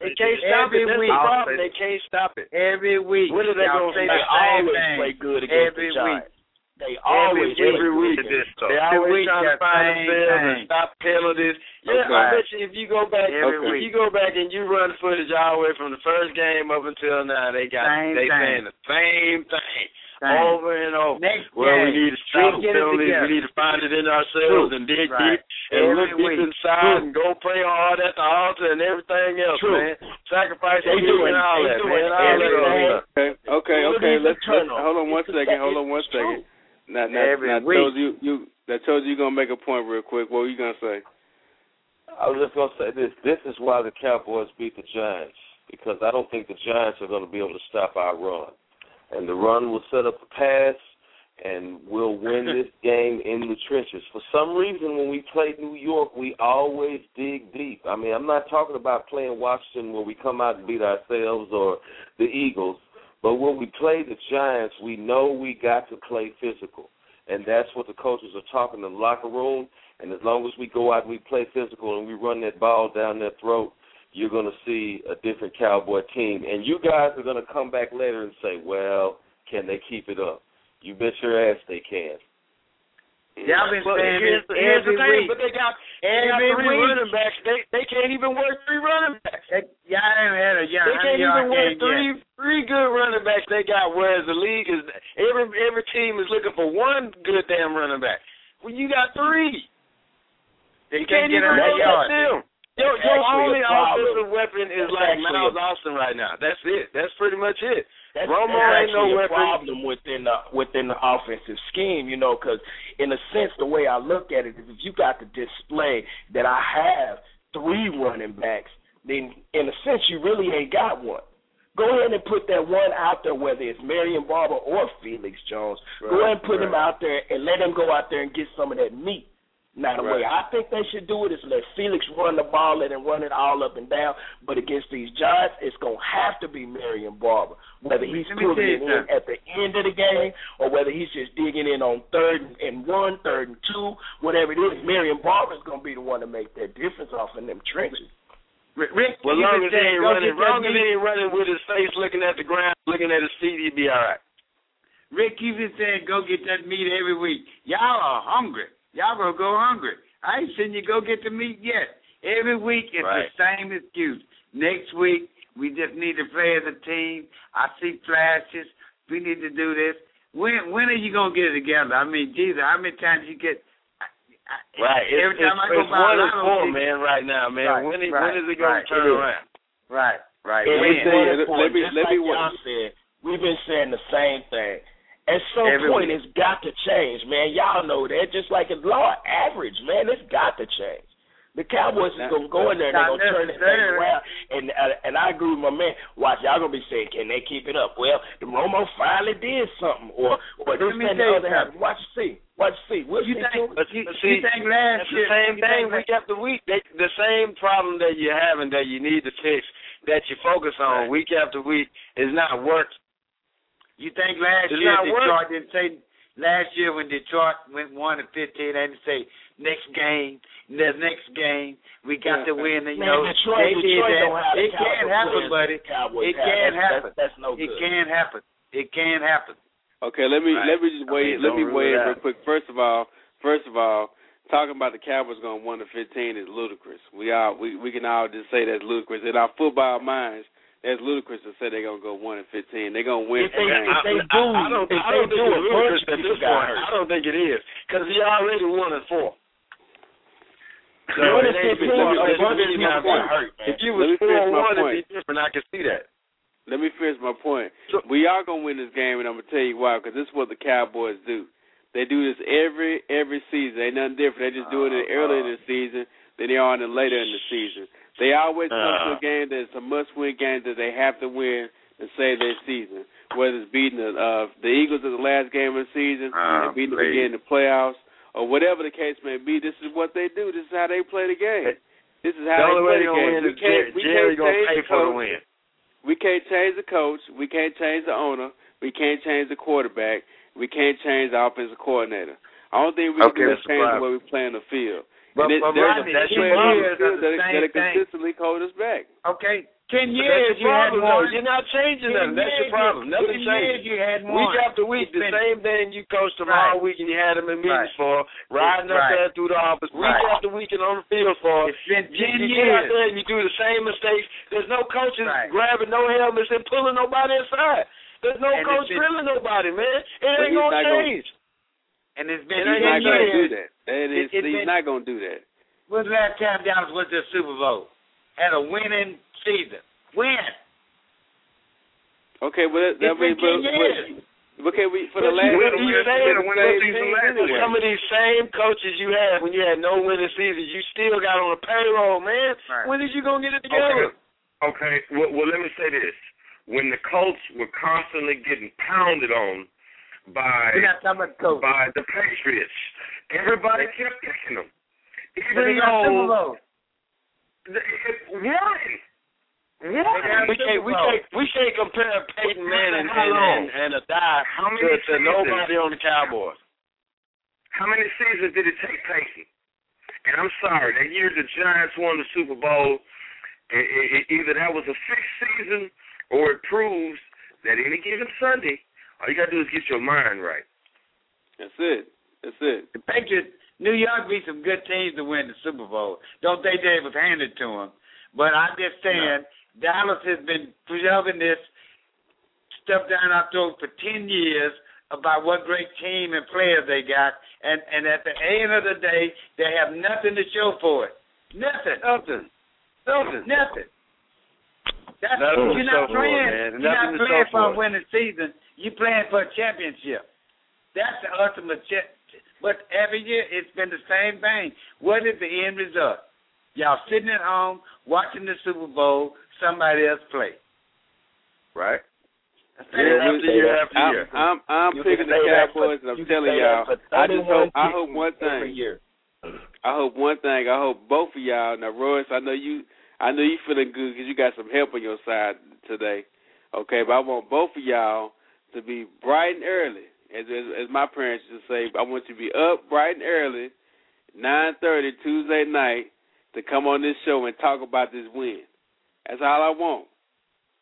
They can't stop Every it. That's week. the problem. They can't stop it. Every week. When are they gonna say the They same always thing. play good against Every the Giants. Week. They always play every week. against them. They always week, trying to find same themselves and stop penalties. Yeah, Okay. I bet you if you go back, Every if week. you go back and you run footage all the way from the first game up until now, they got Same they thing. saying the same thing Same. over and over. Next Well, we need to stop we penalties. We need to find it in ourselves True. and dig Right. deep and Every look deep week. inside True. and go pray hard at the altar and everything else, True. man. Sacrifice They and doing- and all they that, man. All that everything. other stuff. Okay, okay, okay. Let's, and let's hold on one It's the second. same- Hold on one second. it's second. Now, now, Every now week. told you you that told you you're gonna make a point real quick. What were you gonna say? I was just gonna say this. This is why the Cowboys beat the Giants because I don't think the Giants are going to be able to stop our run, and the run will set up a pass, and we'll win this game in the trenches. For some reason, when we play New York, we always dig deep. I mean, I'm not talking about playing Washington where we come out and beat ourselves or the Eagles, but when we play the Giants, we know we got to play physical, and that's what the coaches are talking in the locker room. And as long as we go out and we play physical and we run that ball down their throat, you're going to see a different Cowboy team. And you guys are going to come back later and say, well, can they keep it up? You bet your ass they can. Y'all been But saying here's this here's every the thing, week. but they got, they got three week. running backs. They they can't even work three running backs. That- Y'all ain't had a young. They can't even work three three good running backs they got. Whereas the league is every every team is looking for one good damn running back. Well, you got three. They You can't can't get even roll them. Your, your only offensive weapon is That's like Miles Austin right now. That's it. That's pretty much it. That's, Romo that's ain't no a weapon. problem within the within the offensive scheme, you know, because in a sense, the way I look at it is, if you got the display that I have three running backs, then in a sense, you really ain't got one. Go ahead and put that one out there, whether it's Marion Barber or Felix Jones. go ahead and put him out there and let him go out there and get some of that meat. Now, the way I think they should do it is let Felix run the ball, let him run it all up and down. But against these Giants, it's going to have to be Marion Barber. Whether he's Let me tell putting it in at the end of the game or whether he's just digging in on third and one, third and two, whatever it is, Marion Barber's going to be the one to make that difference off in them trenches. Rick, Rick Well, long as he saying, ain't go running, get that long as he ain't running with his face looking at the ground, looking at his feet, he'd be all right. Rick, you been saying go get that meat every week. Y'all are hungry. Y'all gonna go hungry. I ain't seen you go get the meat yet. Every week it's Right. the same excuse. Next week we just need to play as a team. I see flashes. We need to do this. When when are you gonna get it together? I mean, Jesus, how many times you get? I, I, Right. It's, Every time it's, I go it's by one a and lotto four, ticket- man, right now, man. Right, when, is, right, when is it going right. to turn It is. around? Right, right. Let me It's tell you, one let- me- Just let me like wa- y'all said, we've been saying the same thing. At some Every point, week. it's got to change, man. Y'all know that. Just like it's law average, man, it's got to change. The Cowboys is gonna go in there and they're gonna turn this thing around. And uh, and I agree with my man. Watch, y'all gonna be saying, can they keep it up? Well, the Romo finally did something, or or this Let me and tell the you other happened. Watch and see. Watch and see. We'll You see think, too. but you, You see, think last it's year- the same you thing week after week. They, the same problem that you're having that you need to fix, that you focus on week after week, is not working. You think last It's year not Detroit working. didn't say last year when Detroit went one to fifteen, they didn't say next game, the next game we got to win. And, you Man, know Detroit- they did Detroit that. don't have the it can caliber happen, buddy. Cowboys It have. can That's- happen. that's- that's no It good. can happen. It can happen. Okay, let me Right. let me just I weigh mean, let me rule weigh in real quick. First of all, first of all, talking about the Cowboys going one to fifteen is ludicrous. We all we we can all just say that's ludicrous. In our football minds, that's ludicrous to say they're gonna go one and fifteen. They're gonna win. If they- some games. if they I, I, I don't, if I they don't think do it's it, ludicrous bunch of at this point. I don't think it is because he already won at four. So One it and ain't 15, a bunch of finish people my hurt, man. If you Let was four and one, it'd be different. I can see that. Let me finish my point. we are gonna win this game, and I'm gonna tell you why. Because this is what the Cowboys do. They do this every every season. Ain't nothing different. They just doing it oh, earlier in the season than they are in the later in the season. They always come to Uh. a game that's a must-win game that they have to win to save their season. Whether it's beating the uh, the Eagles in the last game of the season, Oh, and beating them again in the playoffs, or whatever the case may be. This is what they do. This is how they play the game. This is how way they play the game. We can't, we Jerry can't change the for the coach. win. We can't change the coach. We can't change the owner. We can't change the quarterback. We can't change the offensive coordinator. I don't think we can Okay, do that's is the change the way we play on the field. But- and it, but there's Rodney, a that's ten the years the that, same that thing. consistently hold us back. Okay, ten years you had though. You're not changing nothing. That's your problem. you- Nothing ten changes. you had Week after week, It's the same thing you coached them Right. all week and you had them in meetings Right. for, riding up Right. there through the office, week after week and on the field for. It's been You, ten you get out years. there and you do the same mistakes. There's no coaches grabbing no helmets and pulling nobody aside. There's no And coach drilling nobody, man. It ain't gonna not gonna- change. And it's He's been ain't not going to do that. And It- it's, it's he's been- not going to do that. When's the last time Dallas went to the Super Bowl? Had a winning season. Win. Okay, well, that, that It's means, but, but, okay, we, for the last you, win- you win- say the same season last anyway. Some of these same coaches you had when you had no winning seasons, you still got on the payroll, man. Right. When is you gonna get it together? Okay, well, well, let me say this: when the Colts were constantly getting pounded on by We're not talking about the by the Patriots, everybody kept picking them, But they even though Bowl. the- it won. They got Won. We can't, we can't, we can't compare Peyton Manning and, long? and, and a die How many to, to seasons? nobody on the Cowboys. How many seasons did it take Peyton? And I'm sorry, that year the Giants won the Super Bowl, it, it, it, either that was a fixed season or it proves that any given Sunday, all you got to do is get your mind right. That's it. That's it. The Patriots, New York beat some good teams to win the Super Bowl. Don't think they was handed to them. But I'm just saying, Dallas has been shoving this stuff down our throat for 10 years about what great team and players they got. And, and at the end of the day, they have nothing to show for it. Nothing. Nothing. Nothing. Nothing. That's, Nothing you're not for it, playing. man. You're Nothing not to playing show for a winning season. You're playing for a championship. That's the ultimate. Cha- but every year it's been the same thing. What is the end result? Y'all sitting at home watching the Super Bowl. Somebody else play. Right. Year Year after year after I'm, year. I'm, I'm picking the say that for- Cowboys, and I'm telling y'all. I just hope. I hope one thing. year. I hope one thing. I hope both of y'all. Now, Royce, I know you. I know you feeling good because you got some help on your side today. Okay, but I want both of y'all to be bright and early, as as, as my parents used to say. I want you to be up bright and early, nine thirty Tuesday night, to come on this show and talk about this win. That's all I want.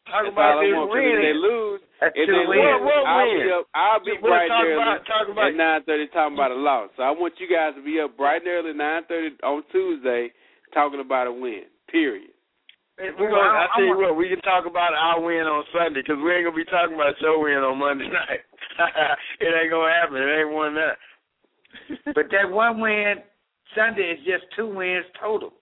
Talk That's about all I this want. 'cause If they win. lose, That's if they wins. lose, What- what I'll win? be up. I'll be We'll bright talk and early about- about- at nine thirty talking about a loss. So I want you guys to be up bright and early nine thirty on Tuesday talking about a win. Period. We're gonna, I tell you what, we can talk about our win on Sunday because we ain't gonna be talking about your win on Monday night. it ain't gonna happen. It ain't one that. but that one win Sunday is just two wins total.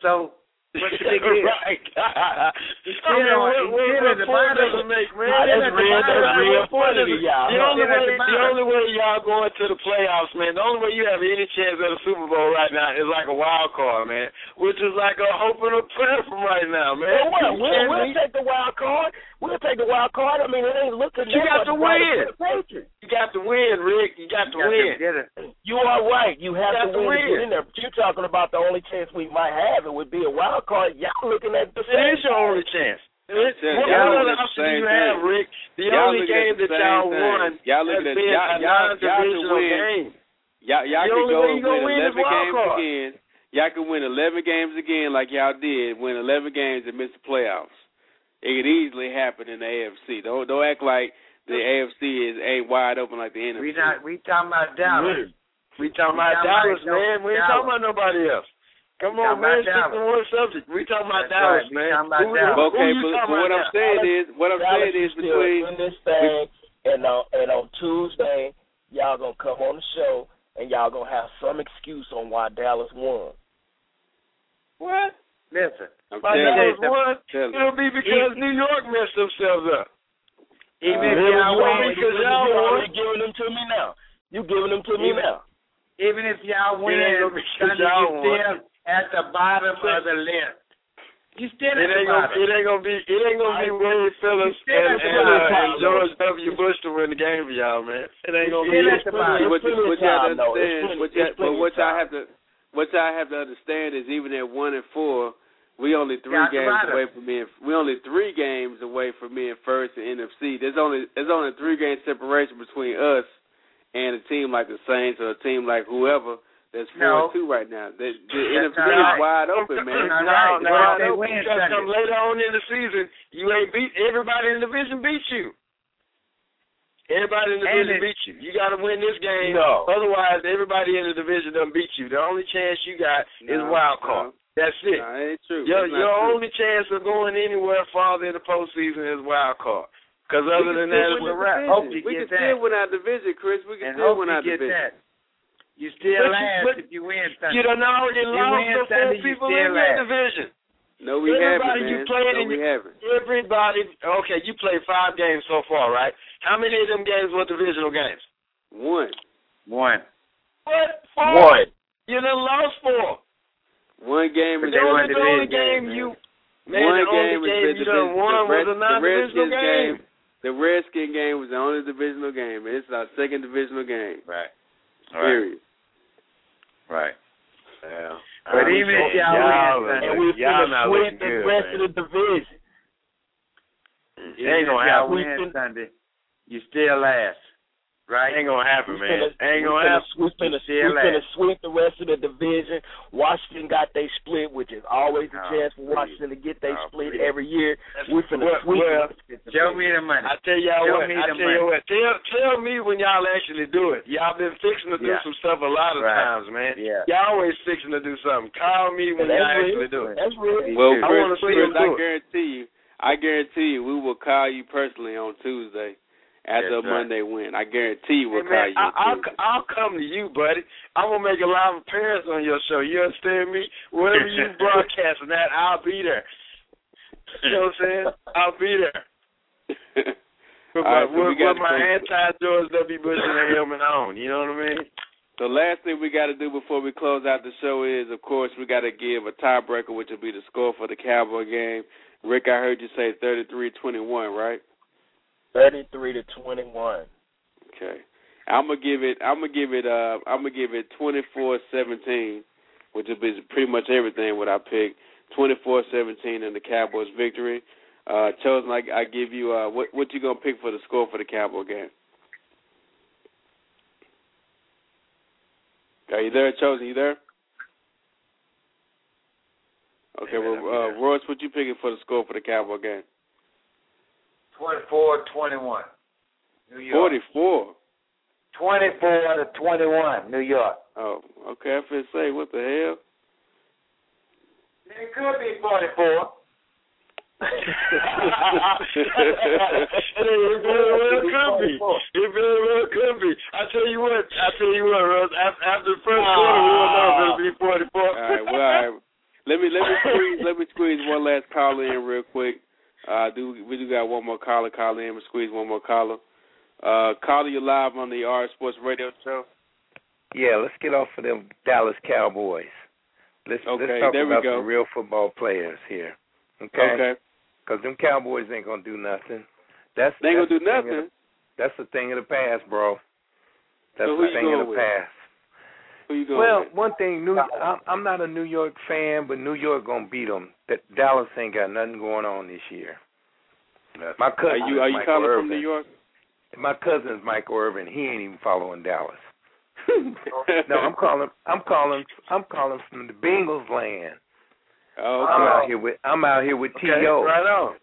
So But the thing is, right. still on- what, what at the point does it make, man? Nah, that's the real- that's real What it- y'all. The only way, the the only way y'all going to the playoffs, man. The only way you have any chance at a Super Bowl right now is like a wild card, man. Which is like a hope and a prayer from right now, man. Well, what? We'll, we'll take the wild card. We'll take the wild card. I mean, it ain't looking. You got to win. the Patriots. You got to win, Rick. You got to You got win. to get it. You are right. You have got to to win, to get in there. But you're talking about the only chance we might have. It would be a wild card. Y'all looking at the It is your only chance. It- telling What you, y'all other looking at the option do same you have. Rick? The Y'all only game the that y'all thing. won Y'all has looking at- been y'all- a y'all- y'all could non-divisional win. game. Y'all, y'all The could only go way and you gonna win win is 11 wild games card. again. Y'all could win 11 games again like y'all did, win 11 games and miss the playoffs. It could easily happen in the AFC. Don't don't act like the AFC is a wide open like the NFC. We not. We talking about Dallas. We talking We about talking Dallas, about man. We ain't Dallas. talking about nobody else. Come We on, man. about Stick to one subject. We talking about That's Dallas, right. We man. talking about Who- who- Dallas. Okay, you but, talking but what I'm now? saying is, what I'm Dallas saying is is still between in this thing, and on and on Tuesday, y'all gonna come on the show, and y'all gonna have some excuse on why Dallas won. What? Listen. I'm My telling Dallas you, won. telling you. It'll be because New York messed themselves up. Even Uh, if y'all you win, because you y'all won. already giving them to me now. You giving them to me Even- now. even if y'all win, ain't gonna be 'cause Sunday, y'all won. still at the bottom of the list. You still It at the ain't gonna. bottom. It ain't gonna be. It ain't gonna be Wade Phillips still and, at the and, uh, and George W. Bush to win the game for y'all, man. It ain't gonna be. Still at the bottom. See, what you, what you have to time, though. It's understand, plenty- what you, it's but plenty what of y'all have to, what y'all have to understand is even at one and four, we only three Got games bottom. away from being, we only three games away from being first in NFC. There's only there's only three game separation between us and a team like the Saints or a team like whoever that's four No. and two right now. The, the That's NFC not right. is wide open, man. It's No, right. no, Why they no, win because come later on in the season, you ain't beat everybody in the division beat you. Everybody in the And division it- beat you. You got to win this game. No. Otherwise, everybody in the division doesn't beat you. The only chance you got is wild card. That's it. No, it ain't true. Your your true. only chance of going anywhere farther in the postseason is wild card. Because other we than can that, still it's win a wrap. Hope you we get can that. still win our division, Chris. We can and still hope win you our get division. that. You still But you- last but if you win Sunday. You done already You lost win the four Sunday, you people still in your division. No, we Everybody haven't, you man. played no, in we haven't. Everybody, okay, you played five games so far, right? How many of them games were divisional games? One. One. What? Four? One. You done lost four. One game But is they The only, won the only division game you, man. man, one the only game is game the you done won the was a non-divisional Redskins game. game. The Redskin game was the only divisional game. It's our second divisional game. Right. Period. Right. Yeah. But I'm even if sure- y'all, y'all win are- And we Y'all finna not sweep the good, rest man. of the division. It even ain't gonna y'all happen. We win fin- Sunday, you still last. Right? Ain't gonna happen, We man. finna, Ain't gonna happen. we finna, Still we finna sweep the rest of the division. Washington got they split, which is always a Oh, chance for please. Washington to get they Oh, split please. every year. We finna Well, sweep well, the Show me the money. I tell y'all Show what. me I the tell you what. Tell tell me when y'all actually do it. Y'all been fixing to do Yeah. some stuff a lot of Right. times, man. Yeah. Y'all always fixing to do something. Call me when y'all real. actually do it. That's real. Well, I wanna see Chris, I guarantee you, I guarantee you, we will call you personally on Tuesday after That's a right. Monday win. I guarantee you, we'll Hey, call man, you. I, on I'll I'll come to you, buddy. I'm gonna make a live appearance on your show. You understand me? Wherever you broadcasting that, I'll be there. You know what I'm saying? I'll be there. With All my, right, so we with, got with to my go- anti George W. Bush and the helmet on. You know what I mean? The last thing we got to do before we close out the show is, of course, we got to give a tiebreaker, which will be the score for the Cowboy game. Rick, I heard you say thirty-three twenty-one, right? Thirty-three to twenty-one. Okay. I'm gonna give it. I'm gonna give it. Uh, I'm gonna give it 24-17, which will be pretty much everything what I picked. 24-17 in the Cowboys' victory. Uh, Chosen, I, I give you. Uh, what what you gonna pick for the score for the Cowboy game? Are you there, Chosen? You there? Okay. Well, uh, Royce, what you picking for the score for the Cowboy game? 24-21. New York. Forty-four. 24 to 21, New York. Oh, okay. I feel say, what the hell? It could be 44. it very well could be. It very well could be. I tell you what. I tell you what, Rose. After, after the first quarter, we will know if it'll be forty-four. All right. Well, all right. Let me let me squeeze let me squeeze one last caller in real quick. Uh, do we do got one more caller call in? We squeeze one more caller. Uh, caller, you live on the R Sports Radio Show. Yeah, let's get off of them Dallas Cowboys. Let's Okay, let's talk about go. the real football players here. Okay. Okay. Because them Cowboys ain't gonna do nothing. That's They ain't that's gonna do the thing of nothing. the- that's the thing of the past, bro. That's So the thing of the with? past. Who you going Well, with? one thing, New I'm, I'm not a New York fan, but New York gonna beat them. That Dallas ain't got nothing going on this year. My Are cousin you are you Michael calling Irvin. from New York? My cousin's Michael Irvin. He ain't even following Dallas. no, I'm calling. I'm calling. I'm calling from the Bengals land. Oh, I'm out here with. I'm out here with Okay, T.O. right on.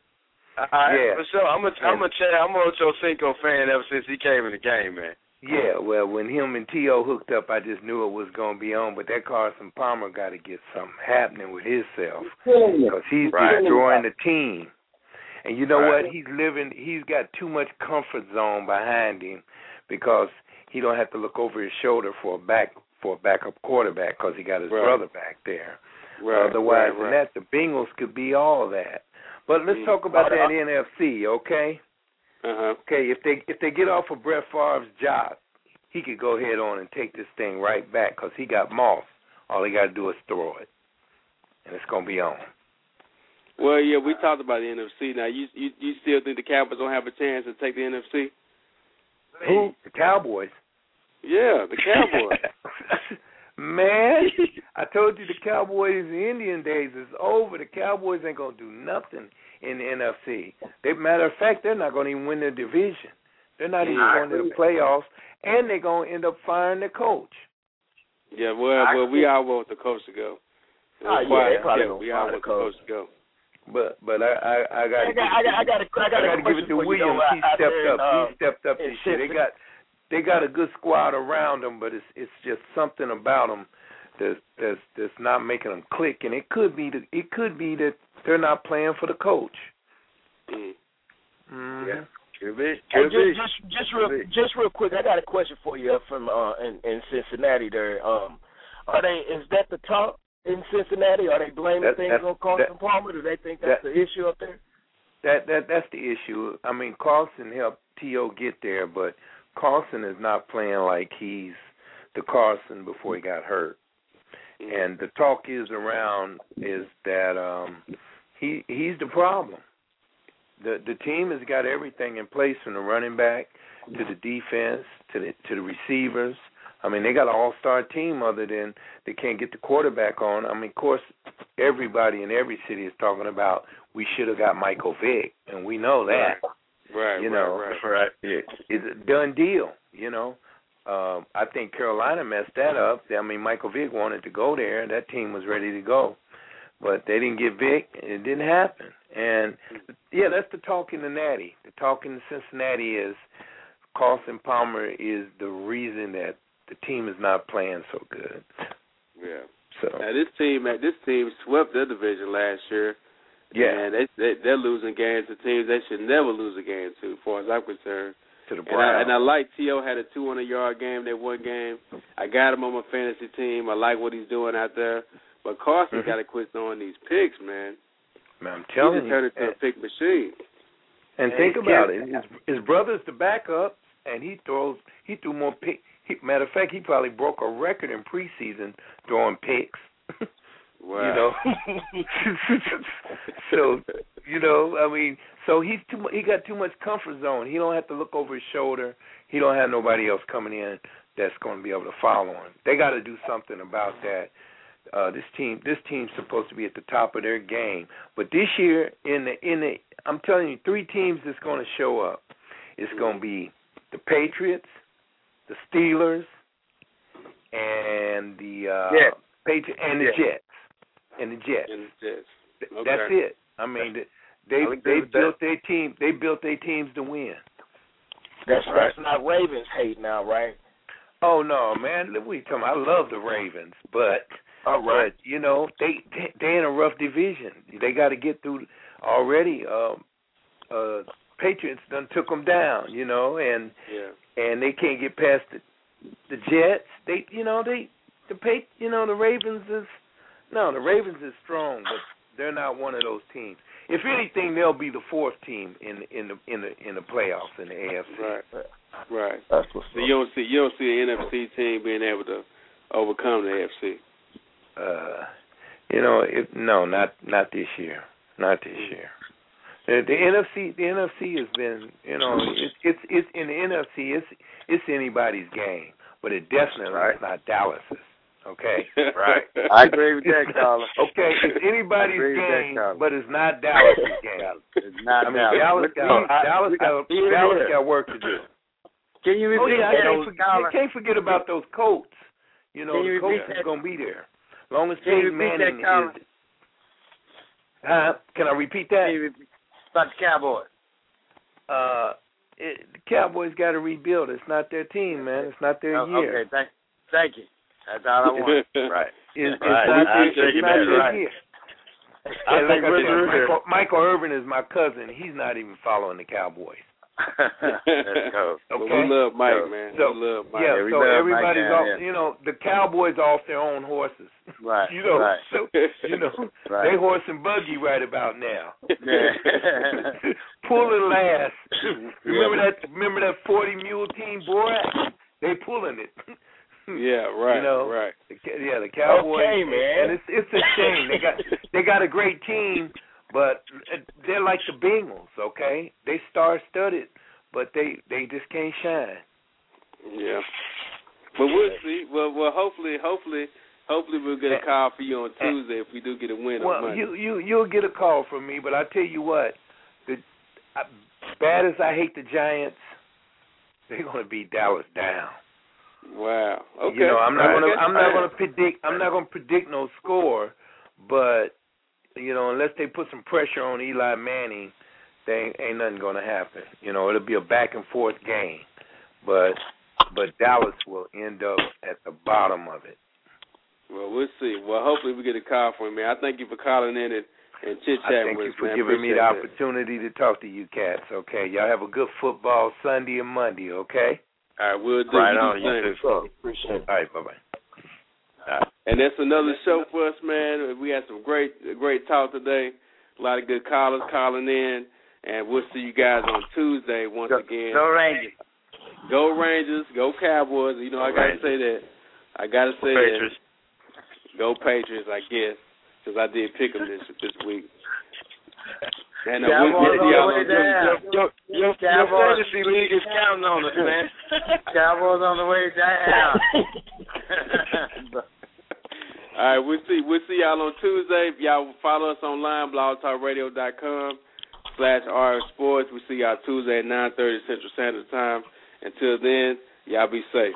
All right, Yeah. for sure. I'm a I'm a Ch- I'm a Ocho Cinco fan ever since he came in the game, man. Yeah, well, when him and T.O. hooked up, I just knew it was going to be on. But that Carson Palmer got to get something happening with himself because he's Right. destroying the team. And you know Right. what? He's living. He's got too much comfort zone behind him because he don't have to look over his shoulder for a back for a backup quarterback because he got his Right. brother back there. Right. Otherwise right, than right. that, the Bengals could be all that. But let's Mm. talk about that NFC, okay? Uh-huh. Okay, if they if they get off of Brett Favre's job, he could go ahead on and take this thing right back because he got Moss. All he got to do is throw it, and it's gonna be on. Well, yeah, we talked about the NFC. Now, you you you still think the Cowboys don't have a chance to take the NFC? Who? The Cowboys. Yeah, the Cowboys. Man, I told you the Cowboys Indian days is over. The Cowboys ain't gonna do nothing in the NFC. They matter of fact, they're not gonna even win their division. They're not even I going to the agree. playoffs, and they're gonna end up firing their coach. yeah, well, well, we all want the coach to go. It Oh, yeah, quiet. they probably yeah, gonna we all want the the coach. coach to go. But but I I, I got I got, I got, I got, a, I got a gotta give it question to for you, Williams. he out stepped there in, up. uh, he stepped up in this year. They got they got a good squad around them, but it's it's just something about them that's that's that's not making them click. And it could be that it could be that they're not playing for the coach. Mm. Mm-hmm. Yeah. Hey, just, just, just real, just real quick. I got a question for you from uh, in, in Cincinnati. There, um, are they? Is that the talk in Cincinnati? Are they blaming That- things on Carson that- Palmer? Do they think that's that- the issue up there? That that that's the issue. I mean, Carlson helped T.O. get there, but Carlson is not playing like he's the Carlson before he got hurt. And the talk is around is that um he he's the problem. The the team has got everything in place from the running back to the defense to the to the receivers. I mean, they got an all-star team other than they can't get the quarterback on. I mean, of course, everybody in every city is talking about we should have got Michael Vick, and we know that. Right, you right, know, right. right. It's a done deal. You know, um, I think Carolina messed that up. I mean, Michael Vick wanted to go there. And that team was ready to go, but they didn't get Vick. and It didn't happen. And yeah, that's the talk in the Natty. The talk in Cincinnati is Carson Palmer is the reason that the team is not playing so good. Yeah. So Now this team, this team swept their division last year. Yeah. And they, they they're losing games to teams they should never lose a game to, as far as I'm concerned. To the And I, Browns. and I like T.O. had a 200 yard game that one game. I got him on my fantasy team. I like what he's doing out there. But Carson Mhm. got to quit throwing these picks, man. Man, I'm He telling just you. turned into a pick machine. And Yeah, think he about it. His, his brother's the backup, and he throws. He threw more pick. He, matter of fact, he probably broke a record in preseason throwing picks. Wow. You know. so you know, I mean, so he's too. He got too much comfort zone. He don't have to look over his shoulder. He don't have nobody else coming in that's going to be able to follow him. They got to do something about that. Uh, this team, this team's supposed to be at the top of their game, but this year, in the in the, I'm telling you, three teams that's going to show up. It's going to be the Patriots, the Steelers, and the uh, Jets. Patri- and the Jets. Jets, and the Jets. And it's just, Th- okay. That's it. I mean, they I'll they with built their team. They built their teams to win. That's right. that's not Ravens hate now, right? Oh no, man! Look what you talking. About. I love the Ravens, but All right. but you know they they they in a rough division. They got to get through already. Um, uh, Patriots done took them down, you know, and Yeah. and they can't get past the the Jets. They you know they the pa you know the Ravens is no the Ravens is strong, but They're not one of those teams. If anything, they'll be the fourth team in in the in the in the playoffs in the AFC. Right. Right. That's what's So you don't see you don't see an NFC team being able to overcome the AFC. Uh, you know, it, no, not not this year. Not this year. The, the NFC, the NFC has been, you know, it's it's it's in the NFC. It's it's anybody's game, but it definitely is not Dallas's. Okay, Right. I agree with that, It's Carla. Okay, it's anybody's I agree with that, game, but it's not Dallas's game. It's not I mean, Dallas. Dallas got I- Dallas got I- here it Dallas got work to do. Can you Oh repeat yeah, I that, can't, forget, I can't forget about those Colts. You know, Can you the Colts repeat is that? gonna be there. Long as Can you Peyton Manning Carla? is. Huh? Can I repeat that? Can you repeat about the Cowboys? Uh, it, the Cowboys got to rebuild. It's not their team, man. It's not their Oh, year. Okay, thank, thank you. That's all I want. right. It's, it's Right. not, I it's take it not back, right. year. I Hey, think like I said, here. Michael, Michael Irvin is my cousin. He's not even following the Cowboys. Let's go. But Okay. we love Mike, So- man. so- we love Mike. Yeah, Yeah, we so love Mike everybody's down off. here. You know, the Cowboys are off their own horses. Right. You know, Right. so you know Right. they horse and buggy right about now. Yeah. pulling ass. Remember that? Remember that forty mule team, boy? They pulling it. Yeah, right, You know, right. The, Ca- yeah, the Cowboys. Okay, man. And it's it's a shame they got they got a great team, but they're like the Bengals. Okay, they star studded, but they they just can't shine. Yeah. But we'll see. Well, well, hopefully, hopefully, hopefully we'll get a call for you on Tuesday if we do get a win on Well, Monday. you you you'll get a call from me, but I tell you what, the I, bad as I hate the Giants, they're going to beat Dallas down. Wow. Okay. You know, I'm not gonna. I'm not gonna predict I'm not gonna predict no score, but you know, unless they put some pressure on Eli Manning, they ain't, ain't nothing gonna happen. You know, it'll be a back and forth game, but but Dallas will end up at the bottom of it. Well, we'll see. Well, hopefully we get a call from you, man. I thank you for calling in and, and chit I chatting thank you for man. giving me the opportunity to talk to you cats. Okay, y'all have a good football Sunday and Monday. Okay. All right, we'll do. Right on. You too. Appreciate it. All right. Bye bye. And that's another show for us, man. We had some great, great talk today. A lot of good callers calling in, and we'll see you guys on Tuesday once Go, again. go Rangers. Go Rangers, go Cowboys. You know, I gotta say that. I gotta say Patriots. that. Go Patriots, I guess, because I did pick them this this week. And uh, Cowboys we'll, we'll see on y'all the way on down. Your, fantasy league is counting on us, man. Cowboys on the way down. All right, we'll see. We'll see y'all on Tuesday. If y'all follow us online, blogtalkradio.com slash RF Sports. We see y'all Tuesday at 9.30 Central Standard Time. Until then, y'all be safe.